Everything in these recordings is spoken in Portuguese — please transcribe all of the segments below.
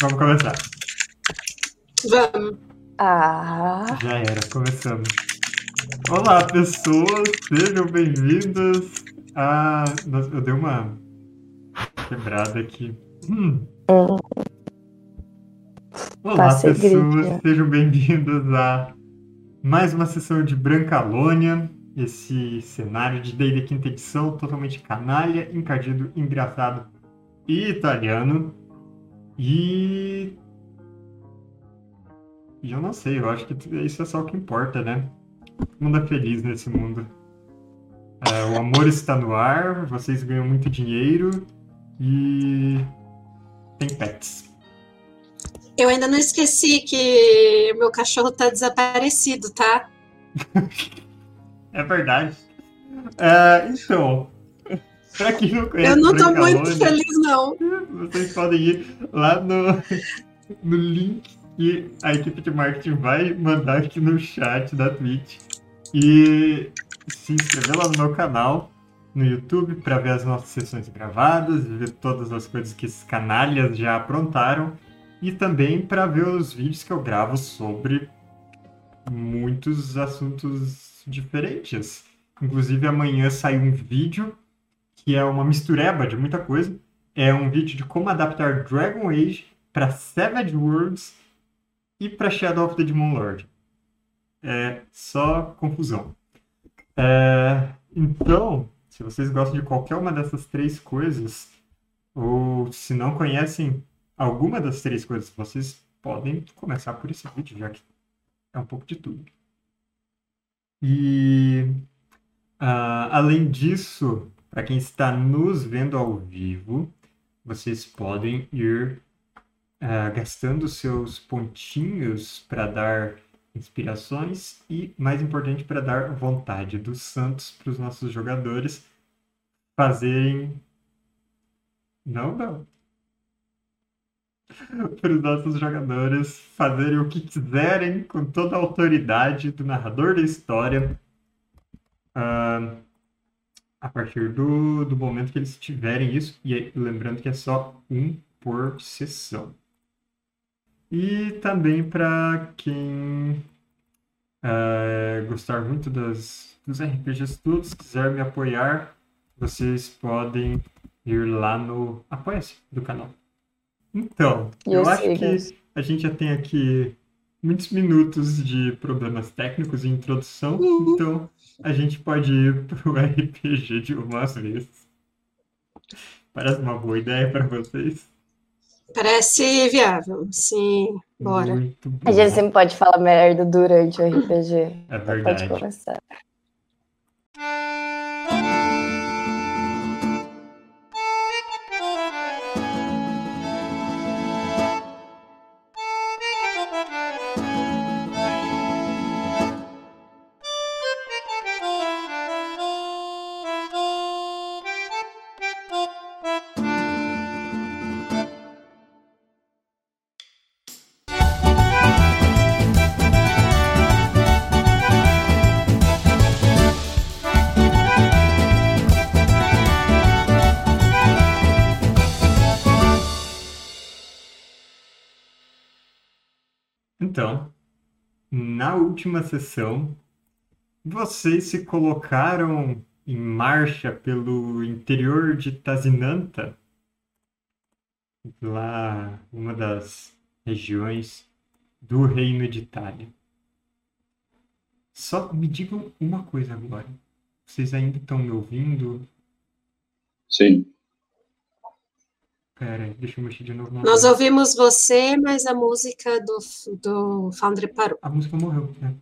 Vamos começar. Vamos. Ah, Já era, começamos. Olá, pessoas, sejam bem-vindas a. Nossa, eu dei uma quebrada aqui. Hum. hum, Olá, Passei pessoas, gripe. sejam bem-vindos a mais uma sessão de Brancalônia, esse cenário de D&D quinta edição, totalmente canalha, encardido, engraçado e italiano. E... e eu não sei, eu acho que isso é só o que importa, né? Todo mundo é feliz nesse mundo. É, o amor está no ar, vocês ganham muito dinheiro e tem pets. Eu ainda não esqueci que meu cachorro tá desaparecido, tá? É verdade. É, então, pra quem não conhece Eu não tô muito feliz, não. vocês podem ir lá no, no link que a equipe de marketing vai mandar aqui no chat da Twitch e se inscrever lá no meu canal no YouTube para ver as nossas sessões gravadas, ver todas as coisas que esses canalhas já aprontaram e também para ver os vídeos que eu gravo sobre muitos assuntos diferentes. Inclusive amanhã sai um vídeo que é uma mistureba de muita coisa. É um vídeo de como adaptar Dragon Age para Savage Worlds e para Shadow of the Demon Lord. É só confusão. É, então, se vocês gostam de qualquer uma dessas três coisas, ou se não conhecem alguma das três coisas, vocês podem começar por esse vídeo, já que é um pouco de tudo. E ah, além disso, para quem está nos vendo ao vivo, vocês podem ir ah, gastando seus pontinhos para dar inspirações e, mais importante, para dar vontade dos santos para os nossos jogadores fazerem. Não, não. Para os nossos jogadores fazerem o que quiserem com toda a autoridade do narrador da história ah, a partir do, do momento que eles tiverem isso. E lembrando que é só um por sessão. E também para quem eh, gostar muito das, dos RPGs todos, quiser me apoiar, vocês podem ir lá no Apoia-se do canal. Então, eu os acho que a gente já tem aqui muitos minutos de problemas técnicos e introdução, Uhum. então a gente pode ir pro RPG de uma vez. Parece uma boa ideia para vocês? Parece viável. Sim, bora. Muito bom. a gente sempre pode falar merda durante o RPG. É Pode verdade. começar. Última sessão, vocês se colocaram em marcha pelo interior de Tazinanta, lá uma das regiões do Reino de Itália. Só me digam uma coisa agora. Vocês ainda estão me ouvindo? Sim. Pera, aí, deixa eu mexer de novo. na Nós voz. ouvimos você, mas a música do, do Foundry parou. A música morreu, né?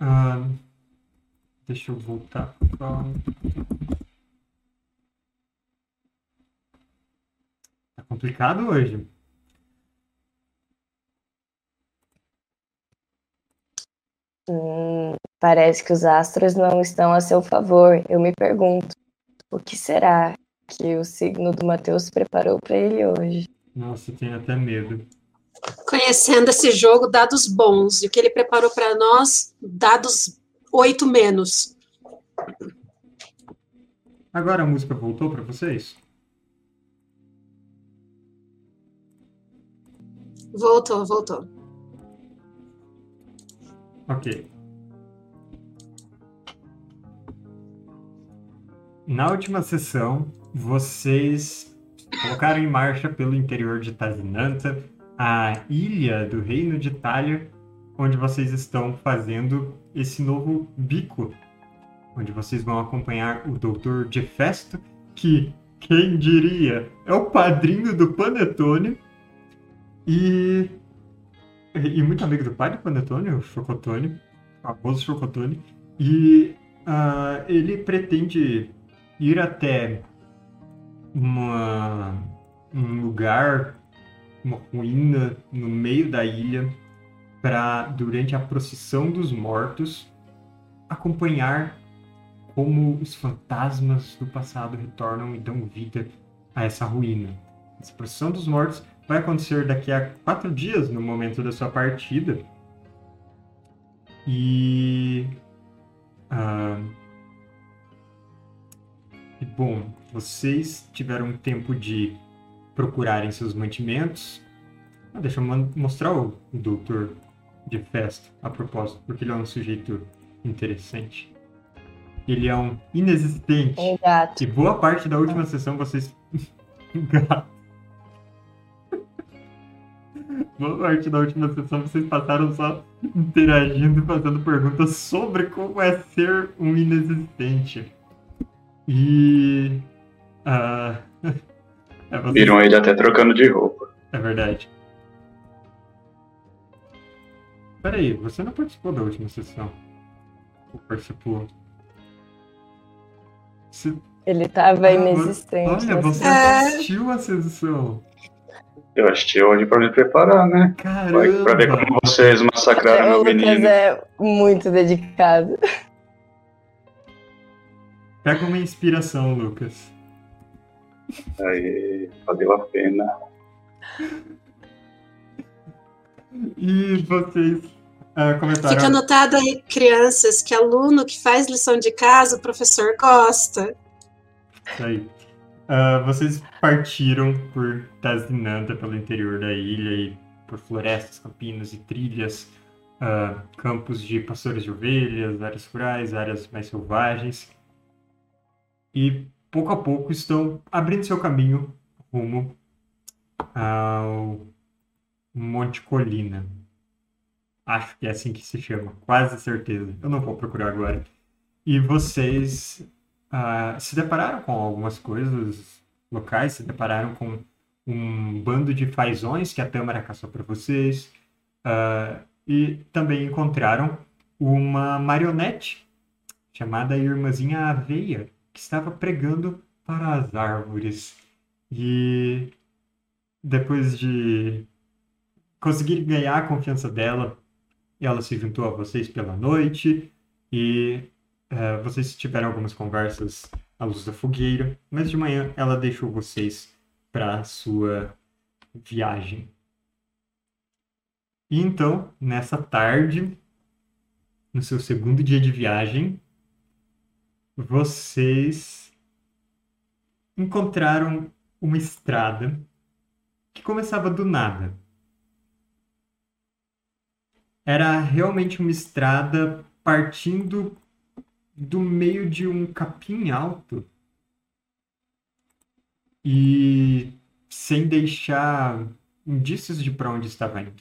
Ah, deixa eu voltar. pra- Tá complicado hoje. Hum, parece que os astros não estão a seu favor. Eu me pergunto, o que será que o signo do Mateus preparou para ele hoje? Nossa, tenho até medo. Conhecendo esse jogo, dados bons. E o que ele preparou para nós, dados oito menos. Agora a música voltou para vocês? Voltou, voltou. Ok. Na última sessão, vocês colocaram em marcha pelo interior de Tazinanta a ilha do Reino de Itália, onde vocês estão fazendo esse novo bico, onde vocês vão acompanhar o Dr. Gefesto, que, quem diria, é o padrinho do Panetone e, e muito amigo do pai do Panetone, o Chocotone, o famoso Chocotone, e ah, ele pretende ir até uma, um lugar, uma ruína no meio da ilha, para, durante a procissão dos mortos, acompanhar como os fantasmas do passado retornam e dão vida a essa ruína. Essa procissão dos mortos vai acontecer daqui a quatro dias, no momento da sua partida. E. ah, e bom, vocês tiveram tempo de procurarem seus mantimentos. Ah, deixa eu mostrar o doutor de festa a propósito, porque ele é um sujeito interessante. Ele é um inexistente. Um gato. E boa parte da última sessão vocês. Gato. boa parte da última sessão vocês passaram só interagindo e fazendo perguntas sobre como é ser um inexistente. E. ah, é, vocês- Viram ele até trocando de roupa. é verdade. Peraí, você não participou da última sessão? Ou participou? Você Ele tava Ah, inexistente. Olha, né? você É. assistiu a sessão. Eu assisti hoje pra me preparar, né? Vai, pra ver Caramba! como vocês massacraram o meu Lucas menino. é muito dedicado. Pega uma inspiração, Lucas. Aí, valeu a pena. E vocês ah, comentaram. Fica anotado aí, crianças, que aluno que faz lição de casa, o professor gosta. Isso aí. Ah, vocês partiram por Tazinanta, pelo interior da ilha, e por florestas, campinas e trilhas, ah, campos de pastores de ovelhas, áreas rurais, áreas mais selvagens. E pouco a pouco estão abrindo seu caminho rumo ao Monte Colina. Acho que é assim que se chama, quase certeza. Eu não vou procurar agora. E vocês ah, se depararam com algumas coisas locais, se depararam com um bando de fazões que a Tâmara caçou para vocês, ah, e também encontraram uma marionete chamada Irmãzinha Aveia, que estava pregando para as árvores. E depois de conseguir ganhar a confiança dela, ela se juntou a vocês pela noite e é, vocês tiveram algumas conversas à luz da fogueira, mas de manhã ela deixou vocês para sua viagem. E então, nessa tarde, no seu segundo dia de viagem, vocês encontraram uma estrada que começava do nada. Era realmente uma estrada partindo do meio de um capim alto e sem deixar indícios de para onde estava indo.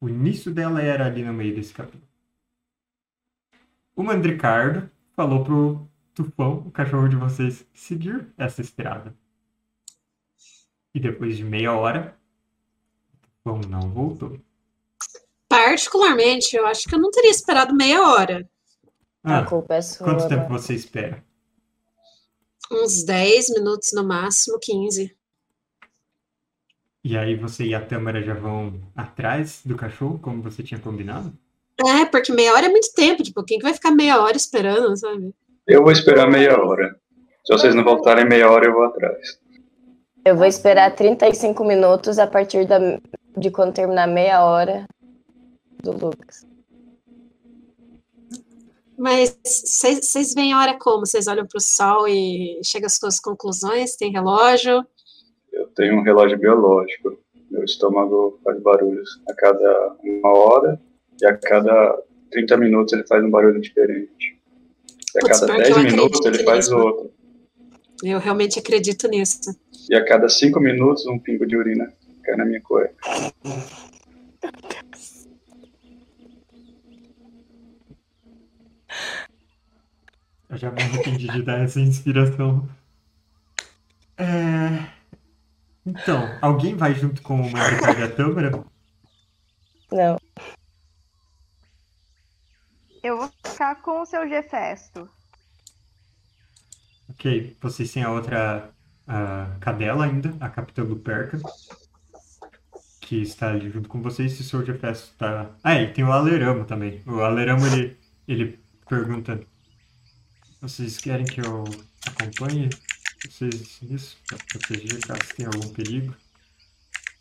O início dela era ali no meio desse capim. O Mandricardo falou pro Tufão, o cachorro de vocês, seguir essa estrada. E depois de meia hora, o Tufão não voltou. Particularmente, eu acho que eu não teria esperado meia hora. Ah, a culpa é sua. quanto tempo né? você espera? Uns 10 minutos no máximo, 15. E aí você e a Tâmara já vão atrás do cachorro, como você tinha combinado? É, porque meia hora é muito tempo. Tipo, quem que vai ficar meia hora esperando, sabe? Eu vou esperar meia hora. Se vocês não voltarem meia hora, eu vou atrás. Eu vou esperar 35 minutos a partir da, de quando terminar meia hora do Lucas. Mas vocês veem a hora como? Vocês olham para o sol e chegam às suas conclusões? Tem relógio? Eu tenho um relógio biológico. Meu estômago faz barulhos a cada uma hora e a cada 30 minutos ele faz um barulho diferente. A cada pior que 10 eu minutos ele faz nisso. outro. Eu realmente acredito nisso. E a cada 5 minutos um pingo de urina cai na minha cueca. Eu já me arrependi de dar essa inspiração. É... Então, alguém vai junto com o e a Tâmara? Não. Eu vou ficar com o seu Gefesto. Ok, vocês têm a outra a cadela ainda, a capitã Luperca, que está ali junto com vocês. E o seu Jefferson está. Ah, e tem o Aleramo também. O Aleramo ele, ele pergunta: Vocês querem que eu acompanhe vocês nisso para proteger caso tenha algum perigo?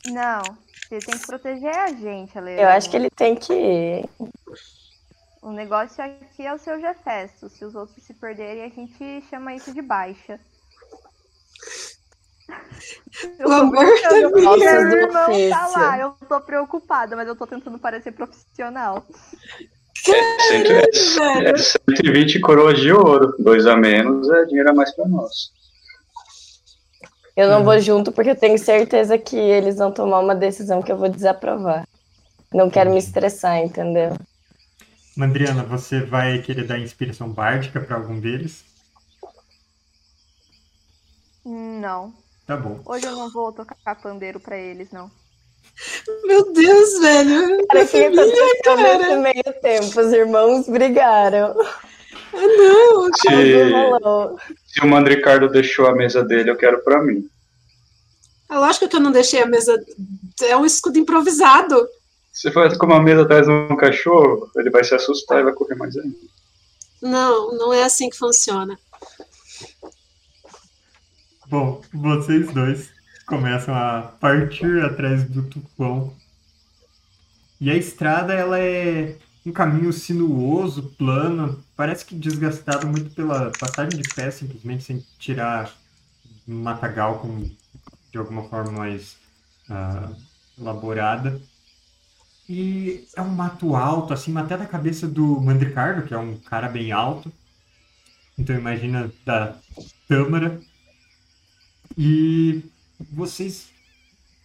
Não, você tem que proteger a gente, Ale. Eu acho que ele tem que. O negócio aqui é o seu Gefesto. Se os outros se perderem, a gente chama isso de baixa. Eu O tô minha meu irmão tá lá. Eu tô preocupada, mas eu tô tentando parecer profissional. É, cento- é, é 120 coroas de ouro. Dois a menos é dinheiro a mais pra nós. Eu não Hum. vou junto porque eu tenho certeza que eles vão tomar uma decisão que eu vou desaprovar. Não quero me estressar, entendeu? Mandriana, você vai querer dar inspiração bárdica para algum deles? Não. Tá bom. Hoje eu não vou tocar pandeiro pra eles, não. Meu Deus, velho. Cara, que aconteceu cara. nesse meio tempo? Os irmãos brigaram. Ah, não. Se, se o Mandricardo deixou a mesa dele, eu quero pra mim. É lógico que eu não deixei a mesa. É um escudo improvisado. Se for com uma mesa atrás de um cachorro, ele vai se assustar e vai correr mais ainda. Não, não é assim que funciona. Bom, vocês dois começam a partir atrás do tufão. E a estrada, ela é um caminho sinuoso, plano, parece que desgastado muito pela passagem de pé, simplesmente sem tirar um matagal com, de alguma forma mais ah, elaborada. E é um mato alto, acima até da cabeça do Mandricardo, que é um cara bem alto. Então imagina da Tâmara. E vocês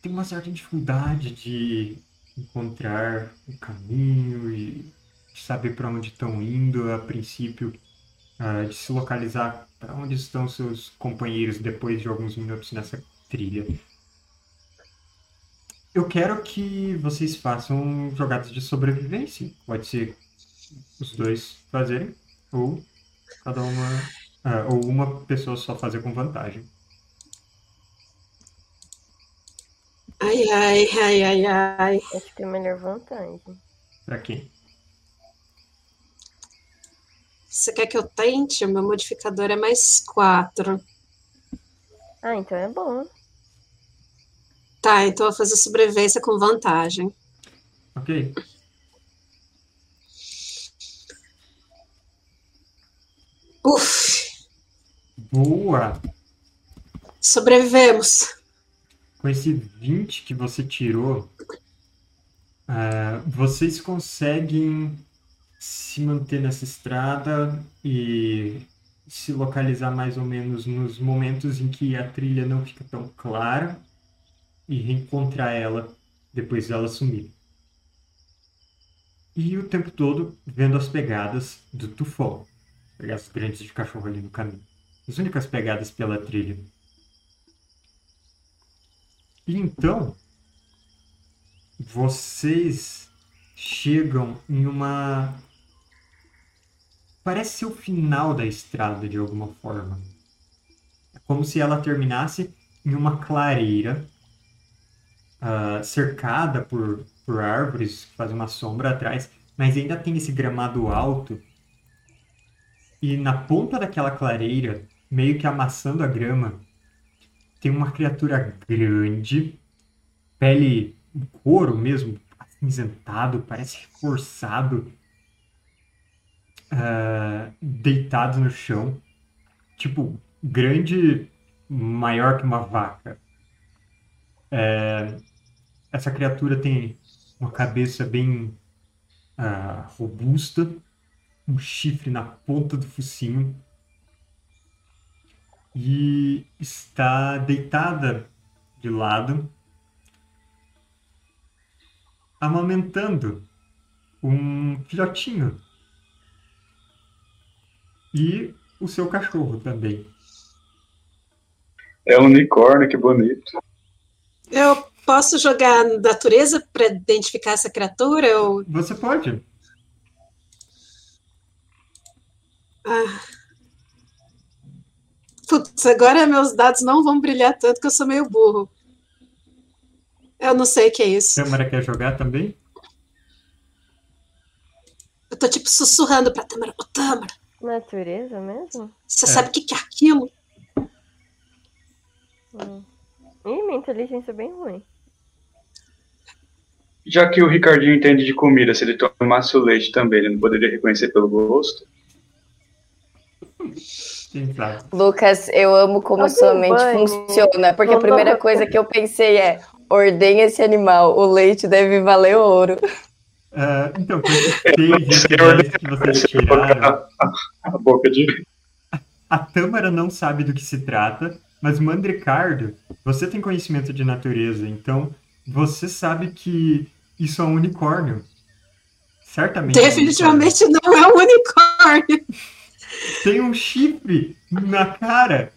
têm uma certa dificuldade de encontrar o caminho e saber para onde estão indo, a princípio, ah, de se localizar para onde estão seus companheiros depois de alguns minutos nessa trilha. Eu quero que vocês façam jogadas de sobrevivência. Pode ser os dois fazerem, ou cada uma, ah, ou uma pessoa só fazer com vantagem. Ai, ai, ai, ai, ai. Acho que é melhor vantagem. Pra quem? Você quer que eu tente? O meu modificador é mais 4. Ah, então é bom. Tá, então eu vou fazer sobrevivência com vantagem. Ok. Uf, Boa! sobrevivemos. Com esse 20 que você tirou, ah, vocês conseguem se manter nessa estrada e se localizar mais ou menos nos momentos em que a trilha não fica tão clara e reencontrar ela depois dela sumir. E o tempo todo vendo as pegadas do tufão, pegadas grandes de cachorro ali no caminho. As únicas pegadas pela trilha. E então, vocês chegam em uma. Parece ser o final da estrada de alguma forma. É como se ela terminasse em uma clareira, ah, cercada por, por árvores que fazem uma sombra atrás, mas ainda tem esse gramado alto. E na ponta daquela clareira, meio que amassando a grama, tem uma criatura grande, pele couro mesmo, acinzentado, parece reforçado, ah, deitado no chão, tipo, grande, maior que uma vaca. É, essa criatura tem uma cabeça bem ah, robusta, um chifre na ponta do focinho e está deitada de lado, amamentando um filhotinho. E o seu cachorro também. É um unicórnio, que bonito. Eu posso jogar natureza para identificar essa criatura? Ou... Você pode. Ah. Putz, agora meus dados não vão brilhar tanto que eu sou meio burro. Eu não sei o que é isso. Câmara quer jogar também? Eu tô tipo sussurrando pra Tâmara. Ô, Tâmara, Natureza mesmo? você É. sabe o que, que é aquilo? Hum. Ih, minha inteligência é bem ruim. Já que o Ricardinho entende de comida, se ele tomasse o leite também, ele não poderia reconhecer pelo gosto? Sabe? Lucas, eu amo como Alguém sua mente banhe. funciona, porque a primeira coisa que eu pensei é: ordenha esse animal, o leite deve valer ouro. Ah, então, Senhor, rituais que vocês Você tiraram, a boca de. a Tâmara não sabe do que se trata, mas Mandricardo, você tem conhecimento de natureza, então você sabe que isso é um unicórnio. Certamente. é um Definitivamente não é um unicórnio. unicórnio. Tem um chifre na cara,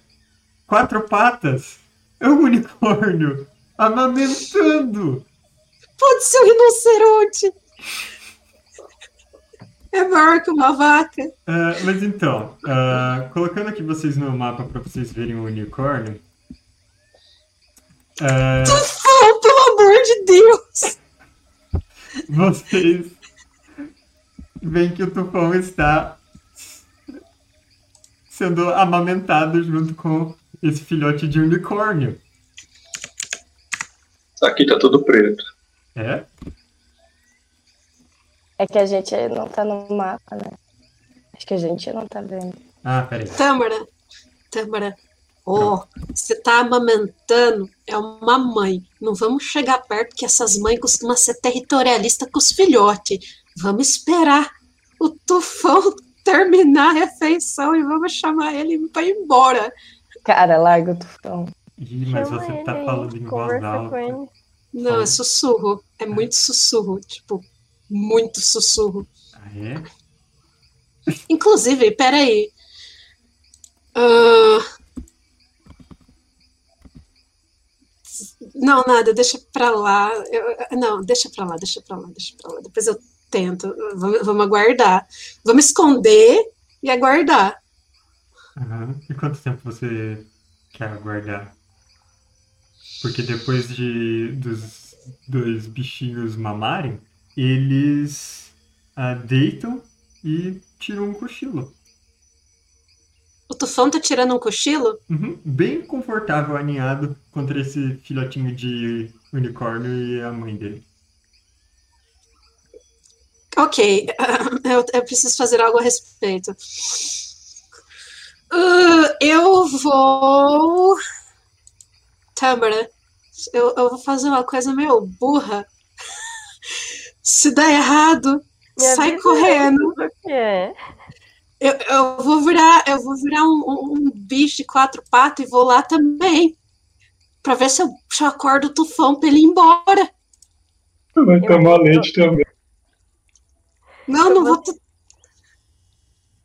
quatro patas. É um unicórnio amamentando. Pode ser um rinoceronte. É maior que uma vaca. Ah, mas então, ah, colocando aqui vocês no mapa para vocês verem o unicórnio. pelo amor de Deus! vocês veem que o tufão está sendo amamentado junto com esse filhote de unicórnio. Aqui tá tudo preto. É? É que a gente não tá no mapa, né? Acho que a gente não tá vendo. Ah, peraí. Tâmara, Tâmara, oh, você tá amamentando, é uma mãe. Não vamos chegar perto que essas mães costumam ser territorialistas com os filhotes. Vamos esperar o tufão terminar a refeição e vamos chamar ele para ir embora. Cara, larga o tufão. Ih, mas Chama você tá falando em voz alta. Não, é sussurro. É muito sussurro. Tipo, muito sussurro. Ah, é? Inclusive, peraí. Ah, Não, nada, deixa pra lá. Eu- Não, deixa pra lá, deixa pra lá, deixa pra lá. Depois eu tento. Vamos, vamos aguardar. Vamos esconder e aguardar. Aham. E quanto tempo você quer aguardar? Porque depois de dos dois bichinhos mamarem, eles ah, deitam e tiram um cochilo. O tufão tá tirando um cochilo? Uhum. Bem confortável, aninhado contra esse filhotinho de unicórnio e a mãe dele. Ok, eu, eu preciso fazer algo a respeito. Ah, eu vou. Tâmara, eu, eu vou fazer uma coisa meio burra. Se der errado, Me sai avisa correndo. O que é? Eu, eu vou virar, eu vou virar um, um- bicho de quatro patas e vou lá também. Pra ver se eu, se eu acordo o tufão pra ele ir embora. Vai Eu- tomar leite também. Não, Eu não vou- vou.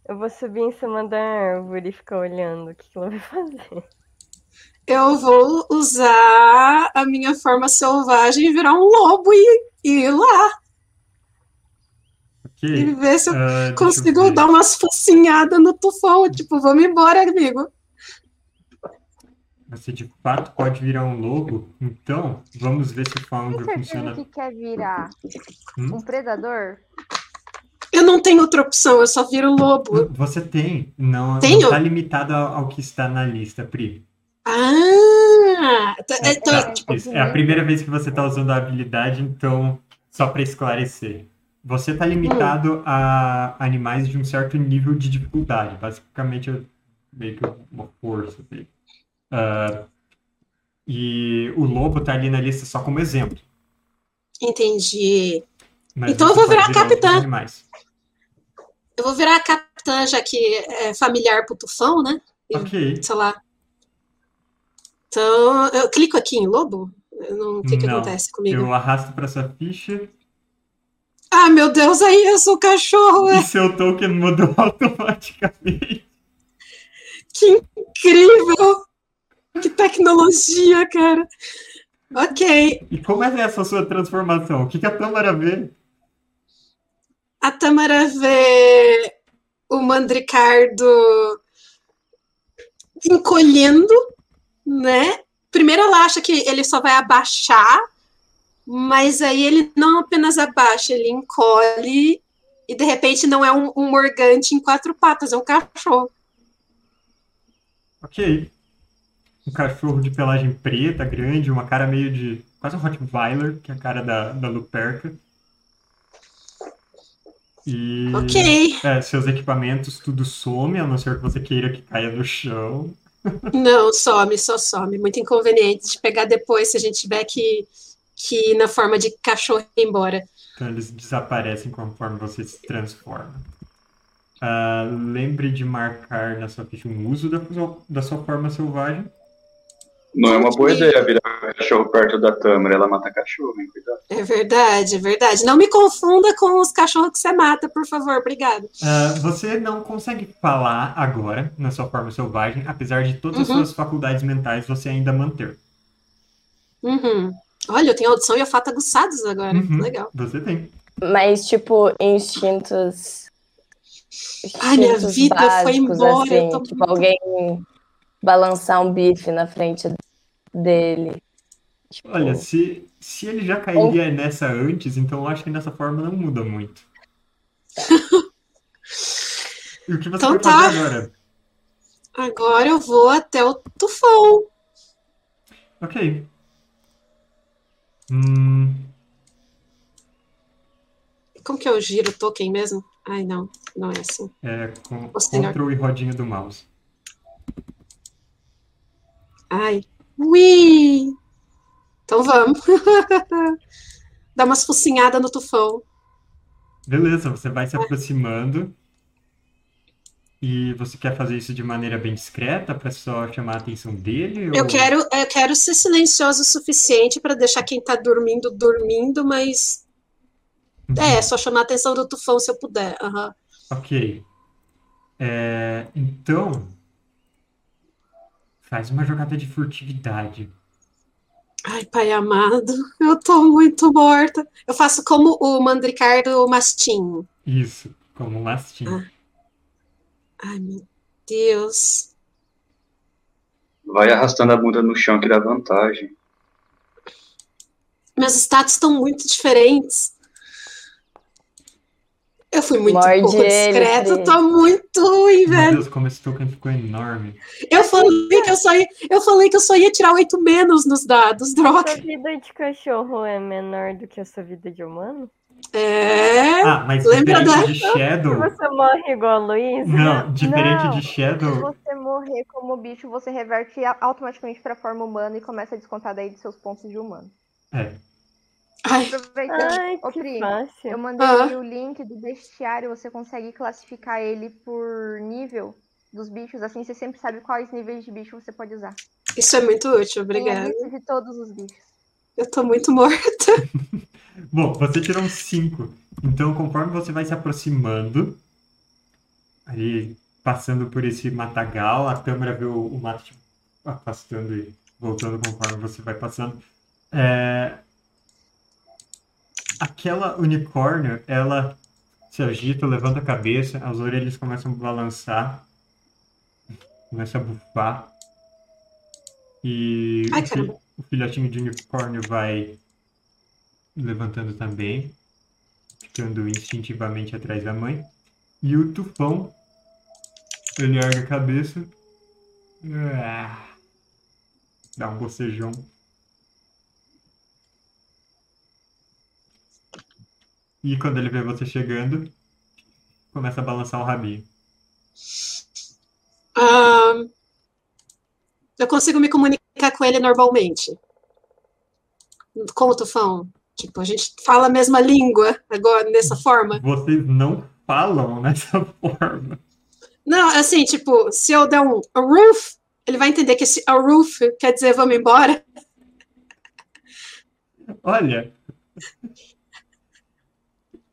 Eu vou subir em cima da árvore e ficar olhando o que, que ela vai fazer. Eu vou usar a minha forma selvagem e virar um lobo e, e ir lá. E Ok. ver se eu eu consigo ver. dar umas focinhadas no tufão. Tipo, vamos embora, amigo. Você de fato pode virar um lobo, então vamos ver se o Tem Founder certeza funciona. que quer virar Hum? um predador? Eu não tenho outra opção, eu só viro lobo. Você tem, não Tenho? está limitado ao, ao que está na lista, Pri. Ah! tá- É, então, Tá, tipo, isso. É a primeira vez que você está usando a habilidade, então, só para esclarecer. Você está limitado a animais de um certo nível de dificuldade. Basicamente, meio que uma força. Ah, e o lobo está ali na lista só como exemplo. Entendi. Mas Então eu vou virar capitã. Eu vou virar a capitã, já que é familiar pro tufão, né? E, Ok. Sei lá. Então, eu clico aqui em lobo? Eu não- O que que acontece comigo? Eu arrasto para sua ficha Ah, meu Deus, aí eu sou o cachorro, é e seu token mudou automaticamente. que incrível! Que tecnologia, cara. Ok. E como é essa sua transformação? O que, que a Tâmara vê? A Tamara vê o Mandricardo encolhendo, né? Primeiro ela acha que ele só vai abaixar, mas aí ele não apenas abaixa, ele encolhe e de repente não é um, um morgante em quatro patas, é um cachorro. Ok. Um cachorro de pelagem preta, grande, uma cara meio de. quase um Rottweiler, que é a cara da, da Luperca. E. Ok. É, seus equipamentos tudo some, a não ser que você queira que caia no chão. Não, some, só some. Muito inconveniente de pegar depois se a gente tiver que, que na forma de cachorro ir embora. Então eles desaparecem conforme você se transforma. Ah, lembre de marcar na sua ficha um uso da, da sua forma selvagem. Não é uma boa ideia virar cachorro perto da Tâmara, ela mata cachorro, hein? Cuidado. É verdade, é verdade. Não me confunda com os cachorros que você mata, por favor, obrigado. Ah, você não consegue falar agora na sua forma selvagem, apesar de todas as Uhum. suas faculdades mentais você ainda manter. Uhum. Olha, eu tenho audição e olfato aguçados agora. Uhum. Legal. Você tem. Mas, tipo, instintos. Ai, minha instintos vida foi básicos, embora, eu Assim, tô tipo, muito- alguém balançar um bife na frente dele. Tipo, Olha, se, se ele já cairia nessa antes, então eu acho que nessa forma não muda muito. E o que você Então vai tá. fazer agora? Agora eu vou até o tufão. Ok. Hum, Como que eu giro o token mesmo? Ai, não. Não é assim. é com. Ctrl e rodinha do mouse. Ai. Ui! Então vamos. Dar umas focinhadas no tufão. Beleza, você vai se aproximando. E você quer fazer isso de maneira bem discreta para só chamar a atenção dele? Eu ou- quero, eu quero ser silencioso o suficiente para deixar quem tá dormindo dormindo, mas Uhum. é, só chamar a atenção do tufão se eu puder. Aham. Ok. É, então, faz uma jogada de furtividade. Ai, pai amado, eu tô muito morta. Eu faço como o Mandricardo Mastim. Isso, como um mastim. Ah. Ai, meu Deus. Vai arrastando a bunda no chão que dá vantagem. Meus status estão muito diferentes. Eu fui muito Morde pouco ele, discreta, Pri. tô muito ruim, Meu velho. Deus, como esse token ficou enorme. Eu falei que eu só ia, eu falei que eu só ia tirar oito menos nos dados, Sua droga. vida de cachorro é menor do que a sua vida de humano? É. Ah, mas Lembra diferente da- de Shadow. Você morre igual a Luísa? Não, diferente Não. de Se Shadow. você morrer como bicho, você reverte automaticamente pra forma humana e começa a descontar daí dos seus pontos de humano. É. Ai, Aproveitando, Ai, ô que Pri, fácil. eu mandei Ah. o link do bestiário, você consegue classificar ele por nível dos bichos, assim você sempre sabe quais níveis de bicho você pode usar. isso é muito útil, Tem a obrigada. lista de todos os bichos. Eu tô muito morta. Bom, você tirou um 5. Então, conforme você vai se aproximando, aí passando por esse matagal, a câmera vê o, o mato tipo, afastando e voltando conforme você vai passando. É, Aquela unicórnio, ela se agita, levanta a cabeça, as orelhas começam a balançar, começa a bufar. E Ai, o filhotinho de unicórnio vai levantando também, ficando instintivamente atrás da mãe. E o tufão, ele ergue a cabeça, ah, dá um bocejão. E quando ele vê você chegando, começa a balançar o rabinho. Ah, eu consigo me comunicar com ele normalmente. Com o tufão. Tipo, a gente fala a mesma língua agora, dessa forma. Vocês não falam nessa forma. Não, assim, tipo, se eu der um roof, ele vai entender que esse roof quer dizer vamos embora. Olha,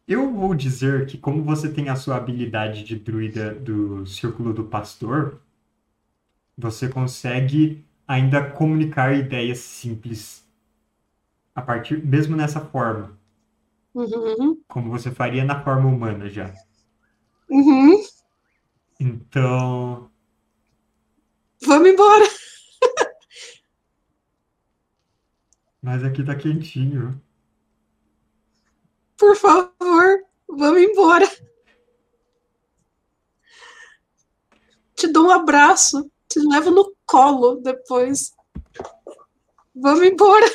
eu vou dizer que como você tem a sua habilidade de druida do Círculo do Pastor, você consegue ainda comunicar ideias simples a partir mesmo nessa forma, Uhum, como você faria na forma humana já. uhum. Então, Vamos embora. mas aqui tá quentinho. Por favor, vamos embora. Te dou um abraço, te levo no colo depois. Vamos embora.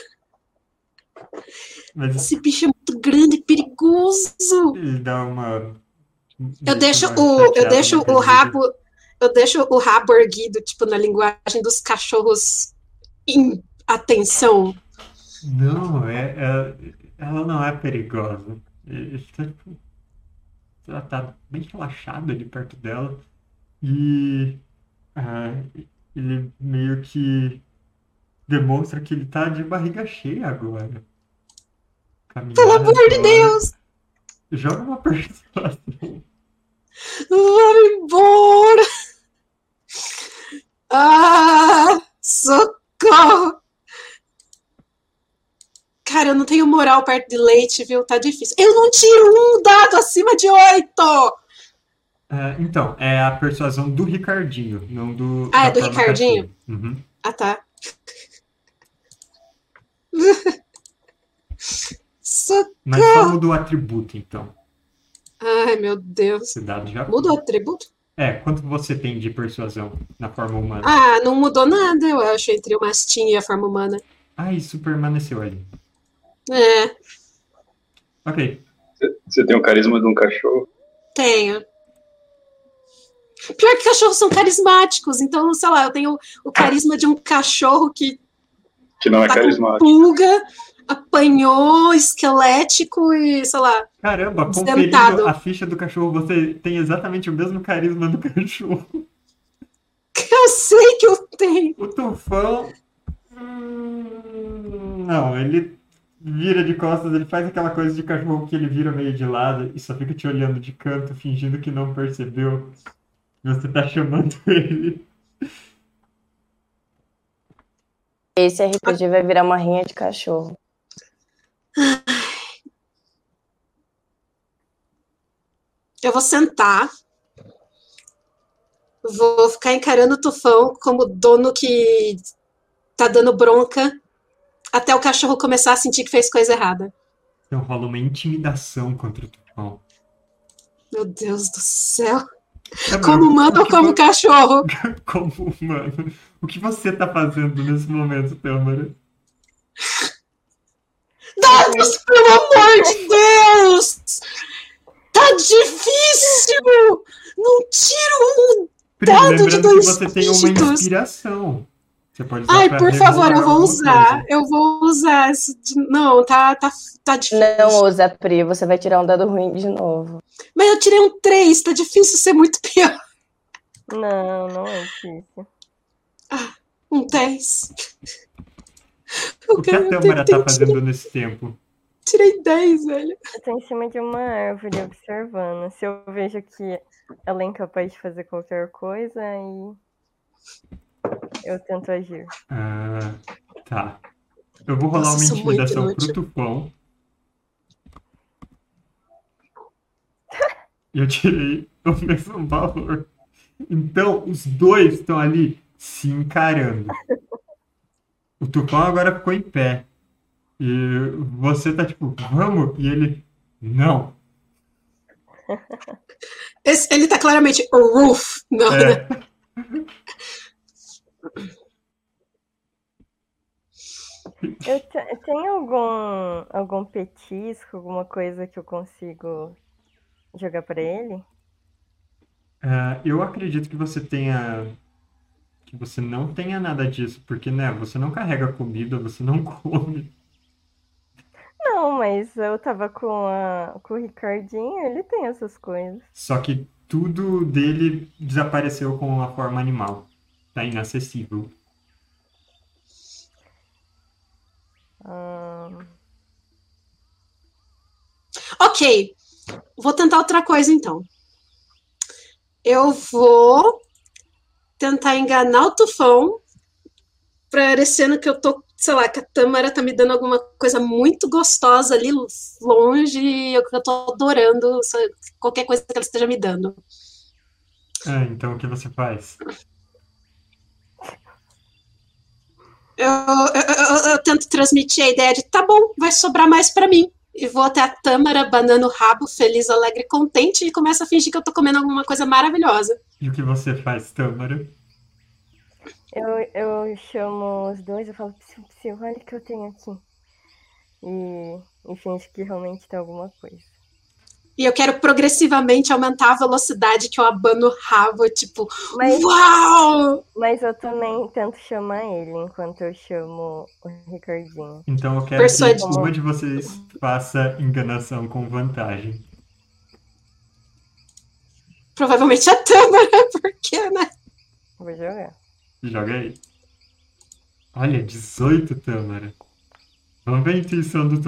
Mas Esse bicho é muito grande e perigoso. ele dá uma Eu deixo o, eu deixo o rabo, eu deixo o rabo erguido, tipo na linguagem dos cachorros em atenção. Não, é, é- ela não é perigosa. Tipo, ela tá bem relaxado ali perto dela e ah, ele meio que demonstra que ele tá de barriga cheia agora. Pelo Caminhada amor de. Deus, Joga uma persuasão. vamos embora. Ah, socorro. Cara, eu não tenho moral perto de leite, viu? Tá difícil. Eu não tiro um dado acima de oito. Ah, então, é a persuasão do Ricardinho, não do. Ah, é do Ricardinho? Uhum. Ah, tá. Socorro. Mas só muda o atributo, então. Ai, meu Deus. Esse dado já. Muda o atributo? É, quanto você tem de persuasão na forma humana? Ah, não mudou nada, eu acho, entre o mastim e a forma humana. Ah, isso permaneceu ali. É, Ok. Você tem o carisma de um cachorro. tenho. Pior que cachorros são carismáticos, então, sei lá, eu tenho o carisma de um cachorro que Que não é tá com carismático. pulga, apanhou, esquelético e, sei lá. Caramba, conferindo a ficha do cachorro, você tem exatamente o mesmo carisma do cachorro. Eu sei que eu tenho. O tufão. hum, Não, ele vira de costas, ele faz aquela coisa de cachorro que ele vira meio de lado e só fica te olhando de canto, fingindo que não percebeu. que Você tá chamando ele. Esse RPG vai virar uma rinha de cachorro. Eu vou sentar. Vou ficar encarando o tufão como dono que tá dando bronca até o cachorro começar a sentir que fez coisa errada. Então rola uma intimidação contra o tufão. Meu Deus do céu. Tá Como humano ou como vo- cachorro? Como humano. O que você tá fazendo nesse momento, Tâmara? Dados, pelo amor de Deus! Tá difícil! Não tiro um! Dado de lembrando que dois você tem uma dígitos. inspiração. Você pode usar Ai, por favor, eu vou usar. coisa. Eu vou usar esse. de- Não, tá, tá, tá difícil. Não usa Pri, você vai tirar um dado ruim de novo. Mas eu tirei um 3, tá difícil ser muito pior. Não, não é difícil. Um 10. O que a Tâmara tá fazendo nesse tempo? Tirei 10, velho. Eu tô em cima de uma árvore observando. Se eu vejo que ela é incapaz de fazer qualquer coisa, aí eu tento agir. Ah, tá. Eu vou rolar Nossa, uma intimidação pro tufão. Eu tirei o mesmo valor. Então, os dois estão ali se encarando. O tufão agora ficou em pé. E você tá tipo, vamos? E ele, não. Esse- ele tá claramente roof. Não, né? É. Eu te- tem algum, algum petisco, alguma coisa que eu consigo jogar pra ele? Ah, eu acredito que você tenha. Que você não tenha nada disso, porque, né, você não carrega comida, você não come. Não, mas eu tava com, a, com o Ricardinho, ele tem essas coisas. Só que tudo dele desapareceu com a forma animal. Tá inacessível. Ahn, Ok, vou tentar outra coisa então. Eu vou tentar enganar o tufão, parecendo que eu tô, sei lá, que a Tâmara tá me dando alguma coisa muito gostosa ali longe e eu, eu tô adorando qualquer coisa que ela esteja me dando. Ah, então o que você faz? Eu, eu- eu- eu tento transmitir a ideia de tá bom, vai sobrar mais pra mim. E vou até a Tâmara, banando o rabo, feliz, alegre, contente, e começo a fingir que eu tô comendo alguma coisa maravilhosa. E o que você faz, Tâmara? eu, eu chamo os dois, eu falo, psiu, psiu, olha o que eu tenho aqui. E, e finge que realmente tem alguma coisa. E eu quero progressivamente aumentar a velocidade que eu abano o rabo, tipo, Mas, uau! mas eu também tento chamar ele enquanto eu chamo o Ricardinho. Então eu quero Persuade. que uma de vocês faça enganação com vantagem. Provavelmente a Tâmara, porque, né? Vou jogar. Joga aí. Olha, 18, Tâmara. Vamos ver a intuição do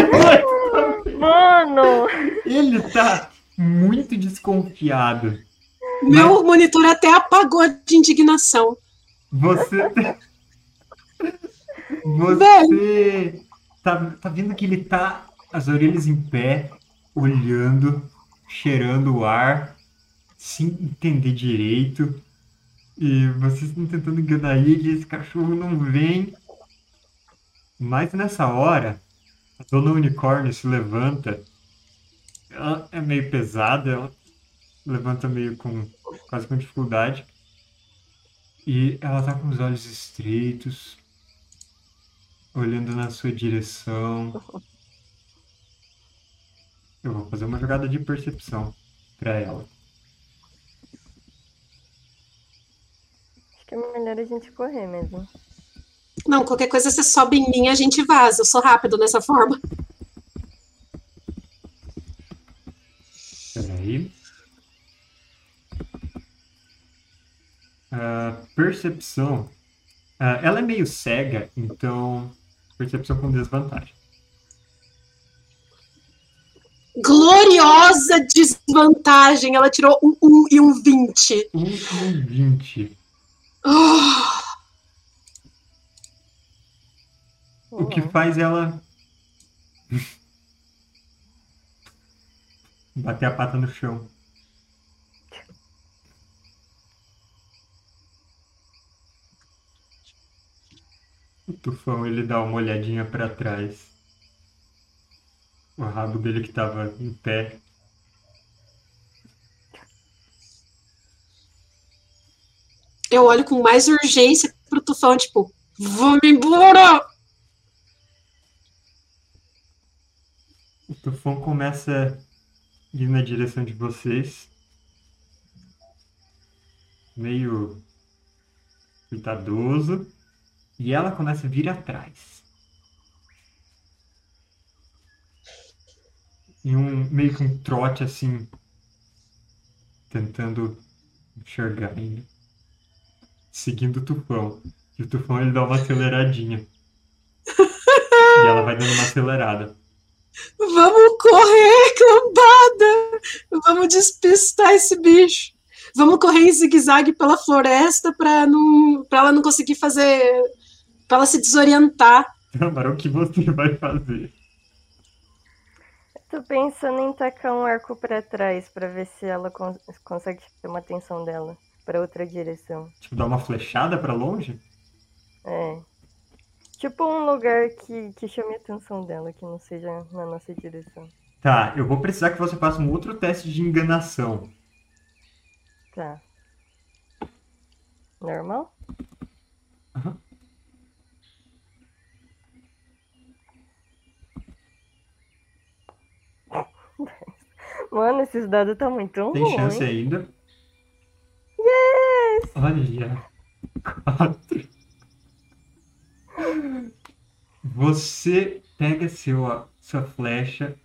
Mano! Ele tá muito desconfiado. Meu monitor até apagou de indignação. Você. Você tá, tá vendo que ele tá as orelhas em pé, olhando, cheirando o ar, sem entender direito. E vocês estão tentando enganar ele, esse cachorro não vem. Mas nessa hora, dona unicórnio se levanta. Ela é meio pesada, ela levanta meio com quase com dificuldade. E ela tá com os olhos estreitos, olhando na sua direção. Eu vou fazer uma jogada de percepção pra ela. Acho que é melhor a gente correr mesmo. Não, qualquer coisa você sobe em mim, a gente vaza. Eu sou rápido nessa forma. Peraí. Ah, percepção. Ah, ela é meio cega, então. Percepção com desvantagem. Gloriosa desvantagem. Ela tirou um 1 e um 20. Um com 20. Ah, O que faz ela. bater a pata no chão. O tufão ele dá uma olhadinha pra trás. O rabo dele que tava em pé. eu olho com mais urgência pro tufão, tipo, vamos embora! O tufão começa a ir na direção de vocês. Meio cuidadoso. E ela começa a vir atrás. E um meio que um trote assim. Tentando enxergar ainda. Seguindo o tufão. E o tufão ele dá uma aceleradinha. e ela vai dando uma acelerada. Vamos correr, cambada! Vamos despistar esse bicho. Vamos correr em zigue-zague pela floresta pra, não, pra ela não conseguir fazer. pra ela se desorientar. Câmara, o que você vai fazer? Tô pensando em tacar um arco pra trás pra ver se ela con- consegue chamar a atenção dela pra outra direção. Tipo, dar uma flechada pra longe? É. Tipo um lugar que, que chame a atenção dela, que não seja na nossa direção. Tá, eu vou precisar que você faça um outro teste de enganação. Tá. Normal? Aham. Mano, esses dados tá muito Tem ruim. chance ainda. Yes! Olha, quatro. Você pega seu, sua flecha,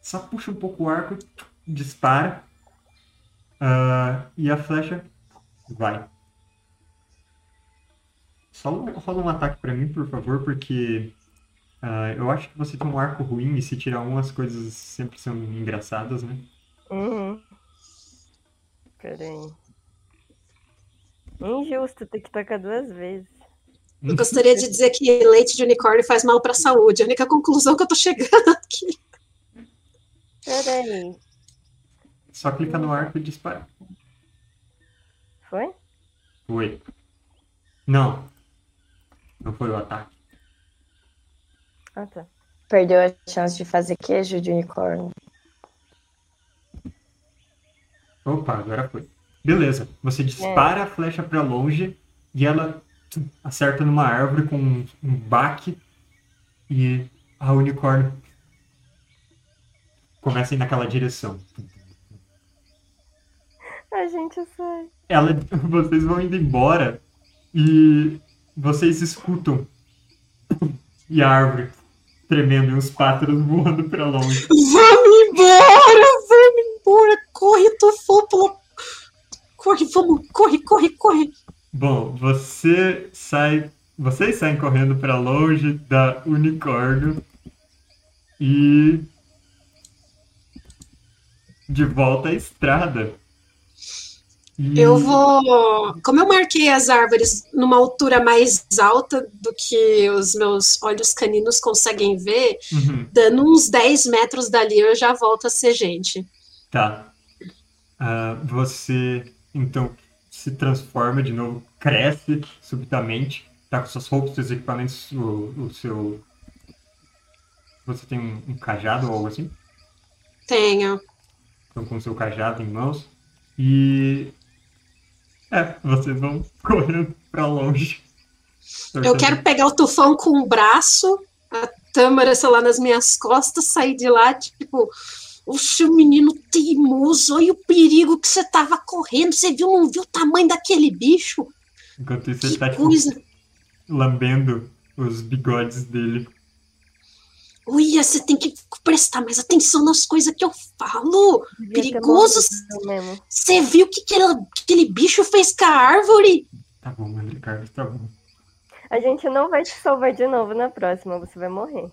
só puxa um pouco o arco, dispara, ah, e a flecha vai. Só rola um ataque pra mim, por favor, porque ah, eu acho que você tem um arco ruim e se tirar um as coisas sempre são engraçadas, né? Uhum. Peraí. Injusto ter que tocar duas vezes. Eu gostaria de dizer que leite de unicórnio faz mal para a saúde. A única conclusão que eu tô chegando aqui. Peraí. Só clica no arco e dispara. Foi? Foi. Não. Não foi o ataque. Ah, tá. Perdeu a chance de fazer queijo de unicórnio. Opa, agora foi. Beleza. Você dispara a flecha pra longe e ela acerta numa árvore com um, um baque e a unicórnio começa a ir naquela direção. A gente sai. Ela, vocês vão indo embora e vocês escutam e a árvore tremendo e os pássaros voando pra longe. Vamos embora! Vamos embora! Corre, Tufúpula! Corre, vamos! Corre, corre, corre! Bom, você sai. Vocês saem correndo pra longe da unicórnio e de volta à estrada. E- Eu vou. Como eu marquei as árvores numa altura mais alta do que os meus olhos caninos conseguem ver, Uhum, dando uns 10 metros dali eu já volto a ser gente. tá. Ah, você então se transforma de novo, cresce subitamente, tá com suas roupas, seus equipamentos, o, o seu. Você tem um, um cajado ou algo assim? Tenho. Estão com o seu cajado em mãos. E. É, vocês vão correndo pra longe. Eu quero pegar o tufão com o braço, a tâmara, sei lá, nas minhas costas, sair de lá, tipo, o seu menino teimoso, olha o perigo que você tava correndo, você viu, não viu o tamanho daquele bicho? Enquanto isso, ele Que tá tipo, coisa. lambendo os bigodes dele. Olha, você tem que prestar mais atenção nas coisas que eu falo. Devia ter Perigoso. Você viu o que aquele, que aquele bicho fez com a árvore? Tá bom, André Carlos, tá bom. A gente não vai te salvar de novo na próxima, você vai morrer.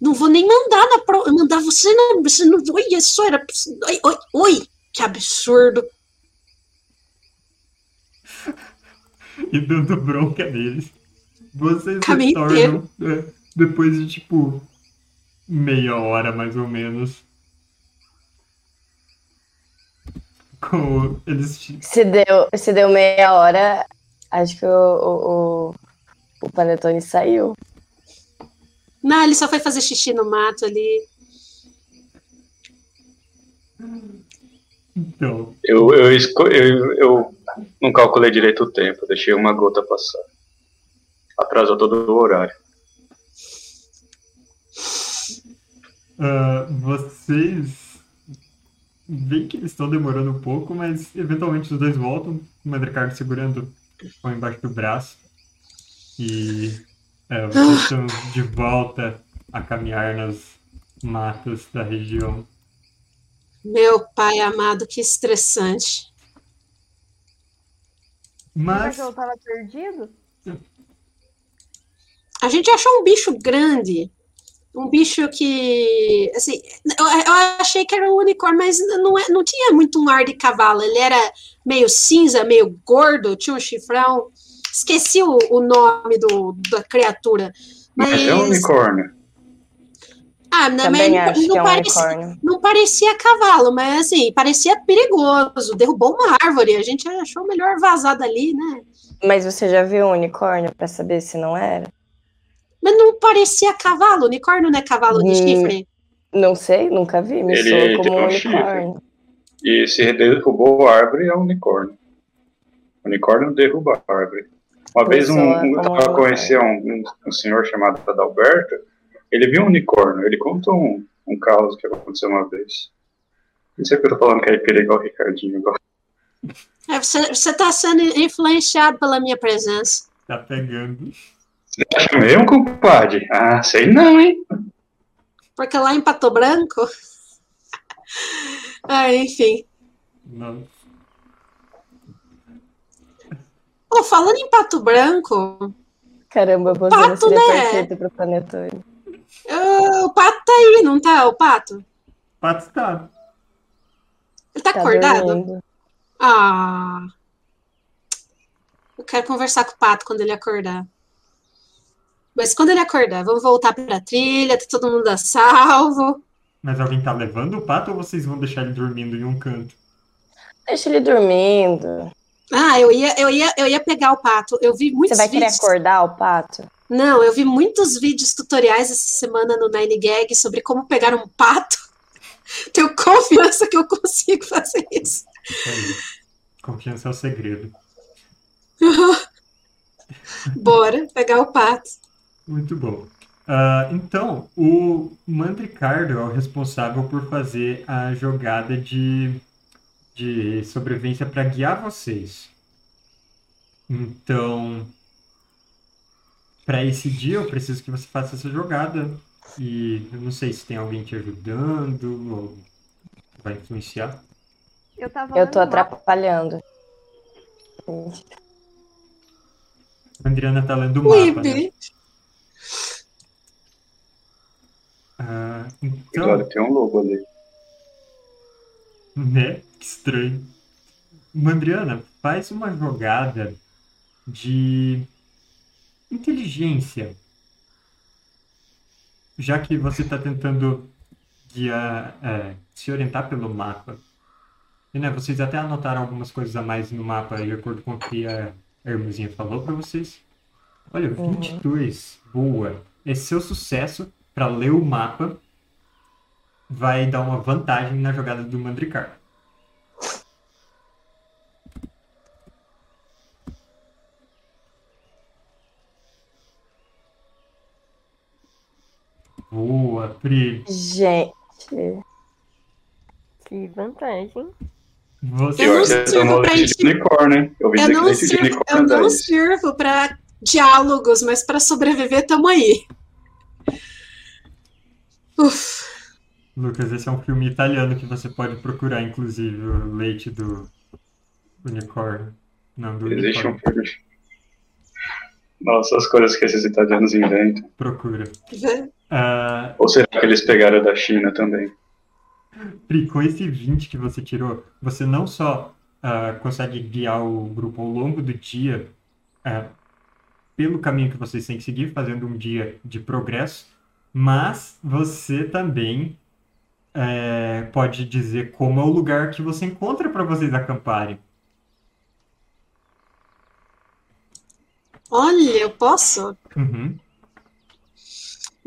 Não vou nem mandar na pro... mandar você na. Você não... Oi, isso era. Oi, oi, oi, que absurdo. E dando bronca neles. Vocês Caminho retornam é, depois de tipo meia hora mais ou menos. Com eles Se deu, se deu meia hora, acho que o, o, o, o Panetone saiu. Não, ele só foi fazer xixi no mato ali. Então, Eu, eu, eu, eu não calculei direito o tempo, deixei uma gota passar. Atrasou todo o horário. ah, vocês veem que eles estão demorando um pouco, mas eventualmente os dois voltam. O Madricardo segurando o pão embaixo do braço. E é, vocês estão de volta a caminhar nas matas da região. Meu pai amado, que estressante. O Mas cachorro tava perdido? A gente achou um bicho grande. Um bicho que. Assim, eu, eu achei que era um unicórnio, mas não, é- não tinha muito um ar de cavalo. Ele era meio cinza, meio gordo, tinha um chifrão. Esqueci o, o nome do, da criatura. Mas. É um unicórnio. Ah, não, Também mas acho não, que é um parecia, unicórnio. não parecia cavalo, mas assim, parecia perigoso. Derrubou uma árvore. A gente achou melhor vazar dali, né? Mas você já viu um unicórnio pra saber se não era? Mas não parecia cavalo. Unicórnio não é cavalo de Hum, chifre. Não sei, nunca vi. Me Ele como um um chifre. unicórnio. E se derrubou a árvore, é um unicórnio. Unicórnio derruba a árvore. Uma vez um, Soa um, eu um tava conhecer um, um, um senhor chamado Adalberto, ele viu um unicórnio, ele contou um, um caos que aconteceu uma vez. Não sei porque eu tô falando que é igual o Ricardinho agora. É, É, você, você tá sendo influenciado pela minha presença. Tá pegando. Você acha mesmo, compadre? Ah, sei não, hein? Porque lá em Pato Branco. ah, enfim. Não. Pô, falando em Pato Branco, Caramba, você Pato, não seria né? perfeito pro Panetone. ah, o pato tá aí, não tá? O pato? Pato está. Ele tá, Tá acordado? dormindo. Ah. Eu quero conversar com o pato quando ele acordar. Mas quando ele acordar, vamos voltar pra trilha, tá todo mundo a salvo. Mas alguém tá levando o pato ou vocês vão deixar ele dormindo em um canto? Deixa ele dormindo. Ah, eu ia, eu ia, eu ia pegar o pato. Eu vi Você muitos vai querer vídeos. acordar o pato? Não, eu vi muitos vídeos tutoriais essa semana no Nine Gag sobre como pegar um pato. Tenho confiança que eu consigo fazer isso. Confiança é o segredo. Bora pegar o pato. Muito bom. Ah, então, o Mandricardo é o responsável por fazer a jogada de, de sobrevivência para guiar vocês. Então, para esse dia, eu preciso que você faça essa jogada. E eu não sei se tem alguém te ajudando ou vai influenciar. Eu tava Eu tô atrapalhando. A Adriana tá lendo o mapa, né? Ah, então, Agora tem um lobo ali. Né? Que estranho. Mandriana, faz uma jogada de inteligência. Já que você está tentando guiar, é, se orientar pelo mapa. E, né, vocês até anotaram algumas coisas a mais no mapa, de acordo com o que a Hermosinha falou para vocês. Olha, 22. Boa. Esse seu sucesso para ler o mapa vai dar uma vantagem na jogada do Mandricar. Boa, Pri. Gente, Que vantagem. Você Eu não acho que pra de unicórnio, hein? Eu não sirvo, eu não para diálogos, mas para sobreviver tamo aí. Uf, Lucas, esse é um filme italiano que você pode procurar, inclusive, o leite do unicórnio. Não, do Existe um unicórnio. filme. Nossa, as coisas que esses italianos inventam. Procura. Ah, Ou será que eles pegaram da China também? Pri, com esse 20 que você tirou, você não só ah, consegue guiar o grupo ao longo do dia ah, pelo caminho que vocês têm que seguir, fazendo um dia de progresso, mas você também eh, pode dizer como é o lugar que você encontra para vocês acamparem. Olha, eu posso? Uhum.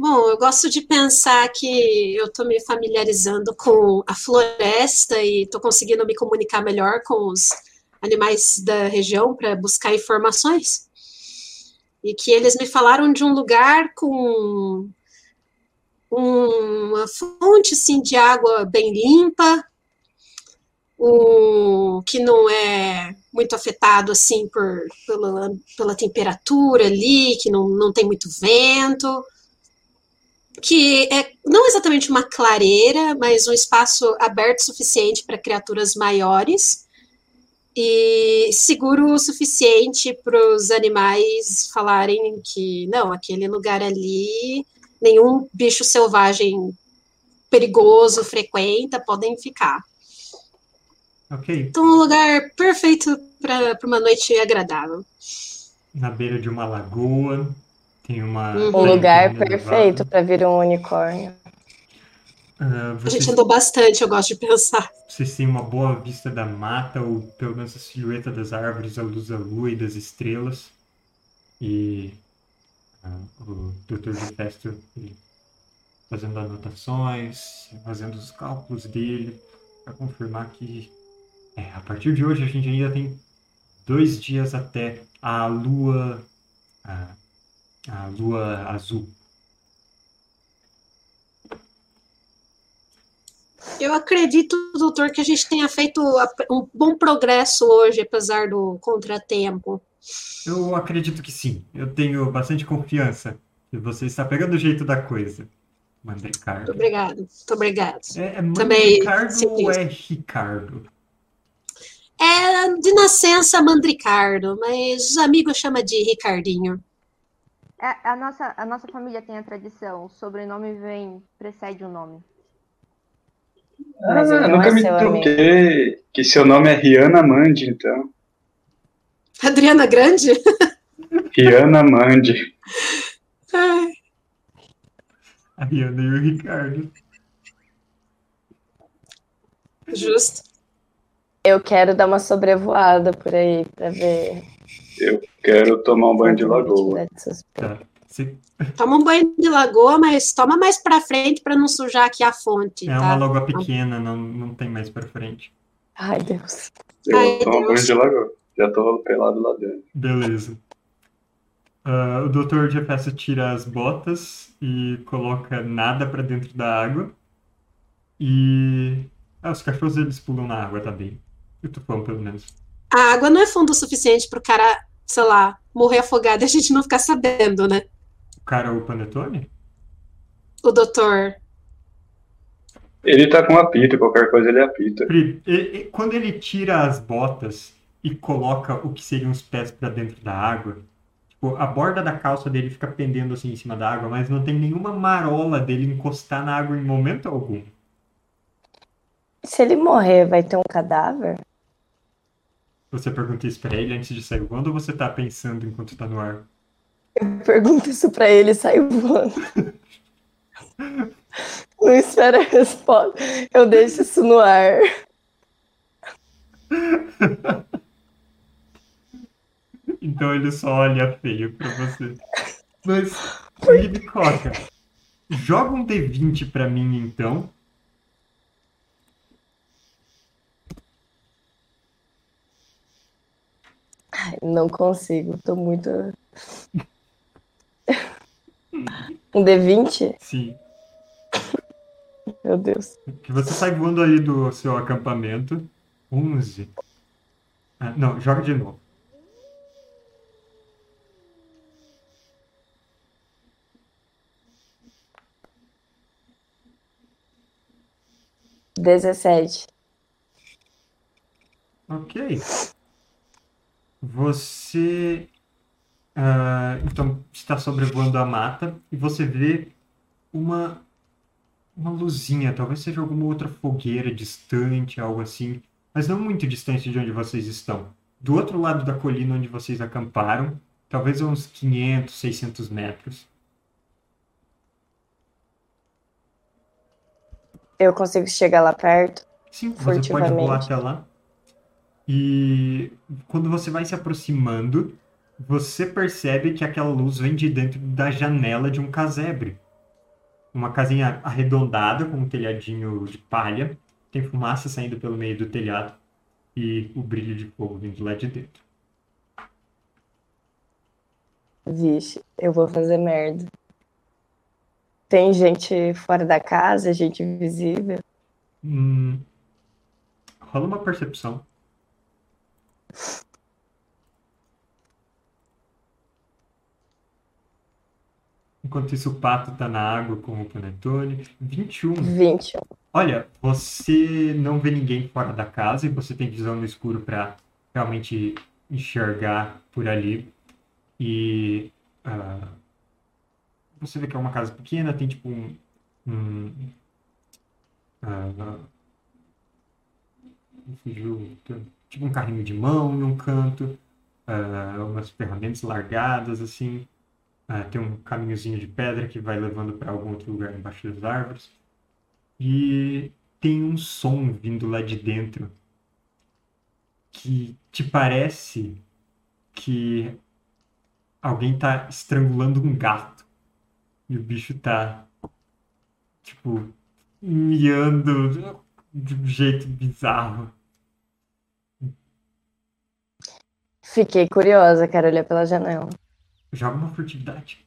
Bom, eu gosto de pensar que eu estou me familiarizando com a floresta e estou conseguindo me comunicar melhor com os animais da região para buscar informações. E que eles me falaram de um lugar com uma fonte assim, de água bem limpa, um, que não é muito afetado assim por, pela, pela temperatura ali, que não, não tem muito vento que é não exatamente uma clareira, mas um espaço aberto suficiente para criaturas maiores e seguro o suficiente para os animais falarem que não, aquele lugar ali, nenhum bicho selvagem perigoso frequenta, podem ficar. Ok. Então, um lugar perfeito para uma noite agradável. Na beira de uma lagoa, tem uma. Uhum. um lugar prainha perfeito pra vir um unicórnio. A vocês gente andou bastante, eu gosto de pensar. Vocês têm uma boa vista da mata, ou pelo menos a silhueta das árvores, a luz da lua e das estrelas. E ah, o Dr. de Festo fazendo anotações, fazendo os cálculos dele, para confirmar que é, a partir de hoje a gente ainda tem dois dias até a lua, a, a lua azul. Eu acredito, doutor, que a gente tenha feito um bom progresso hoje, apesar do contratempo. Eu acredito que sim. Eu tenho bastante confiança que você está pegando o jeito da coisa. Muito Mandricardo. obrigado, muito obrigado. É, é Também Mandricardo sim, ou é Ricardo? É de nascença Mandricardo, mas os amigos chamam de Ricardinho. É, a, nossa, a nossa família tem a tradição. O sobrenome vem, precede o nome. Ah, ele não nunca é me seu amigo. que seu nome é Rihanna Mandi, então. Adriana Grande? Rihanna Mandi. Ai, A Rihanna e o Ricardo. justo. Eu quero dar uma sobrevoada por aí pra ver. Eu quero tomar um banho de lagoa. Tá. Toma um banho de lagoa, mas toma mais pra frente pra não sujar aqui a fonte, É uma tá? lagoa pequena, não, não tem mais pra frente. Ai, Deus. Eu Ai, vou tomar um Deus. banho de lagoa. Já tô pelado lá dentro. Beleza. Ah, o Dr. Jefferson tira as botas e coloca nada pra dentro da água. E. Ah, os cachorros eles pulam na água também. O tufão, pelo menos. A água não é fundo o suficiente pro cara, sei lá, morrer afogado e a gente não ficar sabendo, né? O cara, o Panetone? O doutor. Ele tá com apito, qualquer coisa ele apita. Pri, e- e quando ele tira as botas e coloca o que seriam os pés pra dentro da água, tipo, a borda da calça dele fica pendendo assim em cima da água, mas não tem nenhuma marola dele encostar na água em momento algum. Se ele morrer, vai ter um cadáver? Você pergunta isso pra ele antes de sair voando ou você tá pensando enquanto tá no ar? Eu pergunto isso pra ele e saio voando. Não espera a resposta. Eu deixo isso no ar. Então ele só olha feio pra você. Mas, Libicoca, joga um D20 pra mim então. Ai, Não consigo, tô muito. Um D20? Sim. Meu Deus. Que você sai voando ali do seu acampamento. 11. Ah, não, joga de novo. Dezessete. Ok. Você. ah, então, está sobrevoando a mata e você vê uma, uma luzinha. Talvez seja alguma outra fogueira distante, algo assim. Mas não muito distante de onde vocês estão. Do outro lado da colina onde vocês acamparam, talvez uns 500, 600 metros. Eu consigo chegar lá perto? Sim, você pode voar até lá. E quando você vai se aproximando, você percebe que aquela luz vem de dentro da janela de um casebre. Uma casinha arredondada com um telhadinho de palha. Tem fumaça saindo pelo meio do telhado e o brilho de fogo vindo lá de dentro. Vixe, eu vou fazer merda. Tem gente fora da casa, gente invisível. Hum, rola uma percepção. Enquanto isso, o pato tá na água com o panetone. 21. 20. Olha, você não vê ninguém fora da casa e você tem visão no escuro para realmente enxergar por ali. E ah, você vê que é uma casa pequena, tem tipo um, um ah, me fugiu, tipo um carrinho de mão em um canto, ah, umas ferramentas largadas assim. Ah, tem um caminhozinho de pedra que vai levando para algum outro lugar embaixo das árvores. E tem um som vindo lá de dentro que te parece que alguém tá estrangulando um gato. E o bicho tá, tipo, miando de um jeito bizarro. Fiquei curiosa, quero olhar pela janela. Joga uma furtividade.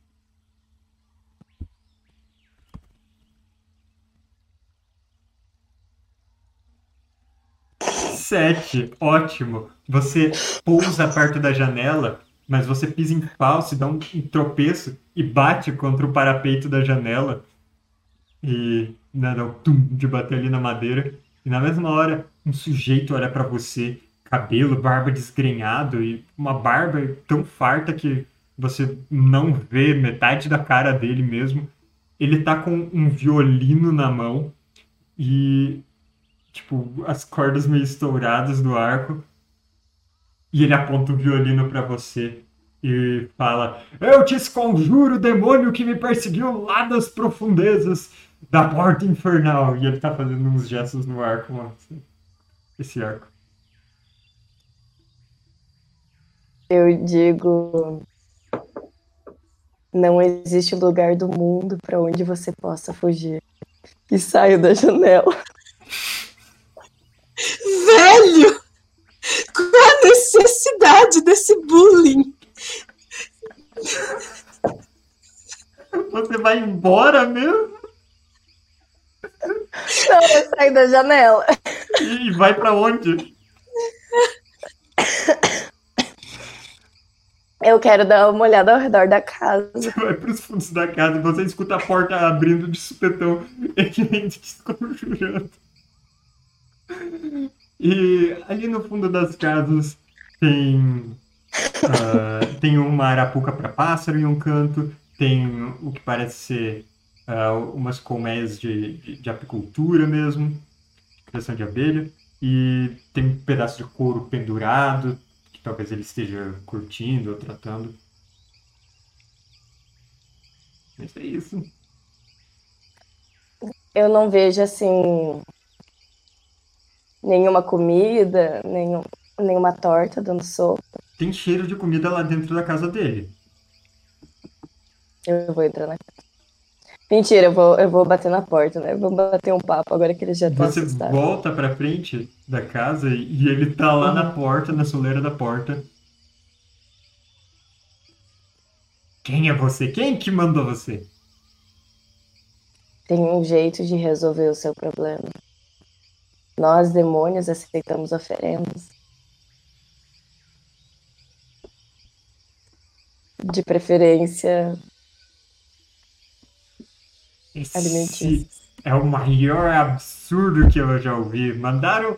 17, ótimo. Você pousa perto da janela, mas você pisa em falso, dá um, tropeço e bate contra o parapeito da janela. E né, dá um tum de bater ali na madeira. E na mesma hora, um sujeito olha pra você, cabelo, barba desgrenhado e uma barba tão farta que você não vê metade da cara dele mesmo. Ele tá com um violino na mão e tipo, as cordas meio estouradas do arco. E ele aponta o violino pra você e fala: Eu te conjuro, demônio que me perseguiu lá das profundezas da porta infernal. E ele tá fazendo uns gestos no arco, mano. Esse arco. Eu digo. Não existe lugar do mundo para onde você possa fugir. E saio da janela. Velho! Qual a necessidade desse bullying? Você vai embora mesmo? Não, eu saio da janela. E vai pra onde? Eu quero dar uma olhada ao redor da casa. Você vai pros fundos da casa e você escuta a porta abrindo de supetão. Ele vem te desconjurando. E ali no fundo das casas tem ah, tem uma arapuca para pássaro em um canto, tem o que parece ser ah, umas colmeias de, de, de apicultura mesmo, criação de abelha, e tem um pedaço de couro pendurado, que talvez ele esteja curtindo ou tratando. Mas é isso. Eu não vejo assim nenhuma comida, nenhum, nenhuma torta dando sopa. Tem cheiro de comida lá dentro da casa dele. Eu vou entrar na casa. Mentira, eu vou, eu vou bater na porta, né? Vou bater um papo agora que ele já tá Você assustado. volta pra frente da casa e e ele tá lá na porta, na soleira da porta. Quem é você? Quem que mandou você? Tem um jeito de resolver o seu problema. Nós, demônios, aceitamos oferendas. De preferência Esse alimentícios. é o maior absurdo que eu já ouvi. Mandaram.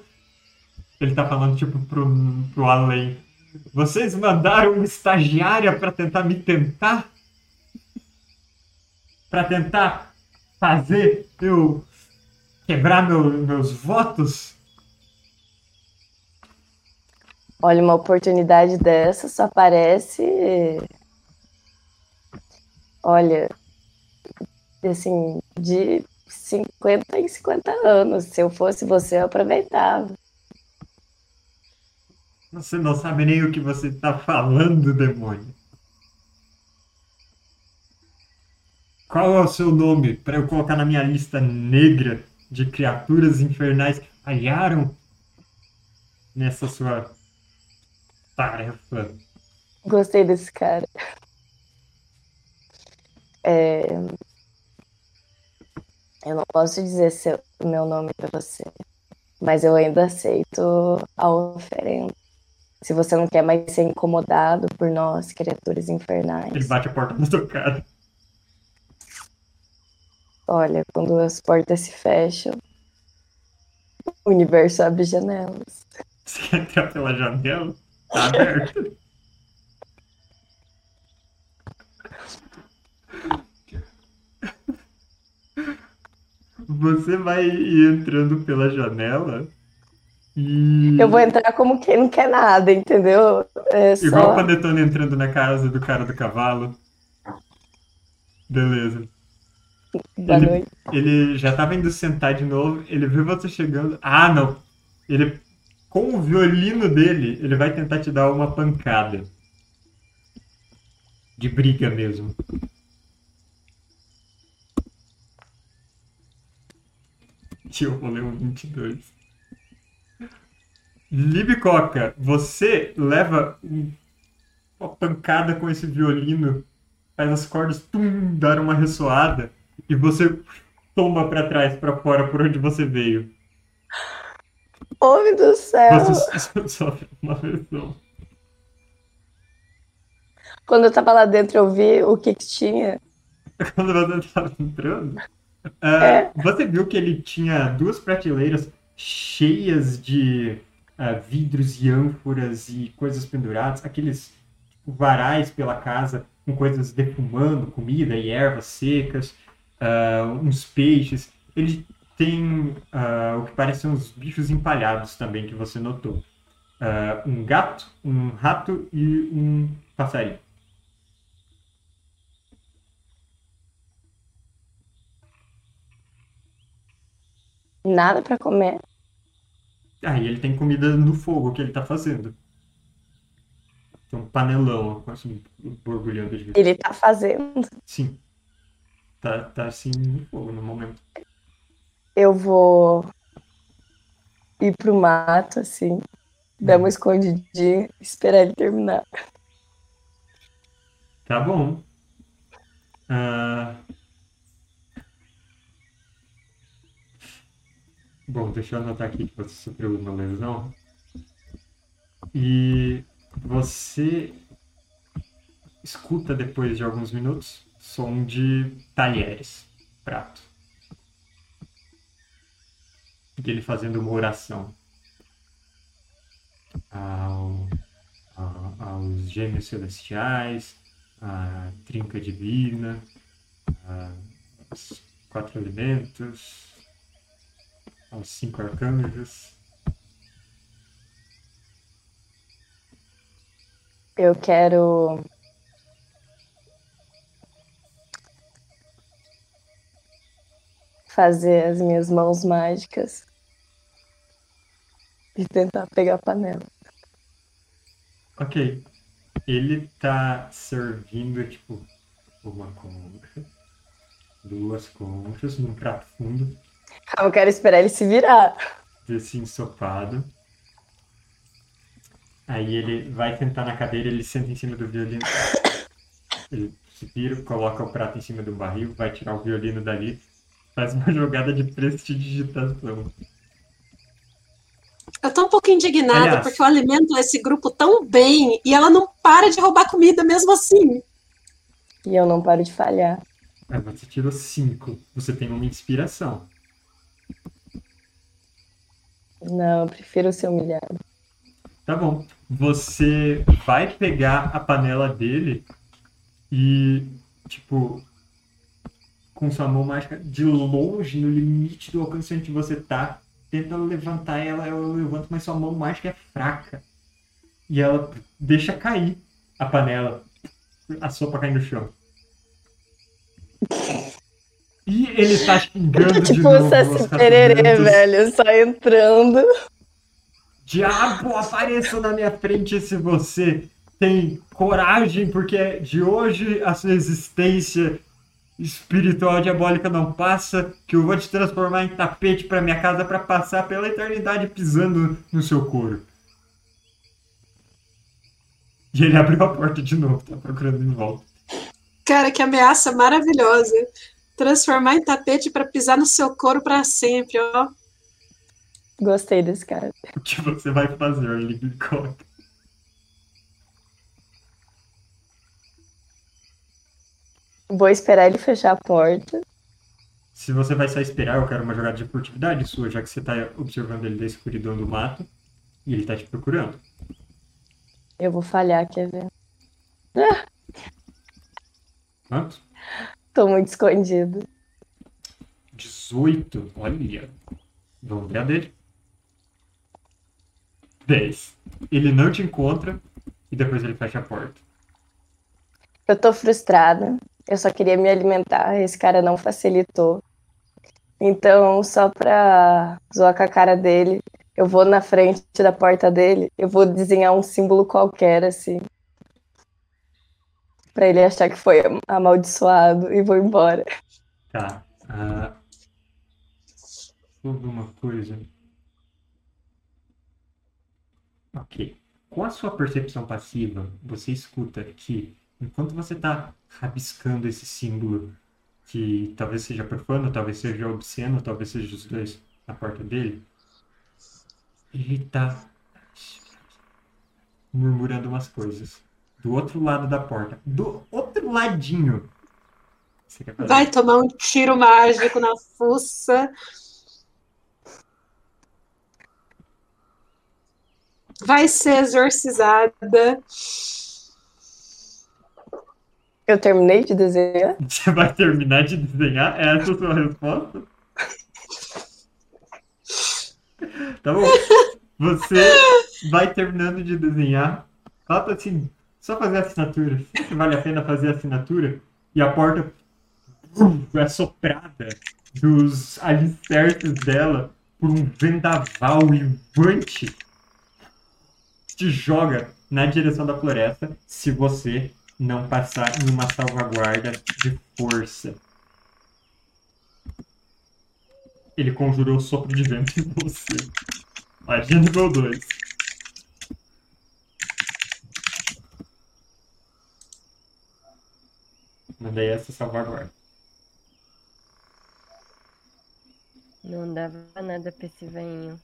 Ele tá falando, tipo, pro, pro além. Vocês mandaram uma estagiária pra tentar me tentar? Pra tentar fazer eu quebrar meu- meus votos? Olha, uma oportunidade dessa só aparece. Olha, assim, de 50 em 50 anos. Se eu fosse você, eu aproveitava. Você não sabe nem o que você tá falando, demônio. Qual é o seu nome para eu colocar na minha lista negra de criaturas infernais que falharam nessa sua tarefa? Gostei desse cara. É, Eu não posso dizer seu... meu nome pra você, mas eu ainda aceito a oferenda. Se você não quer mais ser incomodado por nós, criaturas Ele infernais. bate a porta na sua cara. Olha, quando as portas se fecham, o universo abre janelas. Você quer entrar pela janela? Tá aberto. Você vai ir entrando pela janela e. Eu vou entrar como quem não quer nada, entendeu? É Igual só. o Panetone entrando na casa do cara do cavalo. Beleza. Boa ele- noite. Ele já tava indo sentar de novo, ele viu você chegando. Ah, não! Ele, com o violino dele, ele vai tentar te dar uma pancada. De briga mesmo. E eu rolei um 22. Libicoca, você leva um- uma pancada com esse violino, faz as cordas tum, dar uma ressoada e você tomba pra trás, pra fora, por onde você veio. Homem do céu! Você sofre uma versão. Quando eu tava lá dentro, eu vi o que que tinha. Quando você estava entrando, ah, você viu que ele tinha duas prateleiras cheias de ah, vidros e ânforas e coisas penduradas, aqueles tipo, varais pela casa com coisas defumando, comida e ervas secas, ah, uns peixes. Ele tem o que parecem uns bichos empalhados também que você notou. Um gato, um rato e um passarinho. Nada pra comer. Ah, e ele tem comida no fogo que ele tá fazendo. Tem um panelão, assim, borbulhando de Ele tá fazendo. Sim. Tá, tá assim no fogo no momento. Eu vou ir pro mato, assim, dar uma escondidinha, esperar ele terminar. Tá bom. Ah, Bom, deixa eu anotar aqui que você sofreu uma lesão. E você escuta depois de alguns minutos som de talheres, prato. E ele fazendo uma oração ao, a- aos gêmeos celestiais, à trinca divina, aos quatro elementos, aos cinco arcanjos. Eu quero. Fazer as minhas mãos mágicas e tentar pegar a panela. Ok. Ele tá servindo, tipo, uma concha, duas conchas num prato fundo Eu quero esperar ele se virar. desse ensopado. Aí ele vai sentar na cadeira, ele senta em cima do violino. Ele se vira, coloca o prato em cima do barril, vai tirar o violino dali, faz uma jogada de prestidigitação. Eu tô um pouco indignada Aliás. porque eu alimento esse grupo tão bem e ela não para de roubar comida mesmo assim. E eu não paro de falhar. Aí você tirou cinco. Você tem uma inspiração. Não, eu prefiro ser humilhado. Tá bom. Você vai pegar a panela dele e, tipo, com sua mão mágica de longe, no limite do alcance onde você tá, tenta levantar ela, ela levanta, mas sua mão mágica é fraca. E ela deixa cair a panela. A sopa cai no chão. E ele tá xingando de tipo novo. o Saci os Pererê, velho, só entrando. Diabo, apareça na minha frente se você tem coragem, porque de hoje a sua existência espiritual diabólica não passa, que eu vou te transformar em tapete para minha casa para passar pela eternidade pisando no seu couro. E ele abriu a porta de novo, tá procurando em volta. Cara, que ameaça maravilhosa. Transformar em tapete pra pisar no seu couro pra sempre, ó. Gostei desse cara. O que você vai fazer, ele conta. Vou esperar ele fechar a porta. Se você vai só esperar, eu quero uma jogada de furtividade sua, já que você tá observando ele da escuridão do mato e ele tá te procurando. Eu vou falhar, quer ver? Quanto? Tô muito escondido. 18. Olha. Vamos ver a dele. 10. Ele não te encontra e depois ele fecha a porta. Eu tô frustrada. Eu só queria me alimentar. Esse cara não facilitou. Então, só pra zoar com a cara dele, eu vou na frente da porta dele, eu vou desenhar um símbolo qualquer, assim. Pra ele achar que foi amaldiçoado e vou embora. Tá. Ah, sobre uma coisa. Ok. Com a sua percepção passiva, você escuta que, enquanto você está rabiscando esse símbolo, que talvez seja profano, talvez seja obsceno, talvez seja os dois na porta dele, Ele tá murmurando umas coisas. Do outro lado da porta. Do outro ladinho. Você quer fazer? Vai tomar um tiro mágico na fuça. Vai ser exorcizada. Eu terminei de desenhar? Você vai terminar de desenhar? É essa a sua resposta? Tá bom. Você vai terminando de desenhar. Falta assim, só fazer assinatura. Se vale a pena fazer assinatura. E a porta é soprada dos alicerces dela por um vendaval uivante. Te joga na direção da floresta se você não passar em uma salvaguarda de força. Ele conjurou o sopro de vento em você. Magia nível 2. Mandei essa salvaguarda. Não dava nada pra esse veinho.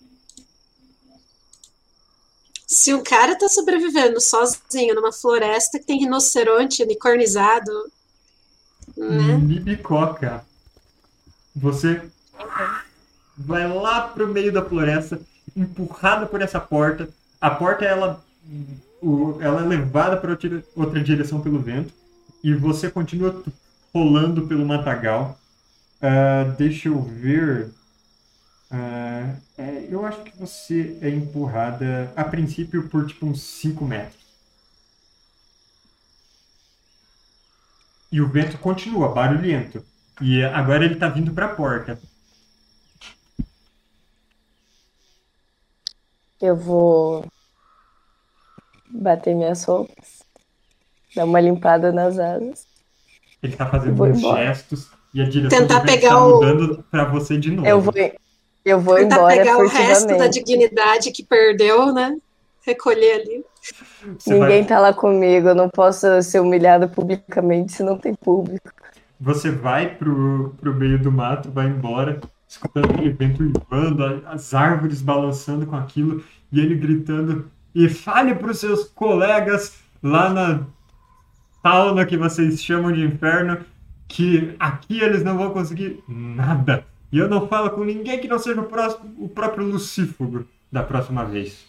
Se um cara tá sobrevivendo sozinho numa floresta que tem rinoceronte unicornizado, né? Libicoca. Você vai lá pro meio da floresta, empurrado por essa porta. A porta ela, o- ela é levada para outra direção pelo vento e você continua rolando pelo matagal. Ah, deixa eu ver. Ah, é, eu acho que você é empurrada a princípio por tipo uns 5 metros. E o vento continua barulhento. E agora ele tá vindo pra porta. Eu vou bater minhas roupas, dar uma limpada nas asas. Ele tá fazendo uns embora. gestos e a direção Tentar do pegar tá o- mudando pra você de novo. Eu vou, eu vou Tentar embora pegar o resto da dignidade que perdeu, né? Recolher ali. Você Ninguém vai, tá lá comigo, eu não posso ser humilhado publicamente se não tem público. você vai pro, pro meio do mato, vai embora, escutando aquele vento uivando, as árvores balançando com aquilo, e ele gritando, e fale pros seus colegas lá na sauna que vocês chamam de inferno, que aqui eles não vão conseguir nada. E eu não falo com ninguém que não seja o, próximo, o próprio Lucífago da próxima vez.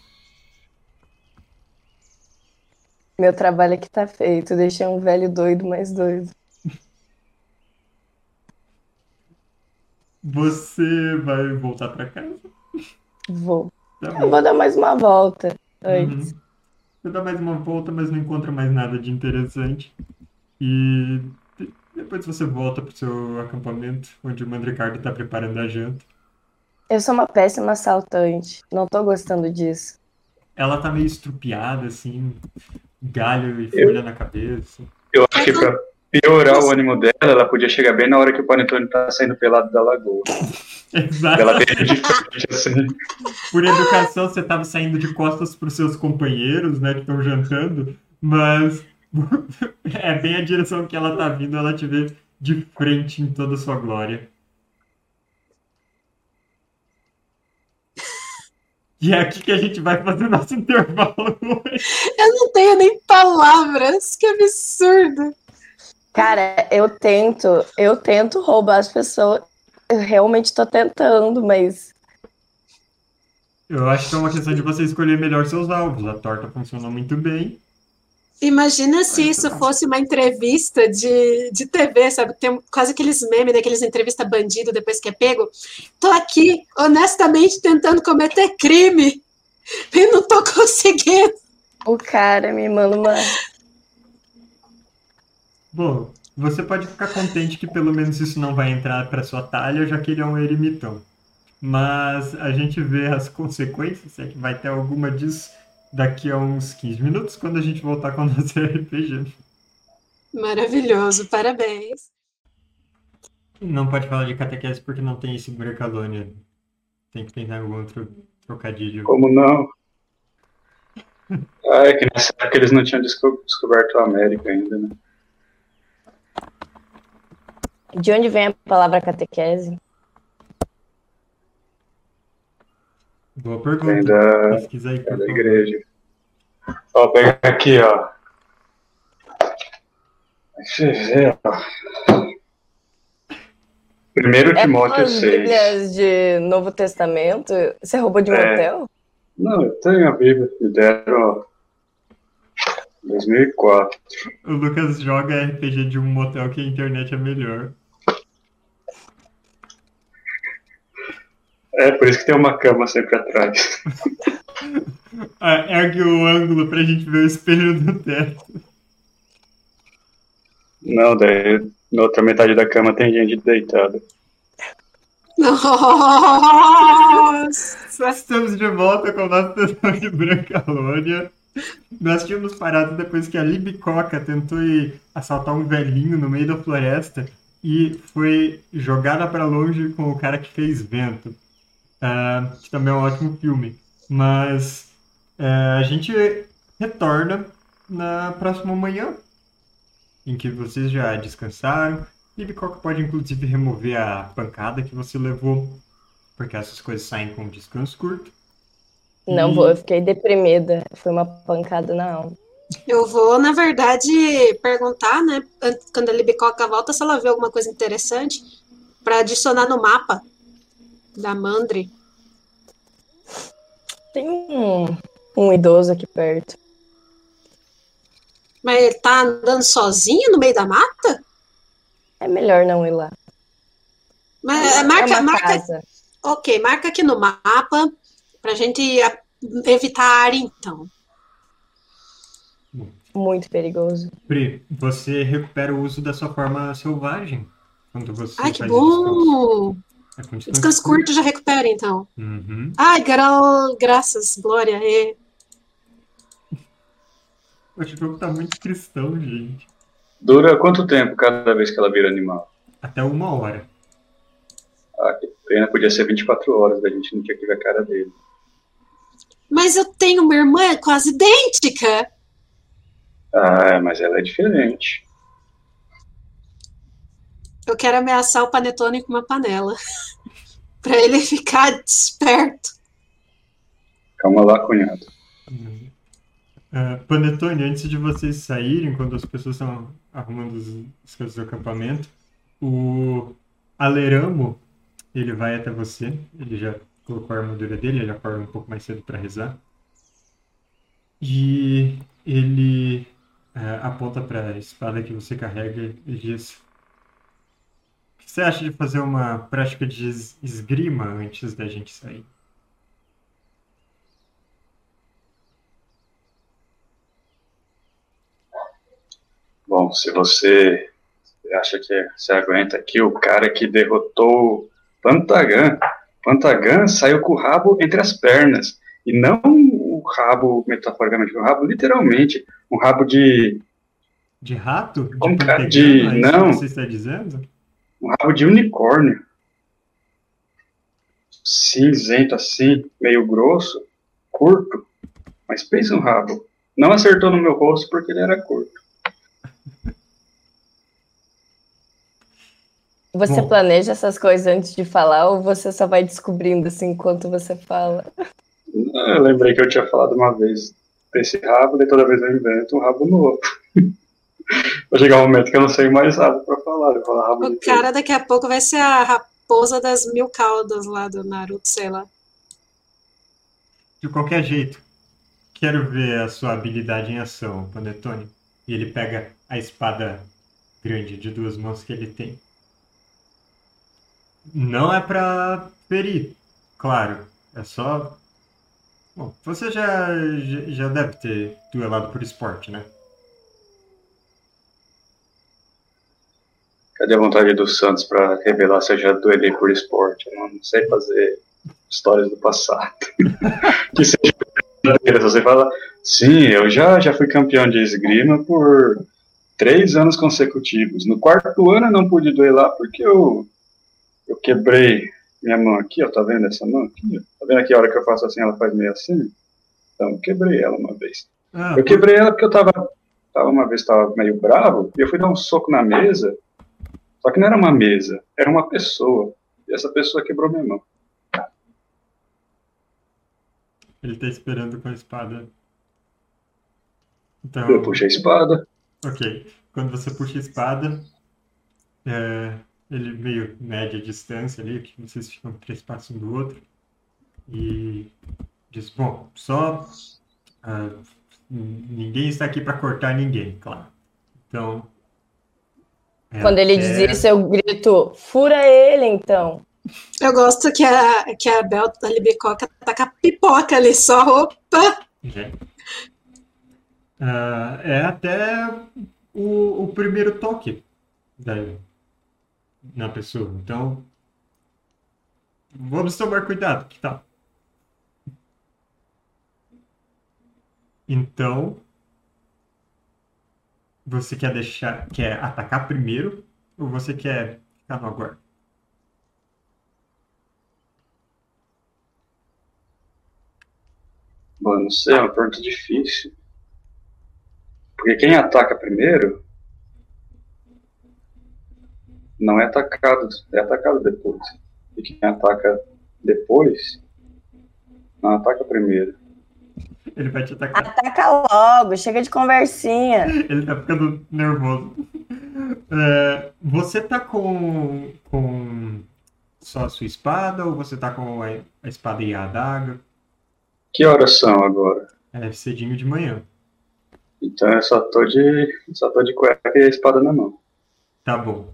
Meu trabalho aqui tá feito, deixei um velho doido mais doido. Você vai voltar pra casa? Vou. Tá Eu vou dar mais uma volta antes. Uhum. Você dá mais uma volta, mas não encontra mais nada de interessante. E de- depois você volta pro seu acampamento, onde o Mandricardo tá preparando a janta. Eu sou uma péssima assaltante, não tô gostando disso. Ela tá meio estrupiada, assim, galho e Eu- folha na cabeça. Eu acho que pra piorar o ânimo dela, ela podia chegar bem na hora que o Panetone tá saindo pelado da lagoa. Exato. Ela veio de frente, assim. Por educação, você tava saindo de costas pros seus companheiros, né, que estão jantando, mas é bem a direção que ela tá vindo, ela te vê de frente em toda a sua glória. E é aqui que a gente vai fazer nosso intervalo hoje. Eu não tenho nem palavras. Que absurdo. Cara, eu tento, eu tento roubar as pessoas. Eu realmente tô tentando, mas Eu acho que é uma questão de você escolher melhor seus alvos. A torta funcionou muito bem. Imagina se isso fosse uma entrevista de, de TV, sabe? Tem quase aqueles memes daqueles entrevista bandido depois que é pego. Tô aqui, honestamente, tentando cometer crime e não tô conseguindo. o cara me manda uma. Bom, você pode ficar contente que pelo menos isso não vai entrar para sua talha, já que ele é um ermitão. Mas a gente vê as consequências, é que vai ter alguma disso daqui a uns 15 minutos, quando a gente voltar com o nosso RPG. Maravilhoso, parabéns. Não pode falar de catequese porque não tem esse Brecalônia. Tem que pensar em algum outro trocadilho. Como não? Ah, é que nessa época eles não tinham desco- descoberto a América ainda, né? De onde vem a palavra catequese? Boa pergunta. Vem da, Pesquisa aí, da igreja. Ó, pega aqui, ó. Deixa eu ver, ó. Primeiro É Timóteo as 6. Bíblias de Novo Testamento? Você roubou de um É. hotel? Não, eu tenho a Bíblia. Me deram, ó. 2004. O Lucas joga RPG de um motel que a internet é melhor. É, por isso que tem uma cama sempre atrás. Ah, ergue o ângulo pra gente ver o espelho do teto. Não, daí na outra metade da cama tem gente deitada. Nossa! Estamos de volta com o nosso sessão de Brancalônia. Nós tínhamos parado depois que a Libicoca tentou ir assaltar um velhinho no meio da floresta e foi jogada para longe com o cara que fez Vento, Ah, que também é um ótimo filme. Mas ah, a gente retorna na próxima manhã, em que vocês já descansaram. Libicoca pode inclusive remover a pancada que você levou, porque essas coisas saem com um descanso curto. Não, E- vou, eu fiquei deprimida. Foi uma pancada na alma. Eu vou, na verdade, perguntar, né, an- quando a Libicoca volta, se ela vê alguma coisa interessante para adicionar no mapa da Mandre. Tem um, um idoso aqui perto. Mas ele tá andando sozinho no meio da mata? É melhor não ir lá. Mas, é marca, uma marca, casa. ok, marca aqui no mapa pra gente evitar a área, então. Muito perigoso. Pri, você recupera o uso da sua forma selvagem quando você Ai, que bom! É descanso curto já recupera, então. Uhum. Ai, gra graças, Glória. é. O jogo tá muito cristão, gente. Dura quanto tempo cada vez que ela vira animal? Até uma hora. Ah, que pena, podia ser 24 horas, a gente não tinha que ver a cara dele. Mas eu tenho uma irmã quase idêntica. Ah, mas ela é diferente. Eu quero ameaçar o Panetone com uma panela. pra ele ficar desperto. Calma lá, cunhado. Uhum. Ah, Panetone, antes de vocês saírem, quando as pessoas estão arrumando os- as coisas do acampamento, o Aleramo, ele vai até você, ele já colocou a armadura dele, ele acorda um pouco mais cedo para rezar. E ele ah, aponta para a espada que você carrega e diz: que você acha de fazer uma prática de es- esgrima antes da gente sair? Bom, se você acha que você aguenta aqui, o cara que derrotou Pantagan, Pantagan saiu com o rabo entre as pernas. E não o rabo metaforicamente, o rabo literalmente, um rabo de. De rato? De que- pantagano, de- é não. você está dizendo? Um rabo de unicórnio. Cinzento assim, meio grosso, curto. Mas pensa um rabo. Não acertou no meu rosto porque ele era curto. Você Bom. planeja essas coisas antes de falar ou você só vai descobrindo assim enquanto você fala? Eu lembrei que eu tinha falado uma vez desse rabo, e toda vez eu invento um rabo novo. Vai chegar um momento que eu não sei mais rabo pra falar. Eu falo rabo O cara daqui a pouco vai ser a raposa das mil caudas lá do Naruto, sei lá. De qualquer jeito, quero ver a sua habilidade em ação, Panetone. E ele pega a espada grande de duas mãos que ele tem. Não é pra ferir, claro. É só. Bom, você já, já, já deve ter duelado por esporte, né? Cadê a vontade do Santos pra revelar se eu já duelei por esporte? Eu não sei fazer histórias do passado. que seja verdadeira. Você fala, sim, eu já, já fui campeão de esgrima por três anos consecutivos. No quarto ano eu não pude duelar porque eu, eu quebrei minha mão aqui, ó. Tá vendo essa mão aqui? Tá vendo aqui a hora que eu faço assim, ela faz meio assim? Então, eu quebrei ela uma vez. Ah, Eu quebrei ela porque eu tava, tava uma vez tava meio bravo e eu fui dar um soco na mesa. Só que não era uma mesa, era uma pessoa. E essa pessoa quebrou minha mão. Ele tá esperando com a espada. Então, Eu puxo a espada. ok. Quando você puxa a espada, é, ele meio mede a distância ali, que vocês ficam três passos um do outro. E diz, bom, só ah, ninguém está aqui para cortar ninguém, claro. Então. É Quando ele até- diz isso, eu grito, fura ele então. Eu gosto que a, que a Bel, a Libicoca, tá com a pipoca ali só. Opa! É. Ah, é até o, o primeiro toque da, na pessoa. Então, vamos tomar cuidado, que tal? Então, você quer deixar, quer atacar primeiro ou você quer ficar no aguardo? Bom, não sei, é uma pergunta difícil. Porque quem ataca primeiro não é atacado, é atacado depois. E quem ataca depois não ataca primeiro. Ele vai te atacar. Ataca logo, chega de conversinha. Ele tá ficando nervoso. É, você tá com, com só a sua espada ou você tá com a, a espada e a adaga? Que horas são agora? É cedinho de manhã. Então eu só tô de. só tô de cueca e a espada na mão. Tá bom.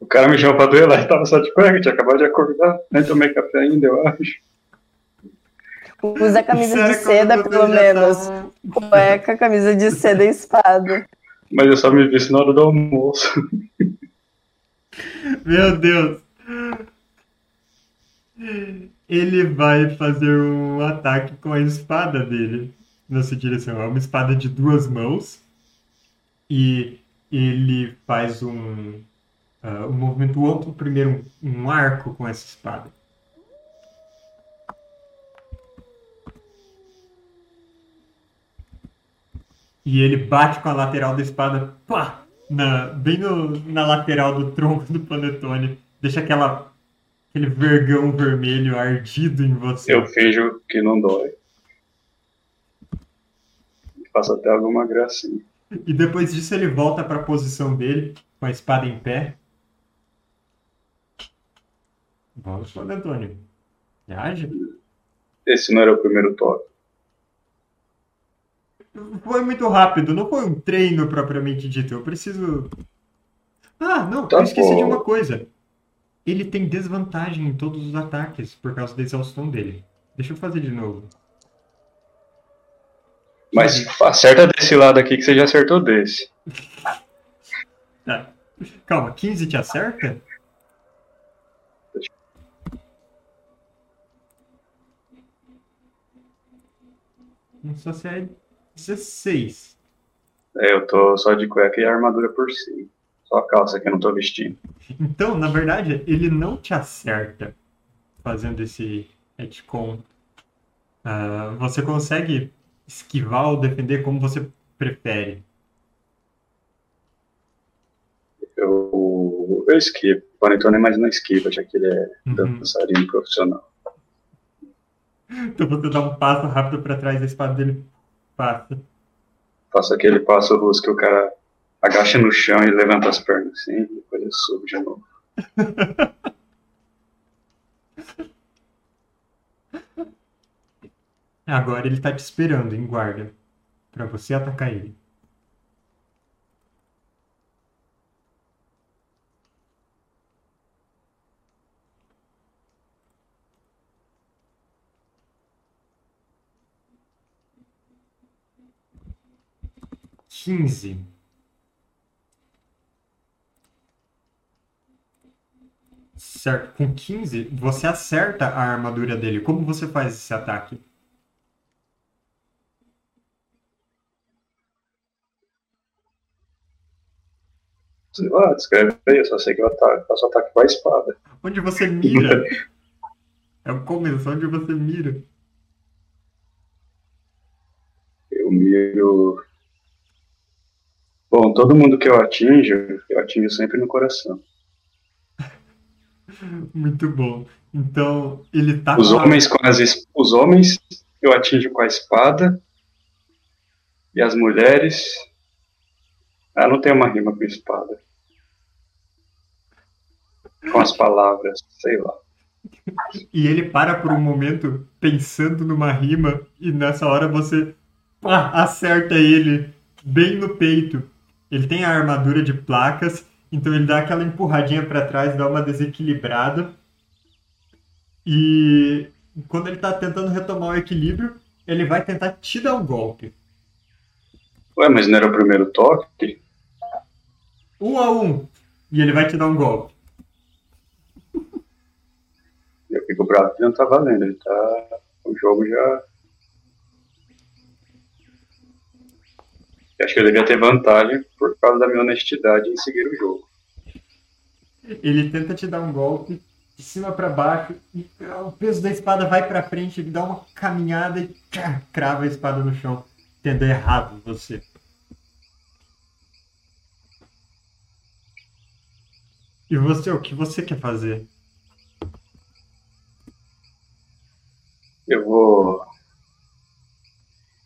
O cara me chamou pra duelar e tava só de cueca, tinha acabado de acordar, nem tomei café ainda, eu acho. Usa a camisa Sério, de seda, pelo já menos. tava- Cueca, camisa de seda e espada. Mas eu só me vi na hora do almoço. Meu Deus! Ele vai fazer um ataque com a espada dele na sua direção. É uma espada de duas mãos. E ele faz um, ah, um movimento amplo, primeiro um, um arco com essa espada. E ele bate com a lateral da espada, pá, na, bem no, na lateral do tronco do Panetone. Deixa aquela, aquele vergão vermelho ardido em você. Eu finjo que não dói. Faço até alguma gracinha. E depois disso ele volta para a posição dele, com a espada em pé. Vamos, Panetone. Reage? Esse não era o primeiro toque. Foi muito rápido, não foi um treino propriamente dito. Eu preciso. Ah, não, Tá eu esqueci de bom. uma coisa. Ele tem desvantagem em todos os ataques por causa da exaustão dele. Deixa eu fazer de novo. Mas acerta desse lado aqui que você já acertou desse. Tá. Calma, 15 te acerta? Não só se é 16. É, eu tô só de cueca e armadura por cima. Só a calça que eu não tô vestindo. Então, na verdade, ele não te acerta fazendo esse retcon. Ah, você consegue esquivar ou defender como você prefere. Eu, eu esquivo. O Panetone mais não esquiva, já que ele é Uhum. dançarino profissional. Então você dá um passo rápido para trás da espada dele passa. Faço aquele passo russo que o cara agacha no chão e levanta as pernas assim, depois eu subo de novo. Agora ele tá te esperando em guarda para você atacar ele. Quinze. Certo. Com 15, você acerta a armadura dele. Como você faz esse ataque? Sei lá, descreve aí, eu só sei que eu ataco, faço ataque com a espada. Onde você mira? É o começo, onde você mira. Eu miro. Bom, todo mundo que eu atinjo, eu atinjo sempre no coração. Muito bom. Então, ele tá Os homens com as es- os homens eu atinjo com a espada. E as mulheres. Ah, não tem uma rima com espada. Com as palavras, sei lá. E ele para por um momento pensando numa rima e nessa hora você pá, acerta ele bem no peito. Ele tem a armadura de placas, então ele dá aquela empurradinha para trás, dá uma desequilibrada. E quando ele tá tentando retomar o equilíbrio, ele vai tentar te dar um golpe. Ué, mas não era o primeiro toque? Um a um. E ele vai te dar um golpe. Eu fico bravo que não tá valendo. Ele tá. O jogo já. Acho que eu devia ter vantagem por causa da minha honestidade em seguir o jogo. Ele tenta te dar um golpe de cima para baixo e o peso da espada vai para frente, ele dá uma caminhada e tchá, crava a espada no chão, tendo errado você. E você, o que você quer fazer? Eu vou.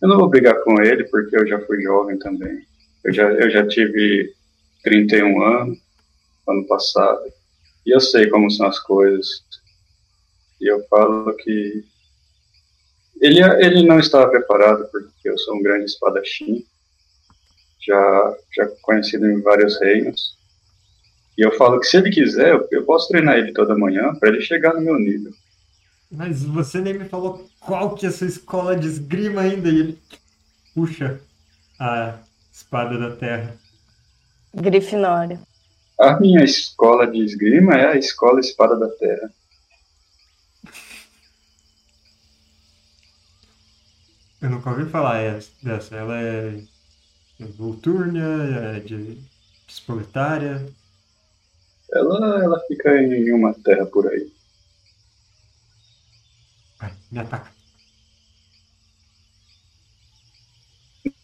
Eu não vou brigar com ele porque eu já fui jovem também. Eu já, eu já tive 31 anos ano passado. E eu sei como são as coisas. E eu falo que ele, ele não estava preparado porque eu sou um grande espadachim, já, já conhecido em vários reinos. E eu falo que se ele quiser, eu, eu posso treinar ele toda manhã para ele chegar no meu nível. Mas você nem me falou qual que é a sua escola de esgrima ainda. E ele puxa a espada da terra. Grifinória. A minha escola de esgrima é a Escola Espada da Terra. Eu nunca ouvi falar dessa. Ela é Voltúrnia, é de Espoletária. Ela, ela fica em uma terra por aí. Vai, me ataca.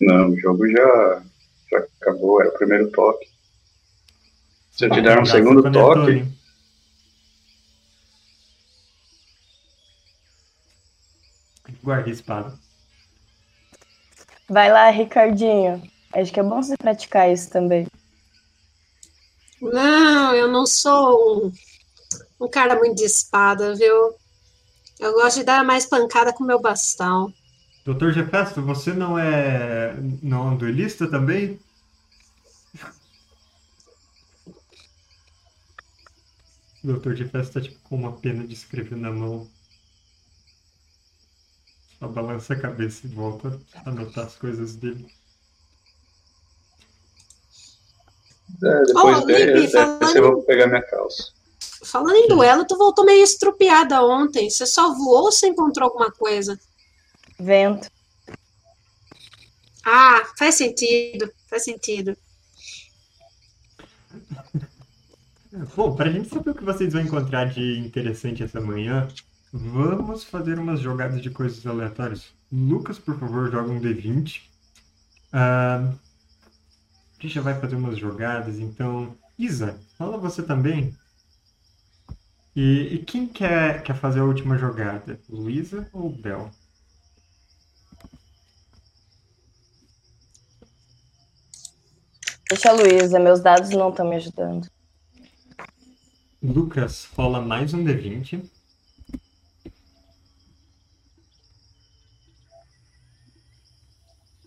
Não, o jogo já, já acabou, era o primeiro toque. Se eu te der um segundo toque? Guarda a espada. Vai lá, Ricardinho. Acho que é bom você praticar isso também. Não, eu não sou um, um cara muito de espada, viu? Eu gosto de dar mais pancada com meu bastão. Doutor Gefesto, você não é não é um duelista também? O Doutor Gefesto tá tipo com uma pena de escrever na mão. Só balança a cabeça e volta a anotar as coisas dele. é, depois Oh, de, Lipe, desse eu vou pegar minha calça. Falando em duelo, tu voltou meio estrupiada ontem. Você só voou ou você encontrou alguma coisa? Vento. Ah, faz sentido, faz sentido. Bom, pra gente saber o que vocês vão encontrar de interessante essa manhã, vamos fazer umas jogadas de coisas aleatórias. Lucas, por favor, joga um D20. Ah, a gente já vai fazer umas jogadas, então. Isa, fala você também. E, e quem quer, quer fazer a última jogada? Luísa ou Bel? Deixa a Luísa, meus dados não estão me ajudando. Lucas rola mais um D20.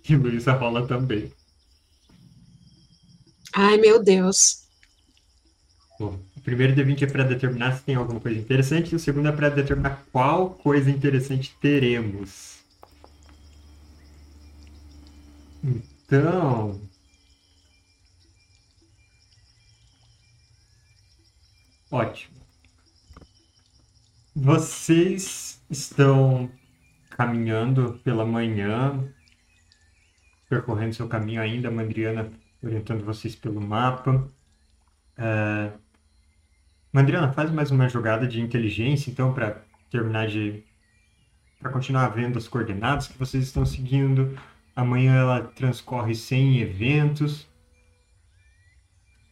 E Luísa rola também. Ai, meu Deus. Bom, primeiro D20 é para determinar se tem alguma coisa interessante, e o segundo é para determinar qual coisa interessante teremos. Então. Ótimo. Vocês estão caminhando pela manhã, percorrendo seu caminho ainda, Mandriana orientando vocês pelo mapa. É, Mandriana, faz mais uma jogada de inteligência, então, para terminar de. para continuar vendo as coordenadas que vocês estão seguindo. Amanhã ela transcorre sem eventos.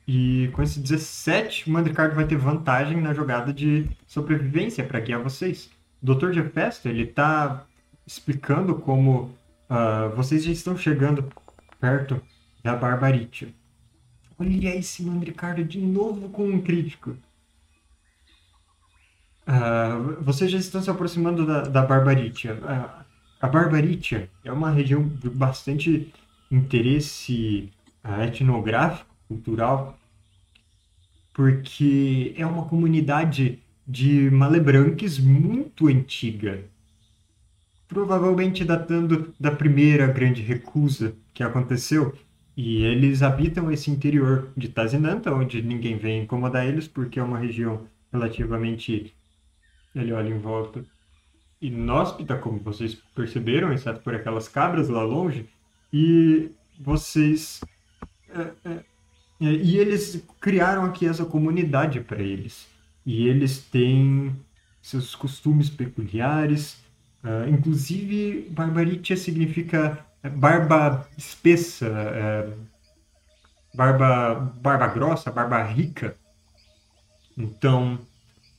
E com esse 17, o Mandricardo vai ter vantagem na jogada de sobrevivência para guiar vocês. O Dr. Jefesto, ele tá explicando como ah, vocês já estão chegando perto da Barbaritia. Olha esse Mandricardo de novo com um crítico. Ah, vocês já estão se aproximando da, da Barbaritia. Ah, a Barbaritia é uma região de bastante interesse ah, etnográfico, cultural, porque é uma comunidade de malebranques muito antiga. Provavelmente datando da primeira grande recusa que aconteceu. E eles habitam esse interior de Tazinanta, onde ninguém vem incomodar eles, porque é uma região relativamente. Ele olha em volta. Inóspita, como vocês perceberam, exceto por aquelas cabras lá longe. E vocês. é, é, é, e eles criaram aqui essa comunidade para eles. E eles têm seus costumes peculiares. ah, inclusive, Barbaritia significa é, barba espessa, é, barba, barba grossa, barba rica. Então,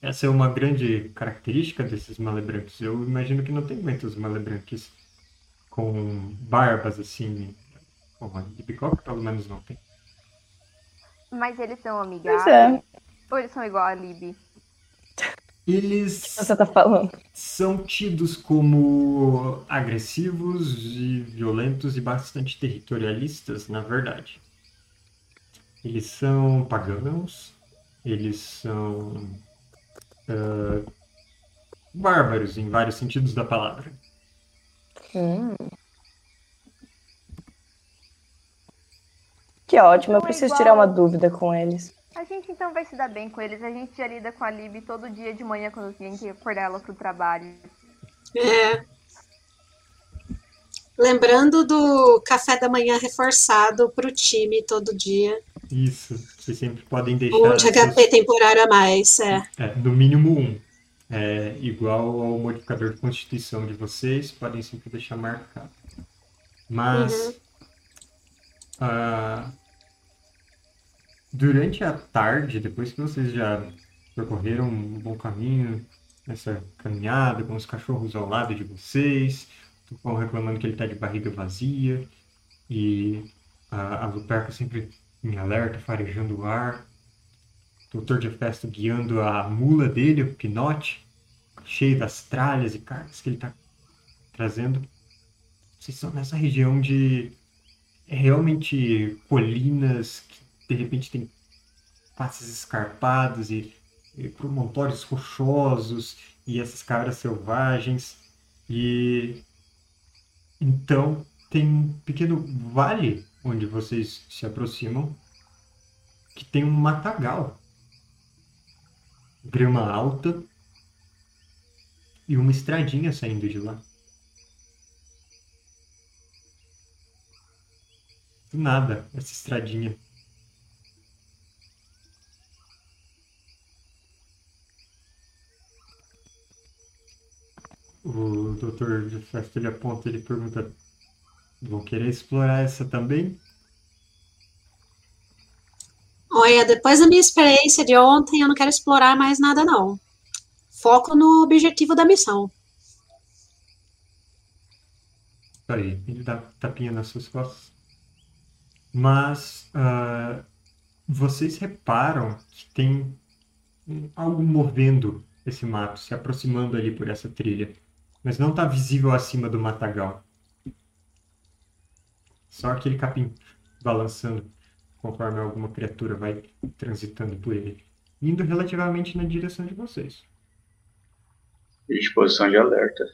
essa é uma grande característica desses malebranques. Eu imagino que não tem muitos malebranques com barbas assim. Bom, a Bicoque pelo menos não tem. Mas eles são amigáveis. é, Ou eles são igual a Libby? Eles você tá falando. são tidos como agressivos e violentos e bastante territorialistas, na verdade. Eles são pagãos, eles são ah, bárbaros em vários sentidos da palavra. Hum. Que ótimo, eu Não é preciso igual- tirar uma dúvida com eles. A gente então vai se dar bem com eles. A gente já lida com a Libby todo dia de manhã quando tem que acordar ela pro trabalho. É. Lembrando do café da manhã reforçado pro time todo dia. Isso, vocês sempre podem deixar Um de seus- HP temporário a mais, é. É, no mínimo um. É igual ao modificador de constituição de vocês, podem sempre deixar marcado. Mas Uhum. ah, durante a tarde, depois que vocês já percorreram um bom caminho nessa caminhada, com os cachorros ao lado de vocês, o Tupão reclamando que ele está de barriga vazia, e a, a Luperca sempre em alerta, farejando o ar doutor de festa guiando a mula dele, o Pinote, cheio das tralhas e cargas que ele está trazendo. Vocês estão nessa região de é realmente colinas que de repente tem passes escarpados e, e promontórios rochosos e essas cabras selvagens e então tem um pequeno vale onde vocês se aproximam que tem um matagal grama alta e uma estradinha saindo de lá. Do nada, essa estradinha. O doutor de ele aponta, ele pergunta: Vão querer explorar essa também? Olha, depois da minha experiência de ontem, eu não quero explorar mais nada, não. Foco no objetivo da missão. Aí, ele dá tapinha nas suas costas. Mas ah, vocês reparam que tem algo movendo esse mato, se aproximando ali por essa trilha. Mas não está visível acima do matagal. Só aquele capim balançando conforme alguma criatura vai transitando por ele. Indo relativamente na direção de vocês. Disposição de alerta.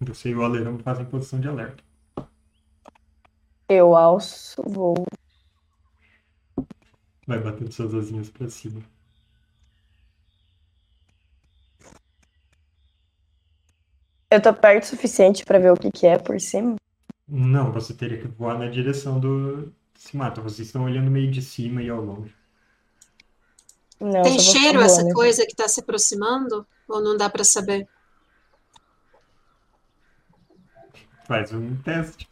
Você e o Alerão fazem posição de alerta. Eu alço, vou. Vai batendo suas asinhas pra cima. Eu tô perto o suficiente pra ver o que que é por cima. Não, você teria que voar na direção do desse mato. Vocês estão olhando meio de cima e ao longe. Não, Tem cheiro essa coisa que tá se aproximando? Ou não dá pra saber? Faz um teste.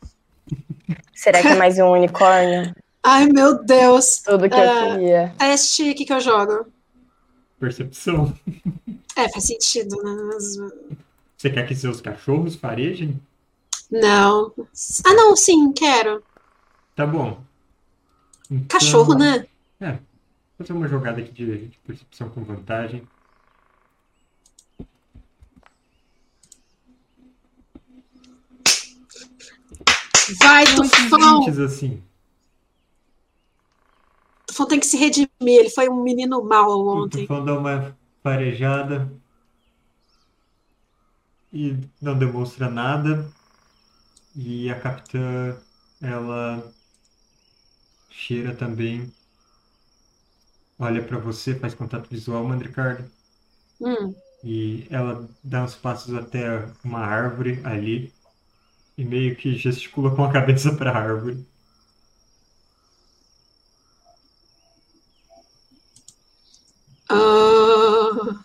Será que é mais um unicórnio? Ai, meu Deus. Tudo que Ah. eu queria. Teste, o que que eu jogo? Percepção. É, faz sentido, né? Mas, Você quer que seus cachorros farejem? Não. Ah, não, sim, quero. Tá bom. Então, Cachorro, né? É. Vou fazer uma jogada aqui de, de percepção com vantagem. Vai, Muitos Tufão! assim. Tufão tem que se redimir. Ele foi um menino mau O ontem. Tufão dá uma farejada e não demonstra nada. E a capitã, ela cheira também. Olha pra você, faz contato visual, Mandricardo. Hum. E ela dá uns passos até uma árvore ali e meio que gesticula com a cabeça para a árvore. Ah,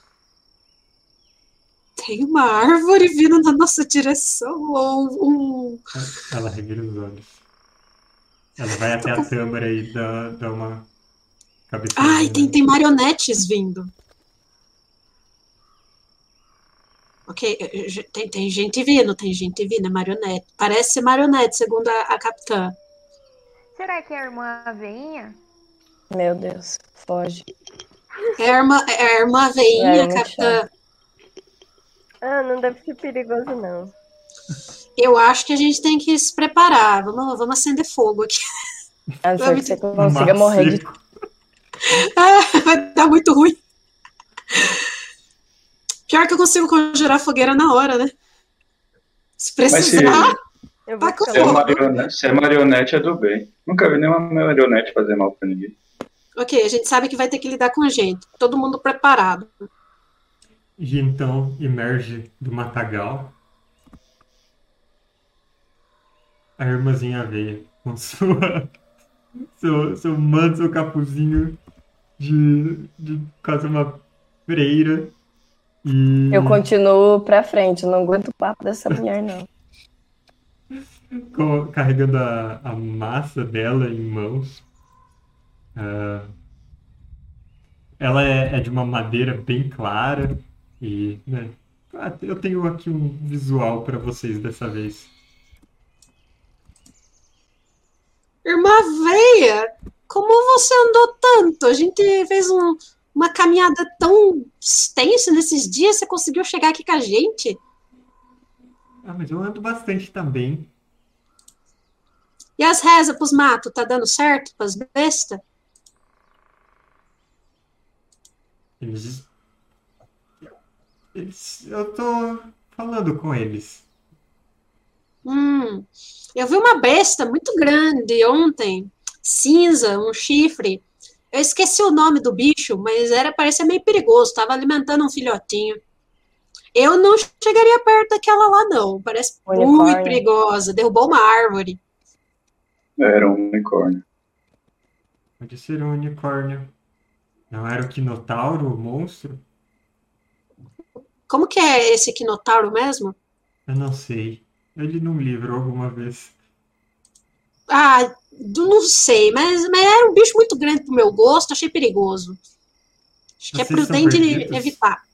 tem uma árvore vindo na nossa direção ou um. Ela revira os olhos. Ela vai até a tâmara e dá, dá uma cabeçadinha. Ai, tem, tem marionetes vindo. Ok, eh, eh, tem, tem gente vindo, tem gente vindo, é marionete. Parece ser marionete, segundo a, a capitã. Será que é a irmã veinha? Meu Deus, foge. É a irmã, é a irmã veinha, É, capitã. Ah, não deve ser perigoso, não. Eu acho que a gente tem que se preparar. Vamos, vamos acender fogo aqui. A não ser que você consiga mato morrer de. Ah, vai dar muito ruim. Pior que eu consigo conjurar fogueira na hora, né? Se Mas se, precisar. Eu vou Tá com se, é fogo. marionete, se é marionete, é do bem. Nunca vi nenhuma marionete fazer mal pra ninguém. Ok, a gente sabe que vai ter que lidar com gente. Todo mundo preparado. E então emerge do matagal a irmãzinha veia com sua, seu, seu manto, seu capuzinho de, de quase uma freira. E Eu continuo pra frente, não aguento o papo dessa mulher, não. carregando a, a massa dela em mãos. Ah, ela é, é de uma madeira bem clara e, né, ah, eu tenho aqui um visual para vocês dessa vez. Irmã Veia, como você andou tanto? A gente fez um- uma caminhada tão extensa nesses dias. Você conseguiu chegar aqui com a gente? Ah, mas eu ando bastante também. E as rezas pros matos, tá dando certo pras bestas? Eles, eles, eu tô falando com eles. Hum, eu vi uma besta muito grande ontem, cinza, um chifre. Eu esqueci o nome do bicho, mas era parecia meio perigoso. Tava alimentando um filhotinho. Eu não chegaria perto daquela lá, não. Parece muito Unicórnio. perigosa. Derrubou uma árvore. Era um unicórnio. Pode ser um unicórnio. Não era o Quinotauro, o monstro? Como que é esse quinotauro mesmo? Eu não sei. Eu li num livro alguma vez. Ah, não sei, mas, mas era um bicho muito grande pro meu gosto. Achei perigoso. Acho que é Vocês prudente evitar.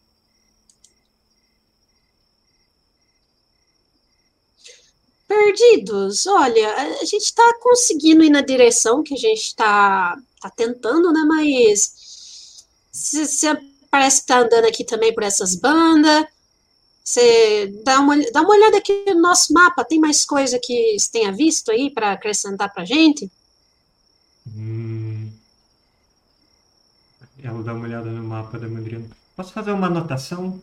Perdidos, olha, a gente está conseguindo ir na direção que a gente está tá tentando, né? Mas você parece que tá andando aqui também por essas bandas. Você dá uma, dá uma olhada aqui no nosso mapa. Tem mais coisa que você tenha visto aí para acrescentar pra gente? Hum. Ela dá uma olhada no mapa da Mandrina. Posso fazer uma anotação?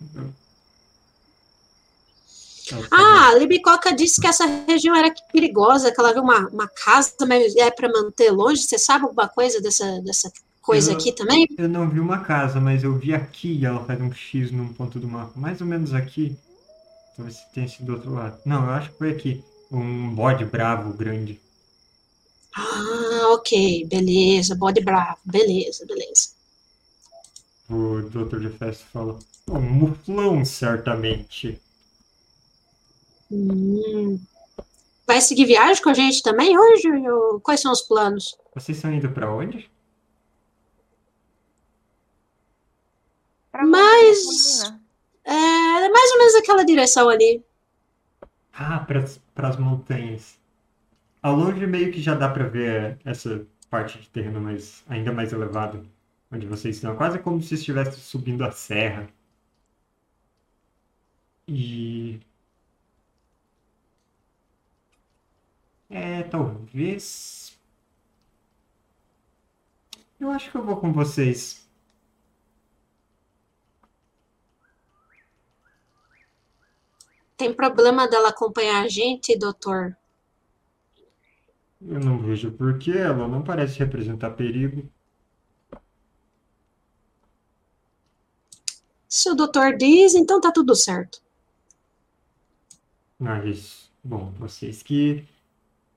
Ah, a Libicoca disse que essa região era perigosa, que ela viu uma, uma casa, mas é para manter longe. Você sabe alguma coisa dessa, dessa coisa Eu- aqui também? Eu não vi uma casa, mas eu vi aqui e ela faz um X num ponto do mapa. Mais ou menos aqui. Talvez tenha sido do outro lado. Não, eu acho que foi aqui. Um bode bravo grande. Ah, ok, beleza, bode bravo, beleza, beleza. O Dr. de Fest fala. Um muflão, certamente. Hum. Vai seguir viagem com a gente também hoje? quais são os planos? Vocês estão indo pra onde? Pra Mas-. É mais ou menos aquela direção ali. Ah, para as montanhas. Ao longe meio que já dá para ver essa parte de terreno mais, ainda mais elevado, onde vocês estão. Quase como se estivesse subindo a serra. E. É, talvez. Eu acho que eu vou com vocês. Tem problema dela acompanhar a gente, doutor? Eu não vejo por que ela não parece representar perigo. Se o doutor diz, então tá tudo certo. Mas, bom, vocês que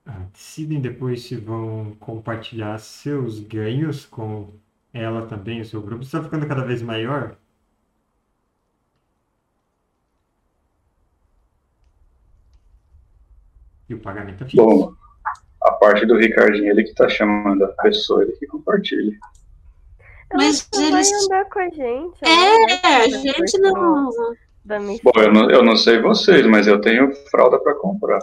ah, decidem depois se vão compartilhar seus ganhos com ela também, o seu grupo está ficando cada vez maior. E o pagamento é fixo. Bom, a parte do Ricardinho, ele que tá chamando a pessoa, ele que compartilha. Mas Ela vai eles- andar com a gente. É, a vai gente não. Bom, eu não, eu não sei vocês, mas eu tenho fralda pra comprar.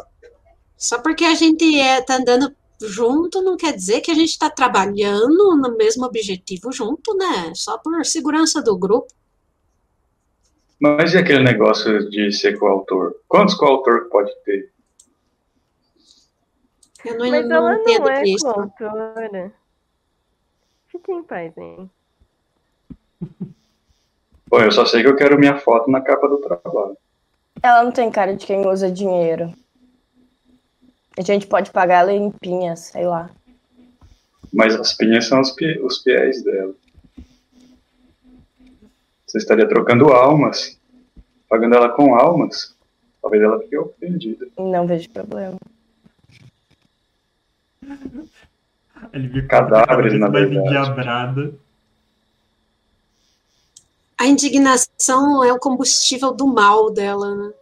Só porque a gente é, tá andando junto não quer dizer que a gente tá trabalhando no mesmo objetivo junto, né? Só por segurança do grupo. Mas e aquele negócio de ser coautor? Quantos coautor pode ter? Eu não, Mas não ela entendo não é disso. coautora. Fique em paz, hein? Bom, eu só sei que eu quero minha foto na capa do trabalho. Ela não tem cara de quem usa dinheiro. A gente pode pagar ela em pinhas, sei lá. Mas as pinhas são os, pi- os fiéis dela. Você estaria trocando almas, pagando ela com almas. Talvez ela fique ofendida. Não vejo problema. Ele fica Cadáveres, na mais endiabrada. A indignação é o combustível do mal dela, né?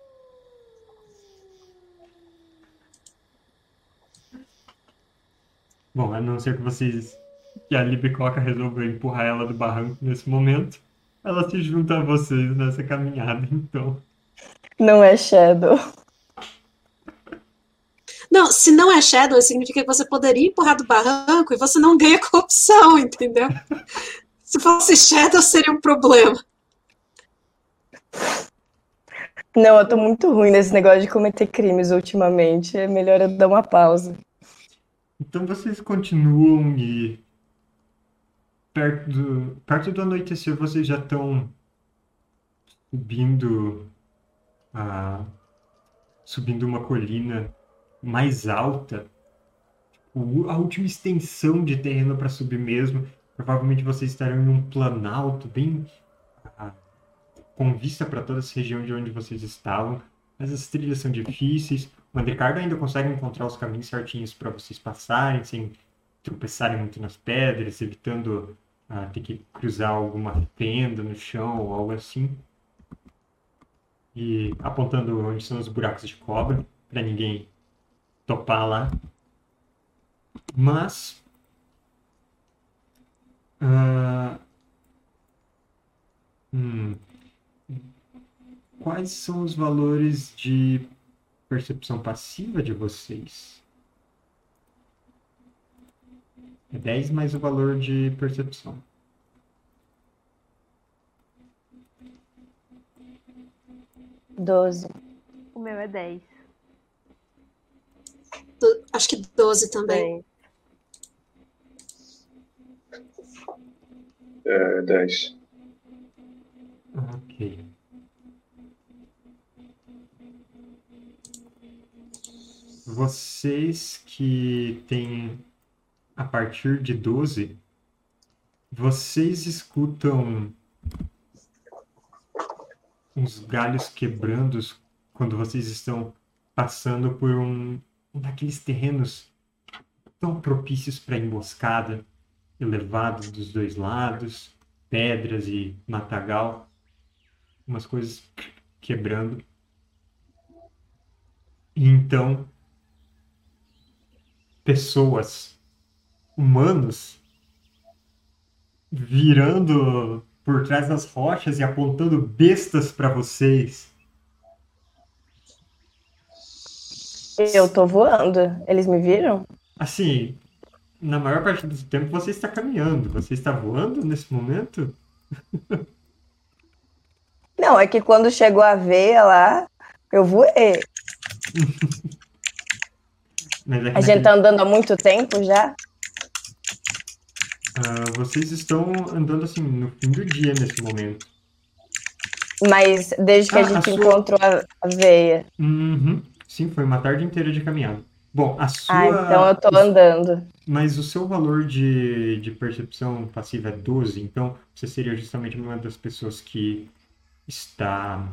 Bom, a não ser que vocês. que a Libicoca resolveu empurrar ela do barranco nesse momento. Ela se junta a vocês nessa caminhada, então. Não é Shadow. Não, se não é Shadow, significa que você poderia empurrar do barranco e você não ganha corrupção, entendeu? Se fosse Shadow, seria um problema. Não, eu tô muito ruim nesse negócio de cometer crimes ultimamente. É melhor eu dar uma pausa. Então vocês continuam e. Perto do, perto do anoitecer, vocês já estão subindo a, subindo uma colina mais alta. O- a última extensão de terreno para subir mesmo. Provavelmente vocês estarão em um planalto bem ah, com vista para toda essa região de onde vocês estavam. Mas as trilhas são difíceis. O Andricardo ainda consegue encontrar os caminhos certinhos para vocês passarem, sem tropeçarem muito nas pedras, evitando ah, ter que cruzar alguma fenda no chão ou algo assim. E apontando onde são os buracos de cobra, para ninguém topar lá. Mas. ah, hum, quais são os valores de percepção passiva de vocês? É 10 mais o valor de percepção. Doze. O meu é 10. Do- acho que 12 também. É 10. Ok. Vocês que têm a partir de 12, vocês escutam uns galhos quebrando quando vocês estão passando por um, daqueles terrenos tão propícios para emboscada, elevado dos dois lados, pedras e matagal, umas coisas quebrando. E então, pessoas, humanos, virando por trás das rochas e apontando bestas para vocês. Eu tô voando. Eles me viram? Assim, na maior parte do tempo você está caminhando. Você está voando nesse momento? Não, é que quando chegou a veia lá, eu voei. Mas é A gente tá andando há muito tempo já. ah, vocês estão andando assim no fim do dia nesse momento. Mas desde que Ah, a a gente sua- encontrou a, a veia. Uhum. Sim, foi uma tarde inteira de caminhada. Bom, a sua. Ah, então eu tô andando. Mas o seu valor de, de percepção passiva é 12, então você seria justamente uma das pessoas que está.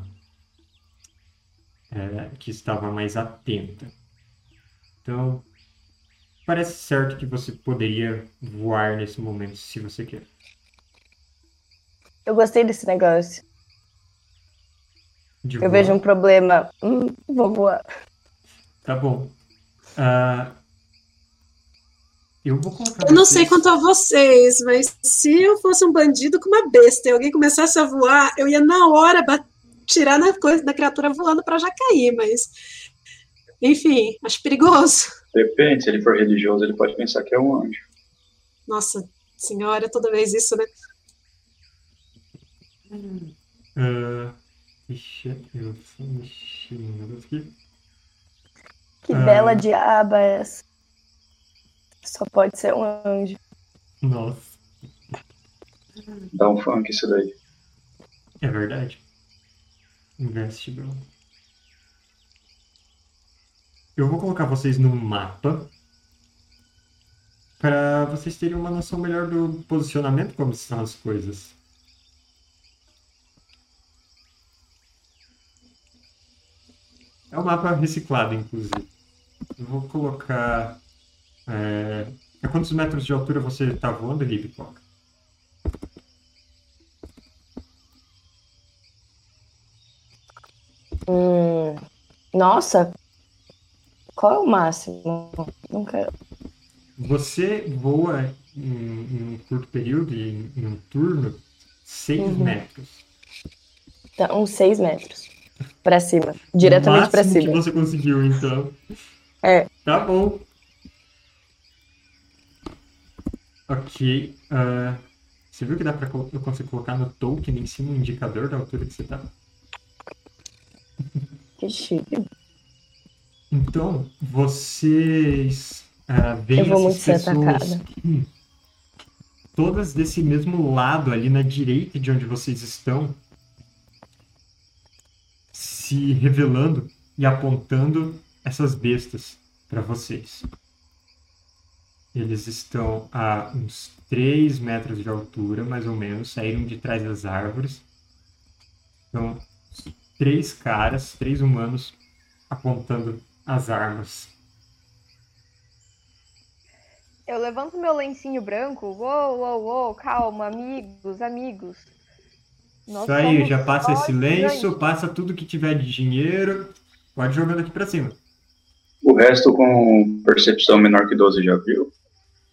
é, que estava mais atenta. Então, parece certo que você poderia voar nesse momento, se você quer. Eu gostei desse negócio. De Eu voar. vejo um problema. Hum, vou voar. Tá bom. Ah, eu vou colocar Eu não sei quanto a vocês, mas se eu fosse um bandido com uma besta e alguém começasse a voar, eu ia na hora tirar na coisa da criatura voando para já cair, mas enfim, acho perigoso. Depende, se ele for religioso, ele pode pensar que é um anjo. Nossa senhora, toda vez isso, né? Ah, deixa eu só mexer aqui. Que Ah. bela diaba é essa. Só pode ser um anjo. Nossa, Dá um funk isso daí. é verdade. Investigal. Eu vou colocar vocês no mapa para vocês terem uma noção melhor do posicionamento, como estão as coisas. É um mapa reciclado, inclusive. Eu vou colocar. É... A quantos metros de altura você está voando, Libicoca? Hum, nossa. Qual é o máximo? Nunca. Você voa em, em um curto período, em, em um turno, 6 Uhum. metros. Tá, uns seis metros. Pra cima. Diretamente máximo cima. que você conseguiu, então. É. Tá bom. Ok. ah, você viu que dá pra eu consigo colocar no token em cima um indicador da altura que você tá? Que chique. Então, vocês ah, veem Eu vou muito essas ser pessoas atacada. todas desse mesmo lado, ali na direita de onde vocês estão, se revelando e apontando essas bestas para vocês. Eles estão a uns 3 metros de altura, mais ou menos, saíram de trás das árvores. Então, três caras, três humanos apontando as armas. Eu levanto meu lencinho branco. Uou, uou, uou, calma, amigos, amigos. Nós Isso aí, já passa esse lenço, passa tudo que tiver de dinheiro, pode jogando aqui pra cima. O resto com percepção menor que 12 já viu?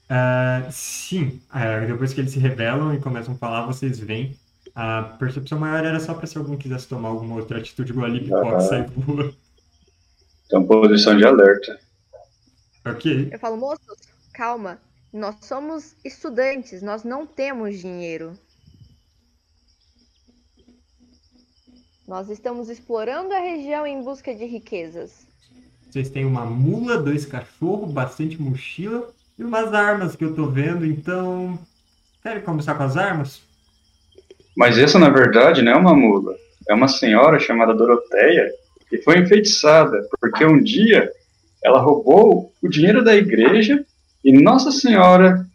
Ah, sim, ah, depois que eles se revelam e começam a falar, vocês veem. A percepção maior era só pra se alguém quisesse tomar alguma outra atitude igual a Lipcock Ah. sair voa. Então, posição de alerta. Ok. Eu falo, moços, calma. Nós somos estudantes, nós não temos dinheiro. Nós estamos explorando a região em busca de riquezas. Vocês têm uma mula, dois cachorros, bastante mochila e umas armas que eu tô vendo, então. Querem começar com as armas? Mas essa, na verdade, não é uma mula. É uma senhora chamada Doroteia que foi enfeitiçada, porque um dia ela roubou o dinheiro da igreja e Nossa Senhora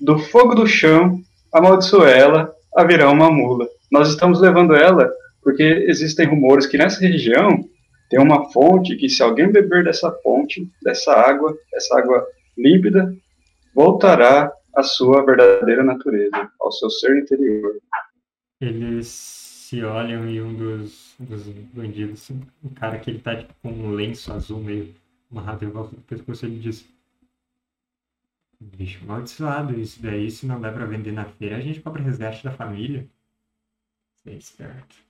do fogo do chão amaldiçoou ela a virar uma mula. Nós estamos levando ela porque existem rumores que nessa região tem uma fonte que se alguém beber dessa fonte, dessa água, dessa água límpida, voltará à sua verdadeira natureza, ao seu ser interior. Eles se olham e um dos, dos bandidos, um cara que ele tá tipo, com um lenço azul meio amarrado em volta do pescoço, ele diz: Bicho amaldiçoado, isso daí, se não dá pra vender na feira, a gente cobra resgate da família. Você é esperto.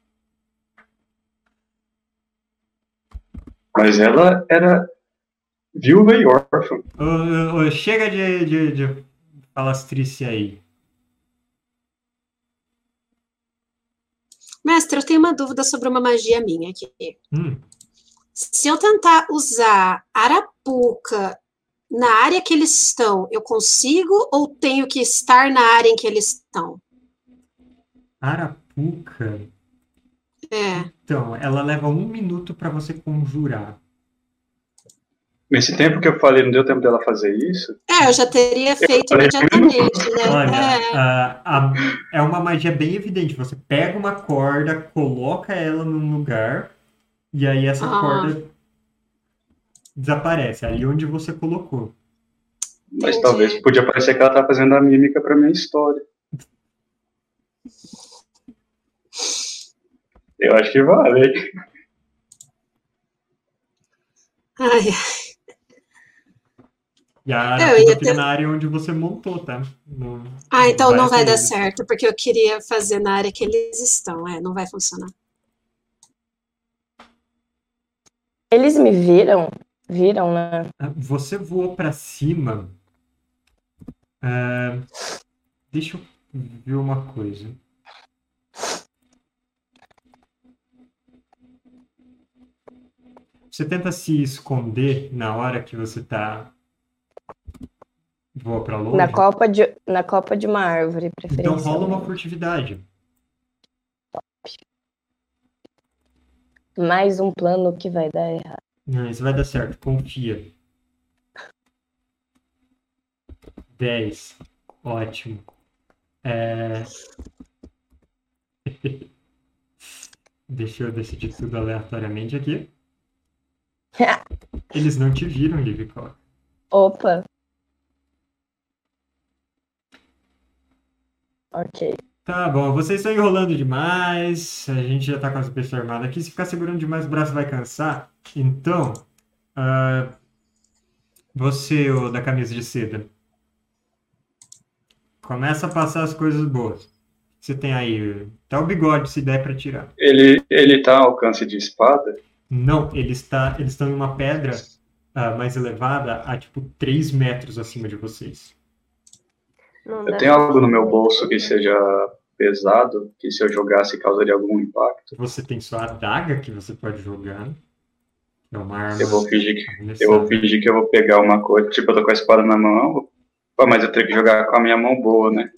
Mas ela era viúva e órfã. Ô, ô, ô, chega de, de, de falastrice aí. Mestre, eu tenho uma dúvida sobre uma magia minha aqui. Hum, Se eu tentar usar Arapuca na área que eles estão, eu consigo ou tenho que estar na área em que eles estão? Arapuca. É. Então, ela leva um minuto pra você conjurar. Nesse tempo que eu falei, não deu tempo dela fazer isso? É, eu já teria feito imediatamente, né? Olha, É. a- a- é uma magia bem evidente. Você pega uma corda, coloca ela num lugar, e aí essa Ah. corda desaparece, ali onde você colocou. Mas Entendi. talvez podia parecer que ela tá fazendo a mímica pra minha história. Eu acho que vale. hein? Ai, E a Eu ia ter- na área onde você montou, tá? No- ah, então não vai dar certo, porque eu queria fazer na área que eles estão. É, não vai funcionar. Eles me viram? Viram, né? Ah, Você voou pra cima. Ah, deixa eu ver uma coisa. Você tenta se esconder na hora que você tá voa pra longe? Na copa de, na copa de uma árvore, Então preferencialmente. rola uma furtividade. Mais um plano que vai dar errado. Não, isso vai dar certo, confia. 10. Ótimo. É... Deixa eu decidir tudo aleatoriamente aqui. Eles não te viram, Livicock. Opa. Ok. Tá bom, vocês estão enrolando demais. A gente já tá com as pessoas armadas aqui. Se ficar segurando demais o braço vai cansar. Então, ah, você, o da camisa de seda, começa a passar as coisas boas. Você tem aí até o bigode, se der pra tirar. Ele, ele tá ao alcance de espada? Não, ele está, eles estão em uma pedra ah, mais elevada, a tipo 3 metros acima de vocês. Não Eu tenho algo no meu bolso que seja pesado, que se eu jogasse causaria algum impacto. Você tem sua adaga que você pode jogar. É uma arma Eu vou fingir que, eu vou fingir que eu vou pegar uma coisa, tipo, eu tô com a espada na mão, pô, mas eu tenho que jogar com a minha mão boa, né?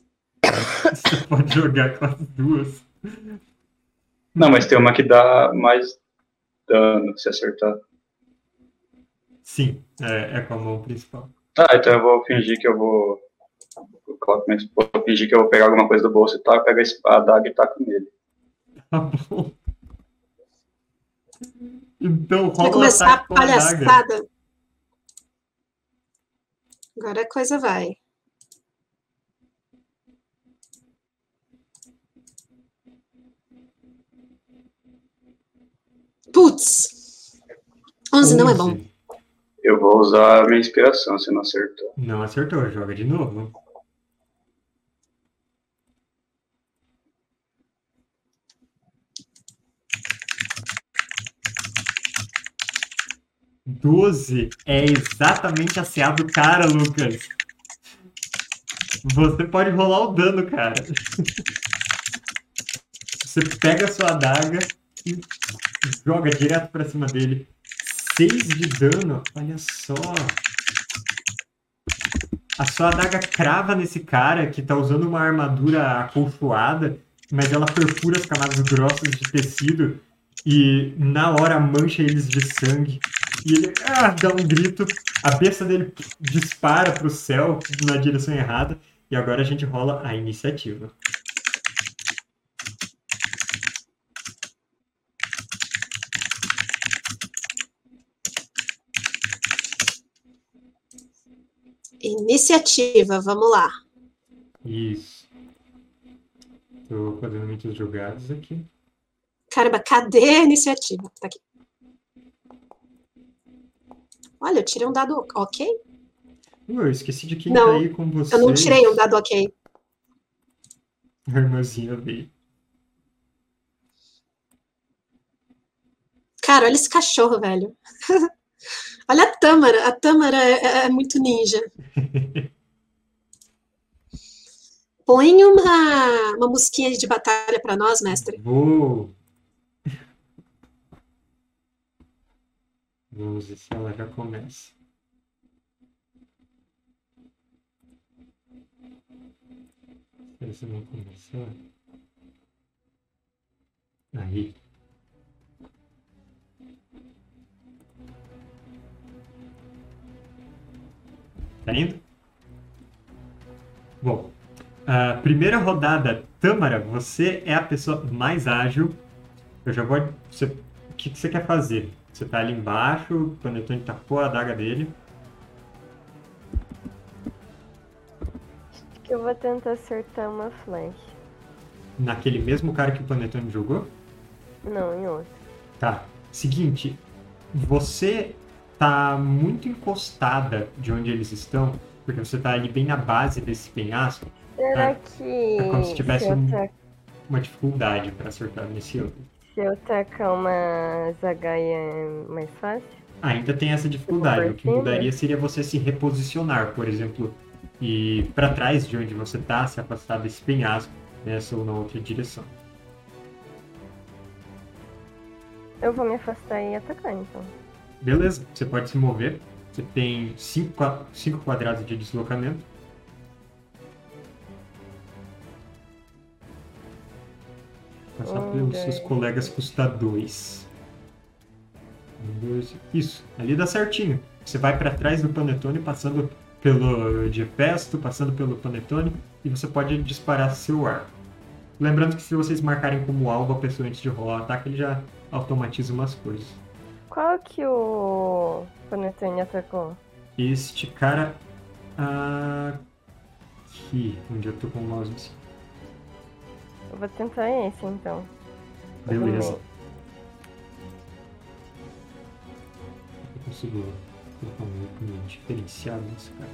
Você pode jogar com as duas. Não, mas tem uma que dá mais dano se acertar. Sim, é, é com a mão principal. Tá, então eu vou fingir que eu vou. Eu coloco minha espada, vou fingir que eu vou pegar alguma coisa do bolso e tal, pego a espada, adaga e taco nele. Tá bom. Então Vai rola um começar a palhaçada. Agora a coisa vai. Putz! 11 não é bom. 11. Eu vou usar a minha inspiração se não acertou. Não acertou, joga de novo. Doze é exatamente a CA do cara, Lucas. Você pode rolar o dano, cara. Você pega a sua adaga e joga direto pra cima dele. 6 de dano, olha só. A sua adaga crava nesse cara que tá usando uma armadura acolchoada, mas ela perfura as camadas grossas de tecido e na hora mancha eles de sangue. E ele ah, dá um grito, a besta dele dispara pro céu na direção errada e agora a gente rola a iniciativa. Iniciativa, vamos lá. Isso. Tô fazendo muitas jogadas aqui. Caramba, cadê a iniciativa? Tá aqui. Olha, eu tirei um dado ok. Uh, eu esqueci de quem Não, tá aí com vocês. Eu não tirei um dado ok. A irmãzinha veio. Cara, olha esse cachorro, velho. olha a Tâmara. A Tâmara é, é- é muito ninja. Põe uma, uma musiquinha de batalha pra nós, mestre. Vou. Vamos ver se ela já começa. Se não começar. Aí. Tá indo? Bom, a primeira rodada, Tâmara, você é a pessoa mais ágil. Eu já vou. Você, o que, que você quer fazer? Você tá ali embaixo, o Panetone tacou a adaga dele. Acho que eu vou tentar acertar uma flecha. Naquele mesmo cara que o Panetone jogou? Não, em outro. Tá. Seguinte, você tá muito encostada de onde eles estão, porque você tá ali bem na base desse penhasco. Será É. que. É como se tivesse se um- Uma dificuldade pra acertar nesse outro. Se eu tacar uma zagaia é mais fácil? Ainda tem essa dificuldade. O que mudaria seria você se reposicionar, por exemplo, e para trás de onde você tá, se afastar desse penhasco, nessa ou na outra direção. Eu vou me afastar e atacar, então. Beleza, você pode se mover. Você tem 5 quadrados de deslocamento. Passar Um, pelos seus colegas custa 2. Isso, ali dá certinho. Você vai para trás do panetone, passando pelo Gepesto, passando pelo panetone, e você pode disparar seu arco. Lembrando que se vocês marcarem como alvo a pessoa antes de rolar o ataque, ele já automatiza umas coisas. Qual que o Panetone atacou? Este cara aqui, onde eu tô com o mouse. Eu vou tentar esse, então. Beleza. Também. Eu consigo colocar um diferenciado nesse cara.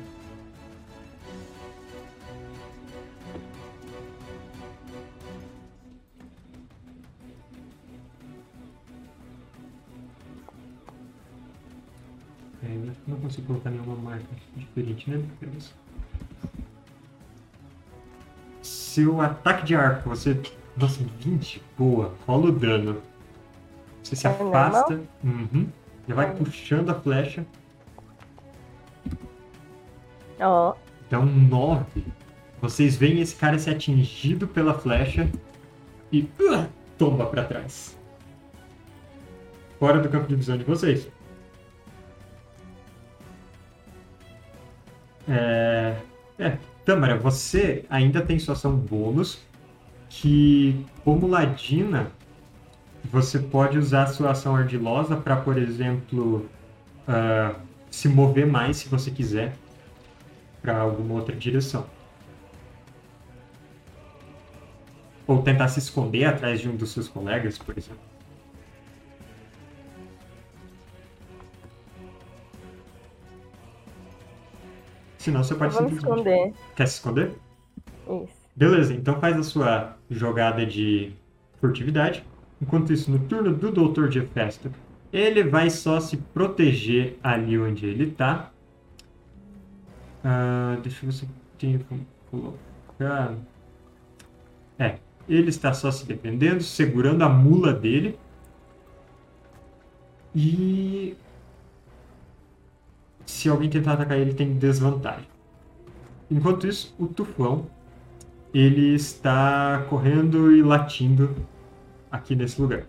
É, não consigo colocar nenhuma marca diferente, né? Seu ataque de arco, você. Nossa, 20? Boa, rola o dano. Você se afasta. Uhum. Já vai puxando a flecha. Ó, Dá um 9. Vocês veem esse cara ser atingido pela flecha e uh, tomba pra trás. Fora do campo de visão de vocês. É, é, Tâmara, você ainda tem sua ação bônus que, como Ladina, você pode usar sua ação ardilosa para, por exemplo, ah, se mover mais se você quiser para alguma outra direção. Ou tentar se esconder atrás de um dos seus colegas, por exemplo. Senão você pode me simplesmente... esconder. Quer se esconder? Isso. Beleza, então faz a sua jogada de furtividade. Enquanto isso, no turno do Doutor de ele vai só se proteger ali onde ele tá. Ah, deixa eu ver se tenho como colocar. É, ele está só se defendendo, segurando a mula dele. E. Se alguém tentar atacar ele, tem desvantagem. Enquanto isso, o tufão ele está correndo e latindo aqui nesse lugar.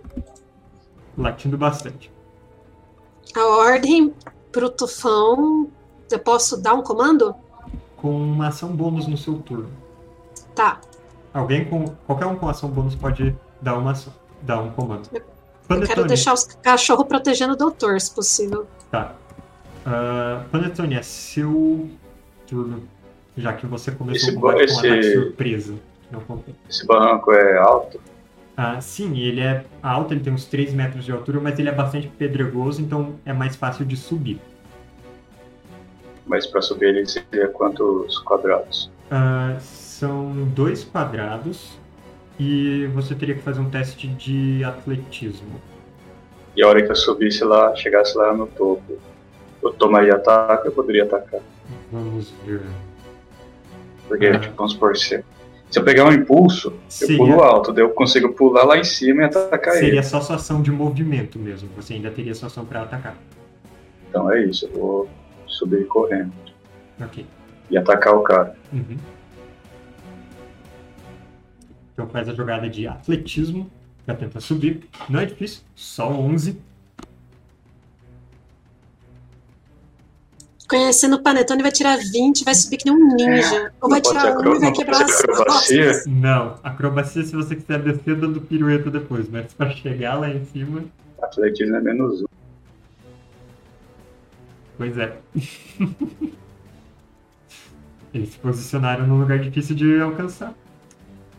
Latindo bastante. A ordem pro tufão. Eu posso dar um comando? Com uma ação bônus no seu turno. Tá. Alguém com. Qualquer um com ação bônus pode dar uma ação. Dar um comando. Eu quero Panetone. deixar os cachorros protegendo o doutor, se possível. Tá. Uh, Panetone, é seu turno. Já que você começou Esse o combate com um esse- ataque surpresa. Esse barranco é alto? Ah, sim, ele é alto, ele tem uns 3 metros de altura, mas ele é bastante pedregoso, então é mais fácil de subir. Mas pra subir ele seria quantos quadrados? Ah, são dois quadrados e você teria que fazer um teste de atletismo. E a hora que eu subisse lá, chegasse lá no topo, eu tomaria ataque, eu poderia atacar. Vamos ver. Porque, Ah. tipo, vamos supor, se, se eu pegar um impulso, eu Seria- pulo alto, daí eu consigo pular lá em cima e atacar ele. Seria só sua ação de movimento mesmo. Você ainda teria sua ação para atacar. Então é isso, eu vou subir correndo Ok. e atacar o cara. Uhum. Então faz a jogada de atletismo para tentar subir. Não é difícil, só 11. Conhecendo o Panetone, vai tirar 20, vai subir que nem um ninja. Ou vai tirar ser um acro- e vai quebrar as costas. Não, acrobacia se você quiser descer dando pirueta depois, mas para chegar lá em cima, Atletismo é menos um. pois é. Eles se posicionaram num lugar difícil de alcançar.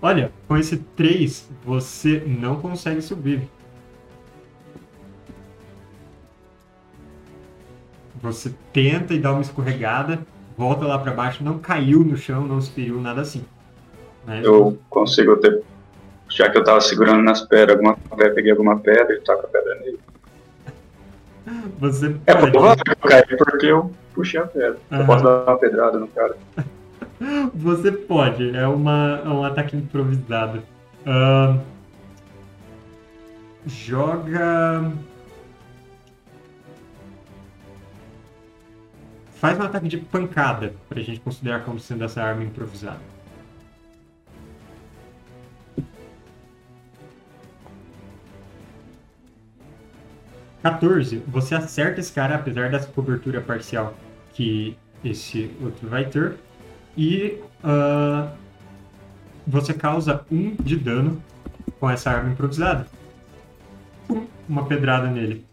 Olha, com esse 3, você não consegue subir. Você tenta e dá uma escorregada, volta lá pra baixo, não caiu no chão, não se feriu, nada assim. Mas Eu consigo ter. Já que eu tava segurando nas pedras, alguma pedra, peguei alguma pedra e taco a pedra nele. você É provável que eu caí porque eu puxei a pedra. Aham. Eu posso dar uma pedrada no cara. você pode, é, uma, é um ataque improvisado. Ahn, joga. Faz um ataque de pancada pra gente considerar como sendo essa arma improvisada. Quatorze. Você acerta esse cara, apesar dessa cobertura parcial que esse outro vai ter. E ah, você causa um de dano com essa arma improvisada. Pum, uma pedrada nele.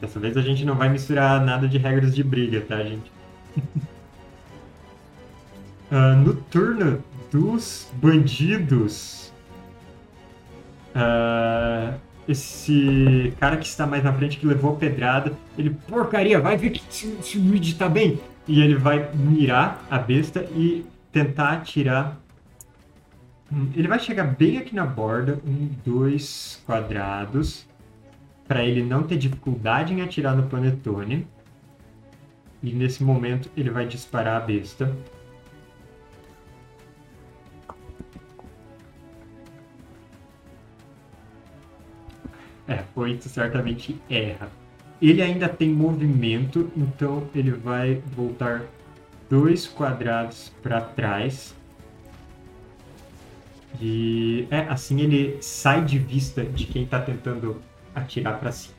Dessa vez a gente não vai misturar nada de regras de briga, tá, gente? Ah, no turno dos bandidos, ah, esse cara que está mais na frente, que levou a pedrada, ele, porcaria, vai ver que o Luigi tá bem. E ele vai mirar a besta e tentar atirar. Hum, Ele vai chegar bem aqui na borda, um, dois quadrados, para ele não ter dificuldade em atirar no panetone. E nesse momento ele vai disparar a besta. É, oito certamente erra. Ele ainda tem movimento, então ele vai voltar dois quadrados para trás. E é assim ele sai de vista de quem está tentando atirar para cima.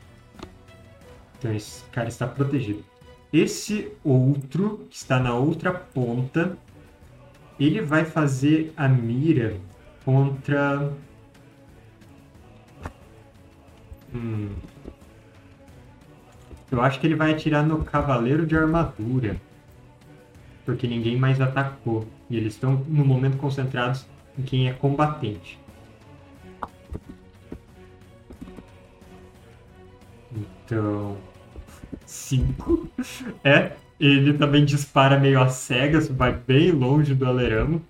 Então esse cara está protegido. Esse outro que está na outra ponta, ele vai fazer a mira contra Hum. Eu acho que ele vai atirar no Cavaleiro de Armadura. Porque ninguém mais atacou. E eles estão no momento concentrados em quem é combatente. Então. 5. É. Ele também dispara meio às cegas, vai bem longe do aleramo.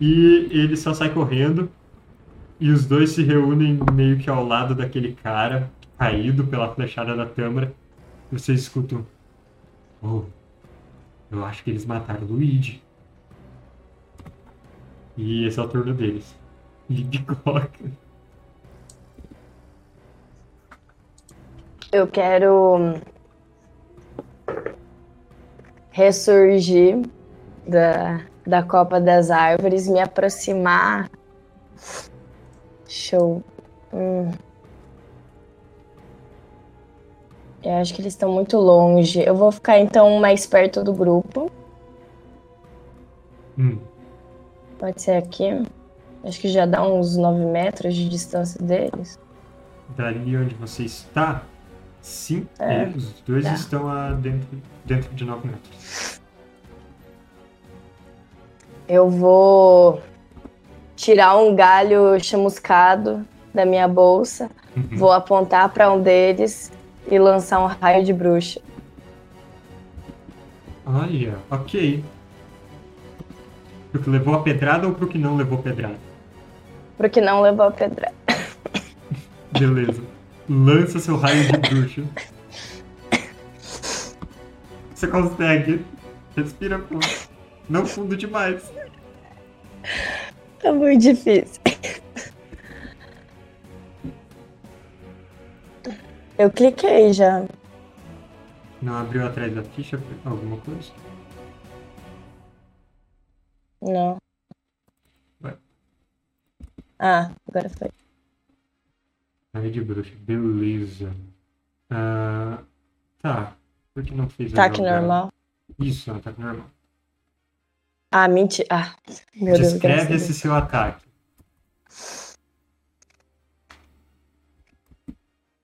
E ele só sai correndo. E os dois se reúnem meio que ao lado daquele cara caído pela flechada da Tâmara. E vocês escutam. Oh, eu acho que eles mataram o Luigi. E esse é o turno deles. Libicoca. Eu quero ressurgir da, da Copa das Árvores, me aproximar. Show. Hum. Eu acho que eles estão muito longe. Eu vou ficar então mais perto do grupo. Hum, Pode ser aqui. Acho que já dá uns 9 metros de distância deles. dali onde você está, sim, É, os dois tá. estão a dentro, dentro de 9 metros. Eu vou tirar um galho chamuscado da minha bolsa, Uhum. vou apontar para um deles e lançar um raio de bruxa. Olha, ok. Pro que levou a pedrada ou pro que não levou pedrada? Pro que não levou a pedrada. Beleza. Lança seu raio de bruxa. Você consegue. Respira fundo. Não fundo demais. Tá muito difícil. Eu cliquei já. Não abriu atrás da ficha alguma coisa? Não. Vai. Ah, agora foi. Raio de bruxa. Beleza. Ah, tá. Por que não fez Ataque normal. Isso, um ataque normal. Ah, mentira. Ah, meu Deus, Descreve Deus. esse seu ataque.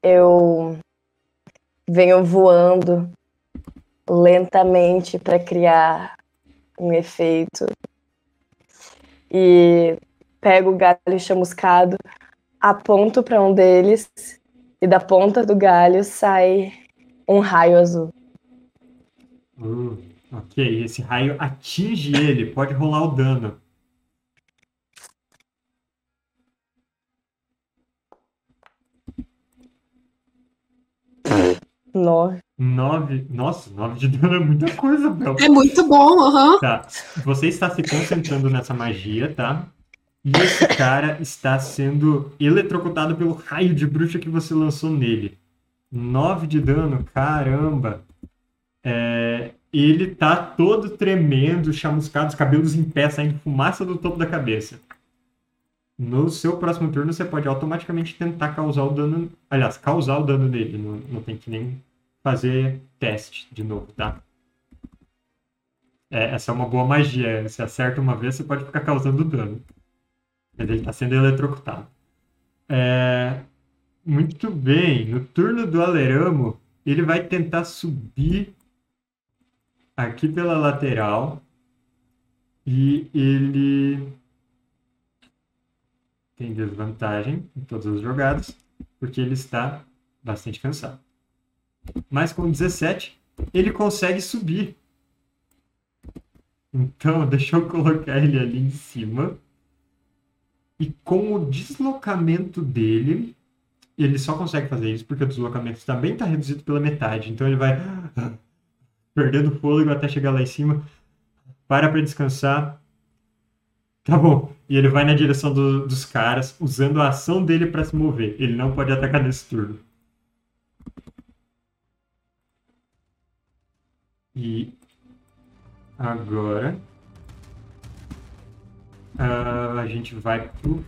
Eu venho voando lentamente para criar um efeito. E pego o galho chamuscado, aponto para um deles e da ponta do galho sai um raio azul. Uh, ok, esse raio atinge ele. Pode rolar o dano. Nove. 9. Nossa, 9 de dano é muita coisa, Bel. É muito bom, aham. Tá. Você está se concentrando nessa magia, tá? E esse cara está sendo eletrocutado pelo raio de bruxa que você lançou nele. 9 de dano, caramba. É, ele tá todo tremendo, chamuscado, os cabelos em pé, saindo fumaça do topo da cabeça. No seu próximo turno, você pode automaticamente tentar causar o dano. Aliás, causar o dano nele. Não, não tem que nem fazer teste de novo, tá? É, essa é uma boa magia. Se acerta uma vez, você pode ficar causando dano. Ele está sendo eletrocutado. É, muito bem. No turno do Aleramo, ele vai tentar subir aqui pela lateral. E ele tem desvantagem em todas as jogadas, porque ele está bastante cansado. Mas com 17, ele consegue subir. Então, deixa eu colocar ele ali em cima. E com o deslocamento dele, ele só consegue fazer isso porque o deslocamento também está reduzido pela metade. Então ele vai perdendo fôlego até chegar lá em cima. Para para descansar. Tá bom. E ele vai na direção do- dos caras, usando a ação dele para se mover. Ele não pode atacar nesse turno. E agora ah, a gente vai pro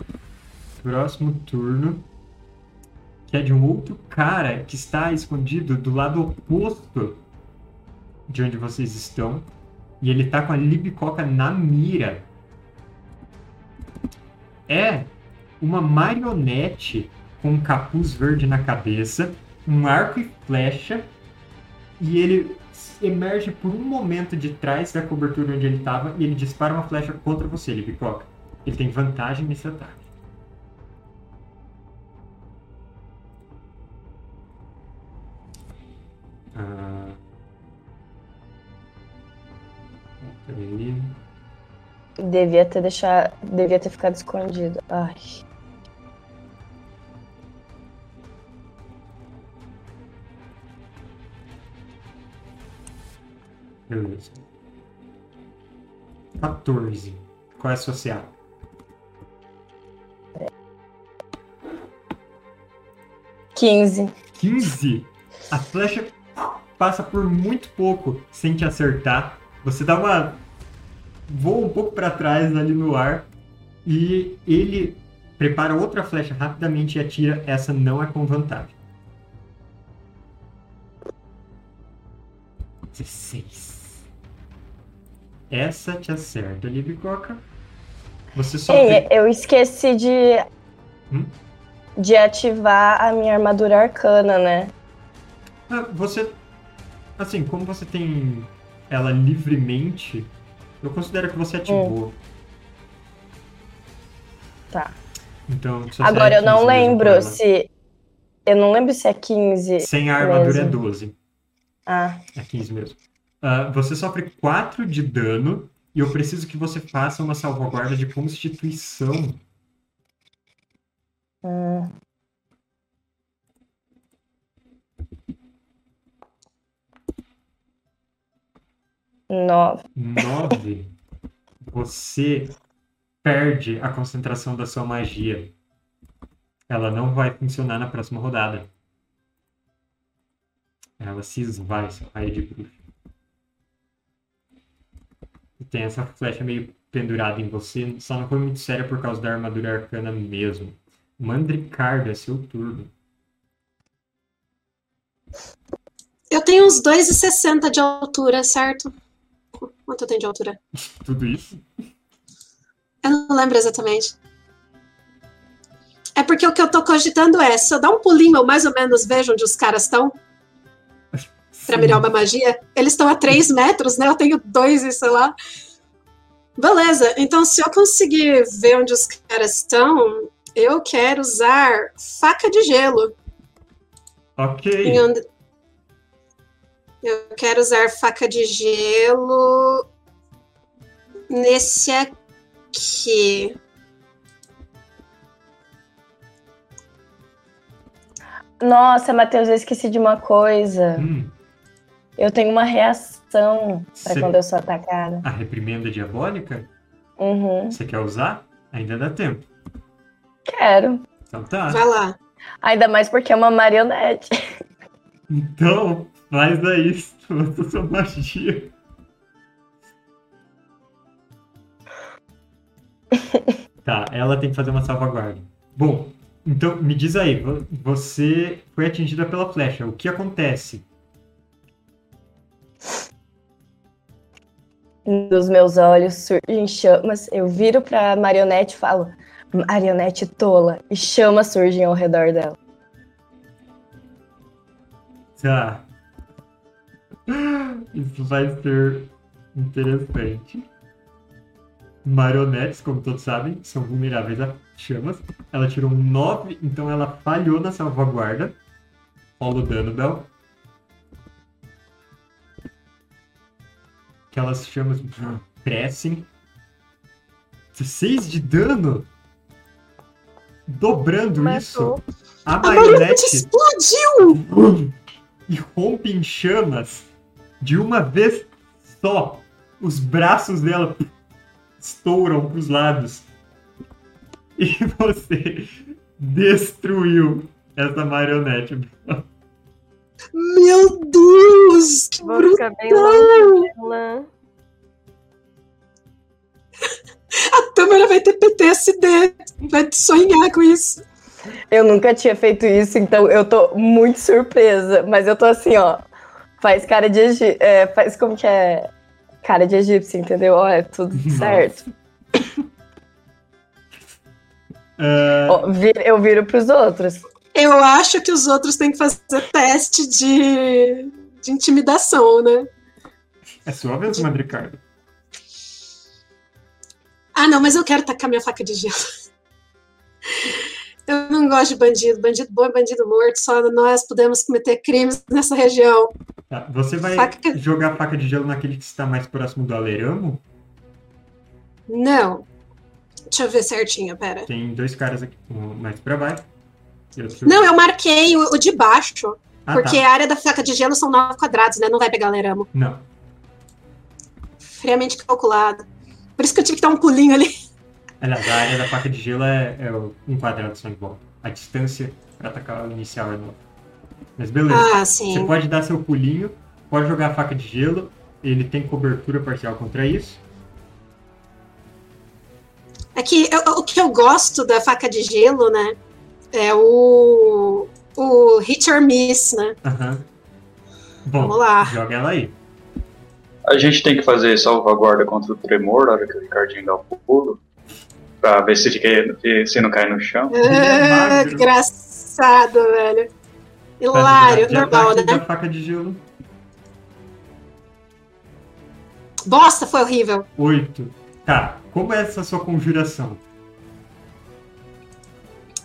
próximo turno, que é de um outro cara que está escondido do lado oposto de onde vocês estão. E ele tá com a libicoca na mira. É uma marionete com um capuz verde na cabeça, um arco e flecha, e ele emerge por um momento de trás da cobertura onde ele estava e ele dispara uma flecha contra você, Libicoca. Ele tem vantagem nesse ataque. Ah. Peraí. Devia ter deixado. Devia ter ficado escondido. Ai. Beleza. 14. Qual é a sua CA? Quinze. 15. A flecha passa por muito pouco sem te acertar. Você dá uma. voa um pouco para trás ali no ar. E ele prepara outra flecha rapidamente e atira. Essa não é com vantagem. Essa te acerta, Libicoca. Você só Ei, tem- eu esqueci de. Hum? De ativar a minha armadura arcana, né? Ah, Você. Assim, como você tem ela livremente, eu considero que você ativou. Tá. Então, Agora eu não 15 mesmo lembro se. Eu não lembro se é 15. Sem a armadura é Mesmo. 12. Ah, É 15 mesmo. Ah, você sofre 4 de dano e eu preciso que você faça uma salvaguarda de constituição. hum. Nove. 9. Você perde a concentração da sua magia. Ela não vai funcionar na próxima rodada. Ela se esvai, seu raio de bruxa. E tem essa flecha meio pendurada em você, só não foi muito séria por causa da armadura arcana mesmo. Mandricardo, é seu turno. Eu tenho uns 2,60 de altura, certo? Quanto eu tenho de altura? Tudo isso? Eu não lembro exatamente. É porque o que eu tô cogitando é, se eu dar um pulinho, eu mais ou menos vejo onde os caras estão, pra mirar uma magia. Eles estão a 3 metros, né? Eu tenho dois e sei lá. Beleza, então se eu conseguir ver onde os caras estão, eu quero usar faca de gelo. Ok. Onde- Eu quero usar faca de gelo nesse aqui. Nossa, Matheus, eu esqueci de uma coisa. Hum, Eu tenho uma reação pra Cê- quando eu sou atacada. a reprimenda diabólica? Uhum. Você quer usar? Ainda dá tempo. Quero. Então tá. Vai lá. Ainda mais porque é uma marionete. Então, faz aí, usa sua magia. Tá, ela tem que fazer uma salvaguarda. Bom, então me diz aí, vo- você foi atingida pela flecha. O que acontece? Nos meus olhos surgem chamas. Eu viro pra marionete e falo: Marionete tola. E chamas surgem ao redor dela. Tá. Isso vai ser interessante. Marionetes, como todos sabem, são vulneráveis a chamas. Ela tirou um 9, então ela falhou na salvaguarda. Rola o dano, Bel. Aquelas chamas crescem. 16 de dano? Dobrando isso, a A marionete marionete explodiu! e rompe em chamas de uma vez só. Os braços dela estouram para os lados. E você destruiu essa marionete. Meu Deus! Que Vou brutal! longe. A Tâmara vai ter PTSD. Vai sonhar com isso. Eu nunca tinha feito isso, então eu tô muito surpresa. Mas eu tô assim, ó. Faz cara de egípcio. É, faz como que é? Cara de egípcio, entendeu? Ó, é tudo Nossa. certo. Ah, Ó, vi- eu viro pros outros. Eu acho que os outros têm que fazer teste de, de intimidação, né? é sua vez, Madricardo. Ah, não, mas eu quero tacar minha faca de gelo. Eu não gosto de bandido. Bandido bom é bandido morto. Só nós podemos cometer crimes nessa região. Tá, Você vai Faca- jogar a faca de gelo naquele que está mais próximo do aleramo? Não. Deixa eu ver certinho, pera. Tem dois caras aqui um mais para baixo. Não, eu marquei o, o de baixo. Ah, porque tá. a área da faca de gelo são 9 quadrados, né? Não vai pegar leramo. Não. Friamente calculado. Por isso que eu tive que dar um pulinho ali. Aliás, a área da faca de gelo é, é um quadrado só volta. A distância para atacar o inicial é nova. Mas beleza. Ah, Você sim. pode dar seu pulinho, pode jogar a faca de gelo. Ele tem cobertura parcial contra isso. É que eu- o que eu gosto da faca de gelo, né? É o. O hit or miss, né? Aham. Bom, Vamos lá. joga ela aí. A gente tem que fazer salvaguarda contra o tremor na hora que o Ricardinho dá o pulo. Pra ver se, fica- se não cai no chão. é Ah, engraçado, velho. Hilário, de normal, ataque né? da faca de gelo. Bosta, foi horrível. 8. Tá, como é essa sua conjuração?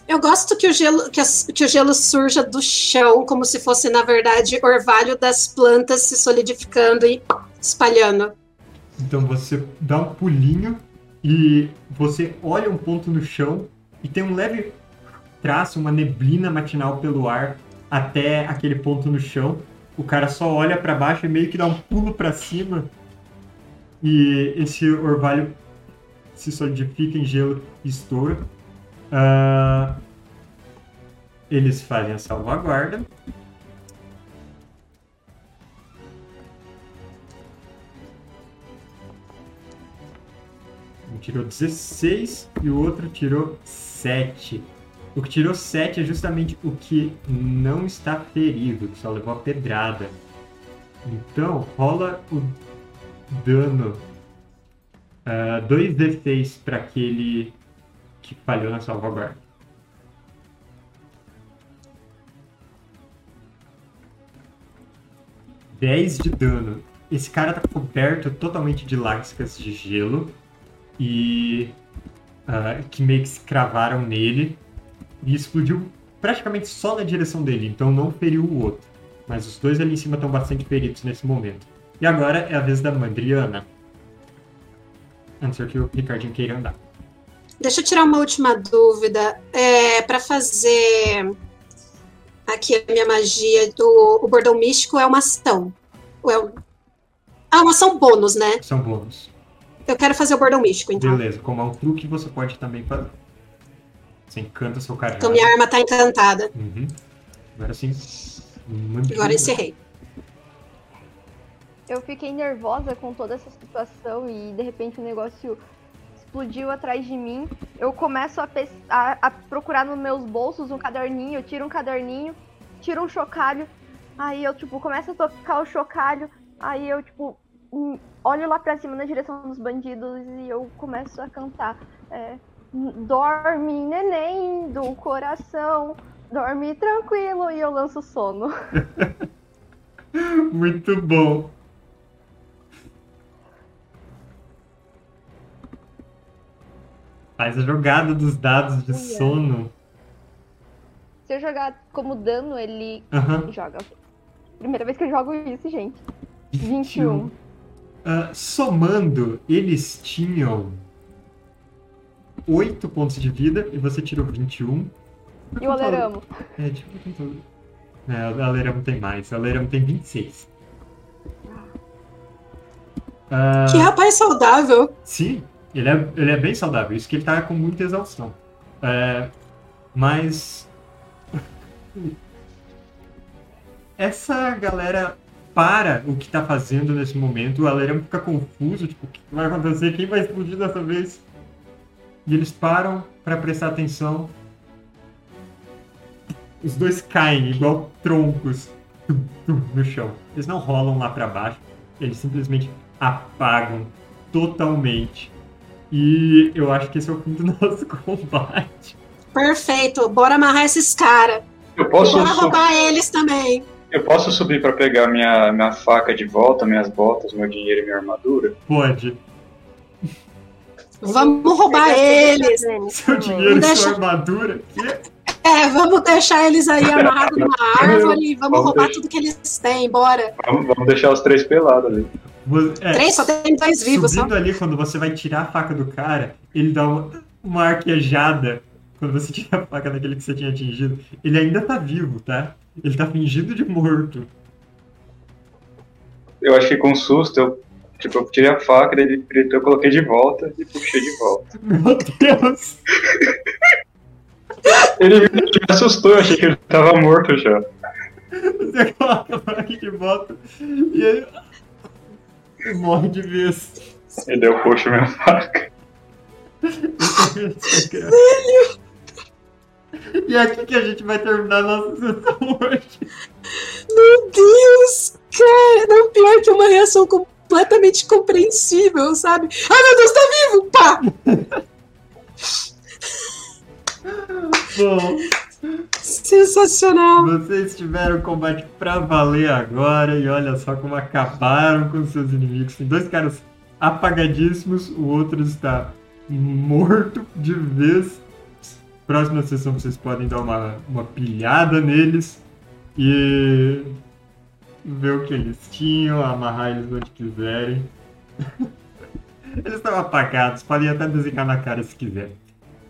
Eu gosto que o, gelo, que, as- que o gelo surja do chão, como se fosse, na verdade, orvalho das plantas se solidificando e espalhando. Então você dá um pulinho e você olha um ponto no chão e tem um leve traço, uma neblina matinal pelo ar até aquele ponto no chão. O cara só olha pra baixo e meio que dá um pulo pra cima e esse orvalho se solidifica em gelo e estoura. Ah, eles fazem a salvaguarda. Um tirou 16 e o outro tirou 7. O que tirou 7 é justamente o que não está ferido, que só levou a pedrada. Então, rola o dano. 2d6 para aquele que falhou na salvaguarda. Dez de dano. Esse cara tá coberto totalmente de lascas de gelo e ah, que meio que se cravaram nele e explodiu praticamente só na direção dele, então não feriu o outro. Mas os dois ali em cima estão bastante feridos nesse momento. E agora é a vez da Mandriana. A não ser que o Ricardinho queira andar. Deixa eu tirar uma última dúvida. É, para fazer aqui a minha magia, do, o bordão místico é uma ação. Ou é um... Ah, uma ação bônus, né? São bônus. Eu quero fazer o bordão místico, então. Beleza, como é um truque, você pode também fazer. Você encanta seu cajado. Então minha arma tá encantada. Uhum. Agora sim. Mandriana. Agora encerrei. Eu fiquei nervosa com toda essa situação e de repente o negócio explodiu atrás de mim. Eu começo a, a- a procurar nos meus bolsos um caderninho, eu tiro um caderninho, tiro um chocalho, aí eu tipo começo a tocar o chocalho, aí eu tipo hum, olho lá pra cima na direção dos bandidos e eu começo a cantar. é, dorme, neném do coração, dorme tranquilo e eu lanço sono. Muito bom. Faz a jogada dos dados de Uia. sono. Se eu jogar como dano, ele Aham. joga. Primeira vez que eu jogo isso, gente. 21. Ah, somando, eles tinham 8 pontos de vida e você tirou 21. E o Aleramo. É, quanto. É, o Aleramo tem mais. O Aleramo tem 26. Ah, Que rapaz saudável. Sim, ele é, ele é bem saudável. Isso que ele tá com muita exaustão. É, mas. Essa galera para o que tá fazendo nesse momento. O Alerão fica confuso, tipo, o que vai acontecer? Quem vai explodir dessa vez? E eles param para prestar atenção. Os dois caem igual troncos no chão. Eles não rolam lá para baixo. Eles simplesmente apagam totalmente. E eu acho que esse é o fim do nosso combate. Perfeito. Bora amarrar esses caras. Eu posso, Bora roubar eles também. eu posso subir pra pegar minha, minha faca de volta, minhas botas, meu dinheiro e minha armadura? Pode. Vamos roubar eles. Seu dinheiro e Deixa- sua armadura. É, vamos deixar eles aí amarrados numa árvore e vamos Vamos roubar deixar. tudo que eles têm. Bora. Vamos, vamos deixar os três pelados ali. É, Três, só tem dois vivos. Só. Subindo ali, quando você vai tirar a faca do cara, ele dá uma, uma arquejada. Quando você tira a faca daquele que você tinha atingido. Ele ainda tá vivo, tá? Ele tá fingindo de morto. Eu acho que com susto, eu, tipo, eu tirei a faca, daí ele- eu coloquei de volta e puxei de volta. Meu Deus! Ele me assustou, eu achei que ele tava morto já. Você coloca a faca de volta e ele. E morre de vez. E daí eu puxo minha faca. E é aqui que a gente vai terminar a nossa sessão hoje. Meu Deus, cara. Não, pior que uma reação completamente compreensível, sabe? Ai, meu Deus, tá vivo! Pá! Bom, Sensacional. vocês tiveram combate pra valer agora e olha só como acabaram com seus inimigos. Tem dois caras apagadíssimos, o outro está morto de vez. Próxima sessão vocês podem dar uma, uma pilhada neles e ver o que eles tinham, amarrar eles onde quiserem. Eles estão apagados, podem até desenhar na cara se quiser.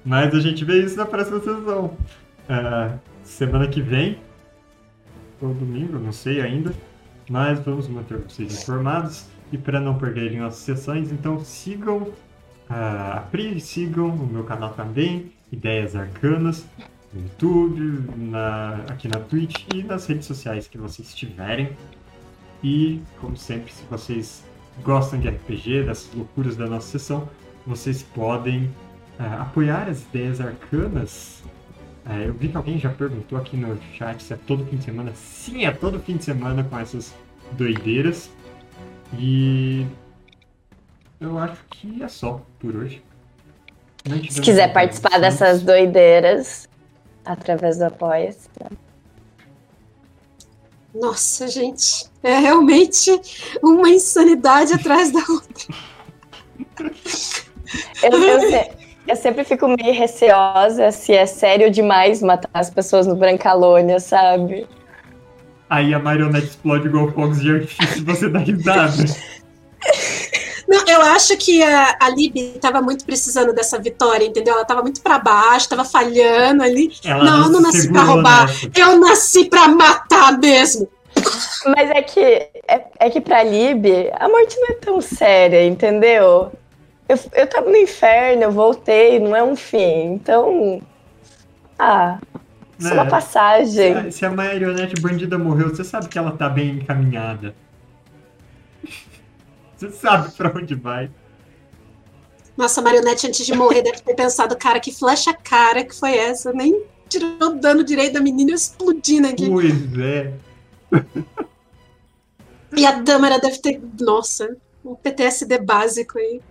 Mas a gente vê isso na próxima sessão. Ah, semana que vem, ou domingo, não sei ainda. Mas vamos manter vocês informados. E para não perderem nossas sessões, então sigam ah, a Pri, sigam o meu canal também, Ideias Arcanas, no YouTube, na- aqui na Twitch e nas redes sociais que vocês tiverem. E, como sempre, se vocês gostam de RPG, dessas loucuras da nossa sessão, vocês podem ah, apoiar as ideias arcanas. Ah, eu vi que alguém já perguntou aqui no chat se é todo fim de semana. Sim, é todo fim de semana com essas doideiras. E eu acho que é só por hoje. Se quiser participar dessas doideiras através do Apoia-se. né? Nossa, gente, é realmente uma insanidade atrás da outra. Eu, eu se- eu sempre fico meio receosa se é sério demais matar as pessoas no Brancalônia, sabe? Aí a marionete explode igual fogos de artifício e você dá risada. Não, eu acho que a, a Lib tava muito precisando dessa vitória, entendeu? Ela tava muito pra baixo, tava falhando ali. Ela não, eu não nasci pra segurou roubar. nessa. Eu nasci pra matar mesmo. Mas é que, é, é que pra Lib, a morte não é tão séria, entendeu? Eu, eu tava no inferno, eu voltei, não é um fim. Então. Ah, isso é uma Né? Se passagem. a, se a marionete bandida morreu, você sabe que ela tá bem encaminhada. Você sabe pra onde vai. Nossa, a marionete antes de morrer deve ter pensado, cara, que flecha cara que foi essa? Nem tirou dano direito da menina explodindo aqui. Pois é. E a Dâmara deve ter. Nossa, um PTSD básico aí.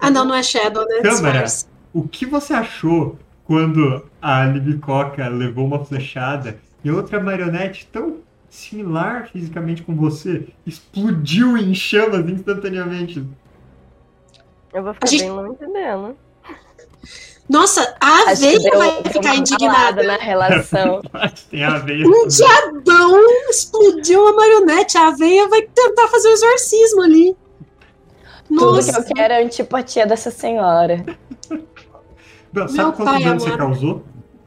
Ah, não, não é Shadow, né? Câmara. Disfarce. O que você achou quando a Libicoca levou uma flechada e outra marionete tão similar fisicamente com você explodiu em chamas instantaneamente? Eu vou ficar A gente- bem longe dela. Nossa, a Acho aveia deu, vai ficar indignada. na relação. Tem a veia. Um diabão explodiu a marionete. A aveia vai tentar fazer o exorcismo ali. Tudo que Nossa, eu quero é a antipatia dessa senhora. Sabe quanto pai dano você causou?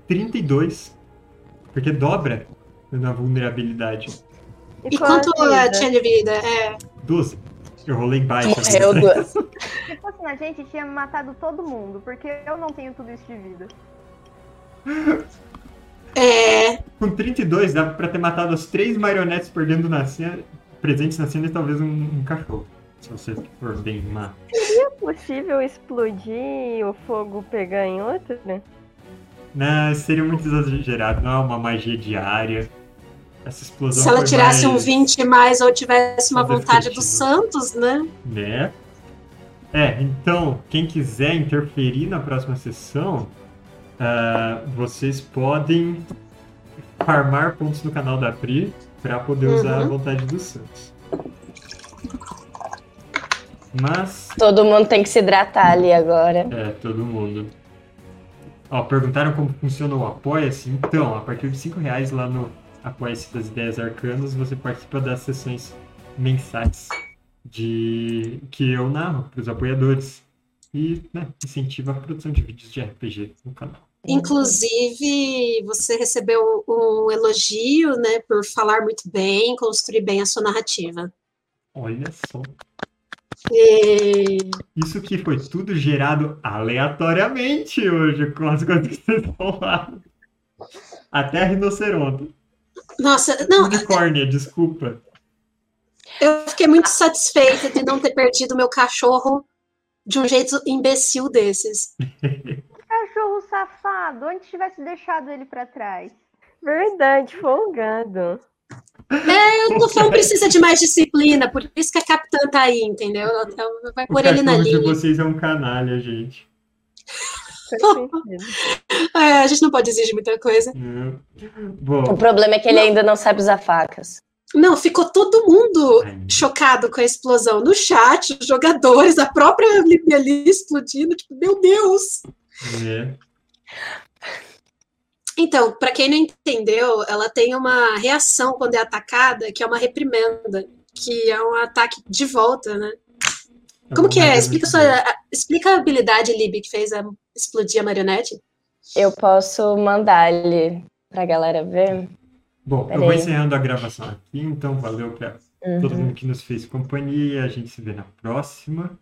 32. Porque dobra na vulnerabilidade. E a quanto ela tinha de vida? É. 12. Eu rolei baixo. Morreu duas. Se fosse na gente, tinha matado todo mundo, porque eu não tenho tudo isso de vida. É. Com 32, dava pra ter matado as três marionetes perdendo na cena, presentes na cena e talvez um, um cachorro. Se você for bem má. É possível explodir e o fogo pegar em outra? Não, seria muito exagerado, não é uma magia diária. Essa explosão Se ela tirasse um mais, 20 mais ou tivesse uma vontade do efetiva. Santos, né? Né? É, então, quem quiser interferir na próxima sessão, ah, vocês podem farmar pontos no canal da Pri para poder usar a Uhum. vontade do Santos. Mas Todo mundo tem que se hidratar ali agora. É, todo mundo. Ó, perguntaram como funciona o Apoia-se. Então, a partir de 5 reais lá no Apoia-se das Ideias Arcanas, você participa das sessões mensais de que eu narro para os apoiadores. E né, incentiva a produção de vídeos de RPG no canal. Inclusive, você recebeu um elogio, né, por falar muito bem, construir bem a sua narrativa. Olha só. E... Isso que foi tudo gerado aleatoriamente hoje com as coisas que vocês falaram. Até a rinoceronte. Nossa, não, Unicórnia, desculpa. eu fiquei muito satisfeita de não ter perdido meu cachorro de um jeito imbecil desses. Cachorro safado, onde tivesse deixado ele pra trás? Verdade, folgado. É, o Tufão precisa de mais disciplina, por isso que a capitã tá aí, entendeu? Ela ela vai O pôr ele na cachorro de linha. vocês é um canalha, gente. É, a gente não pode exigir muita coisa. Hum. O problema é que ele ainda não sabe usar facas. Não, ficou todo mundo Ai. chocado com a explosão. No chat, os jogadores, a própria Libi ali explodindo, tipo, meu Deus! né? Então, pra quem não entendeu, ela tem uma reação quando é atacada, que é uma reprimenda, que é um ataque de volta, né? Como que é? Explica, sua, a- explica a habilidade, Lib, que fez a explodir a marionete. Eu posso mandar ali pra galera ver. Bom, eu Pera vou aí. encerrando a gravação aqui, então valeu pra todo Uhum. mundo que nos fez companhia. A gente se vê na próxima.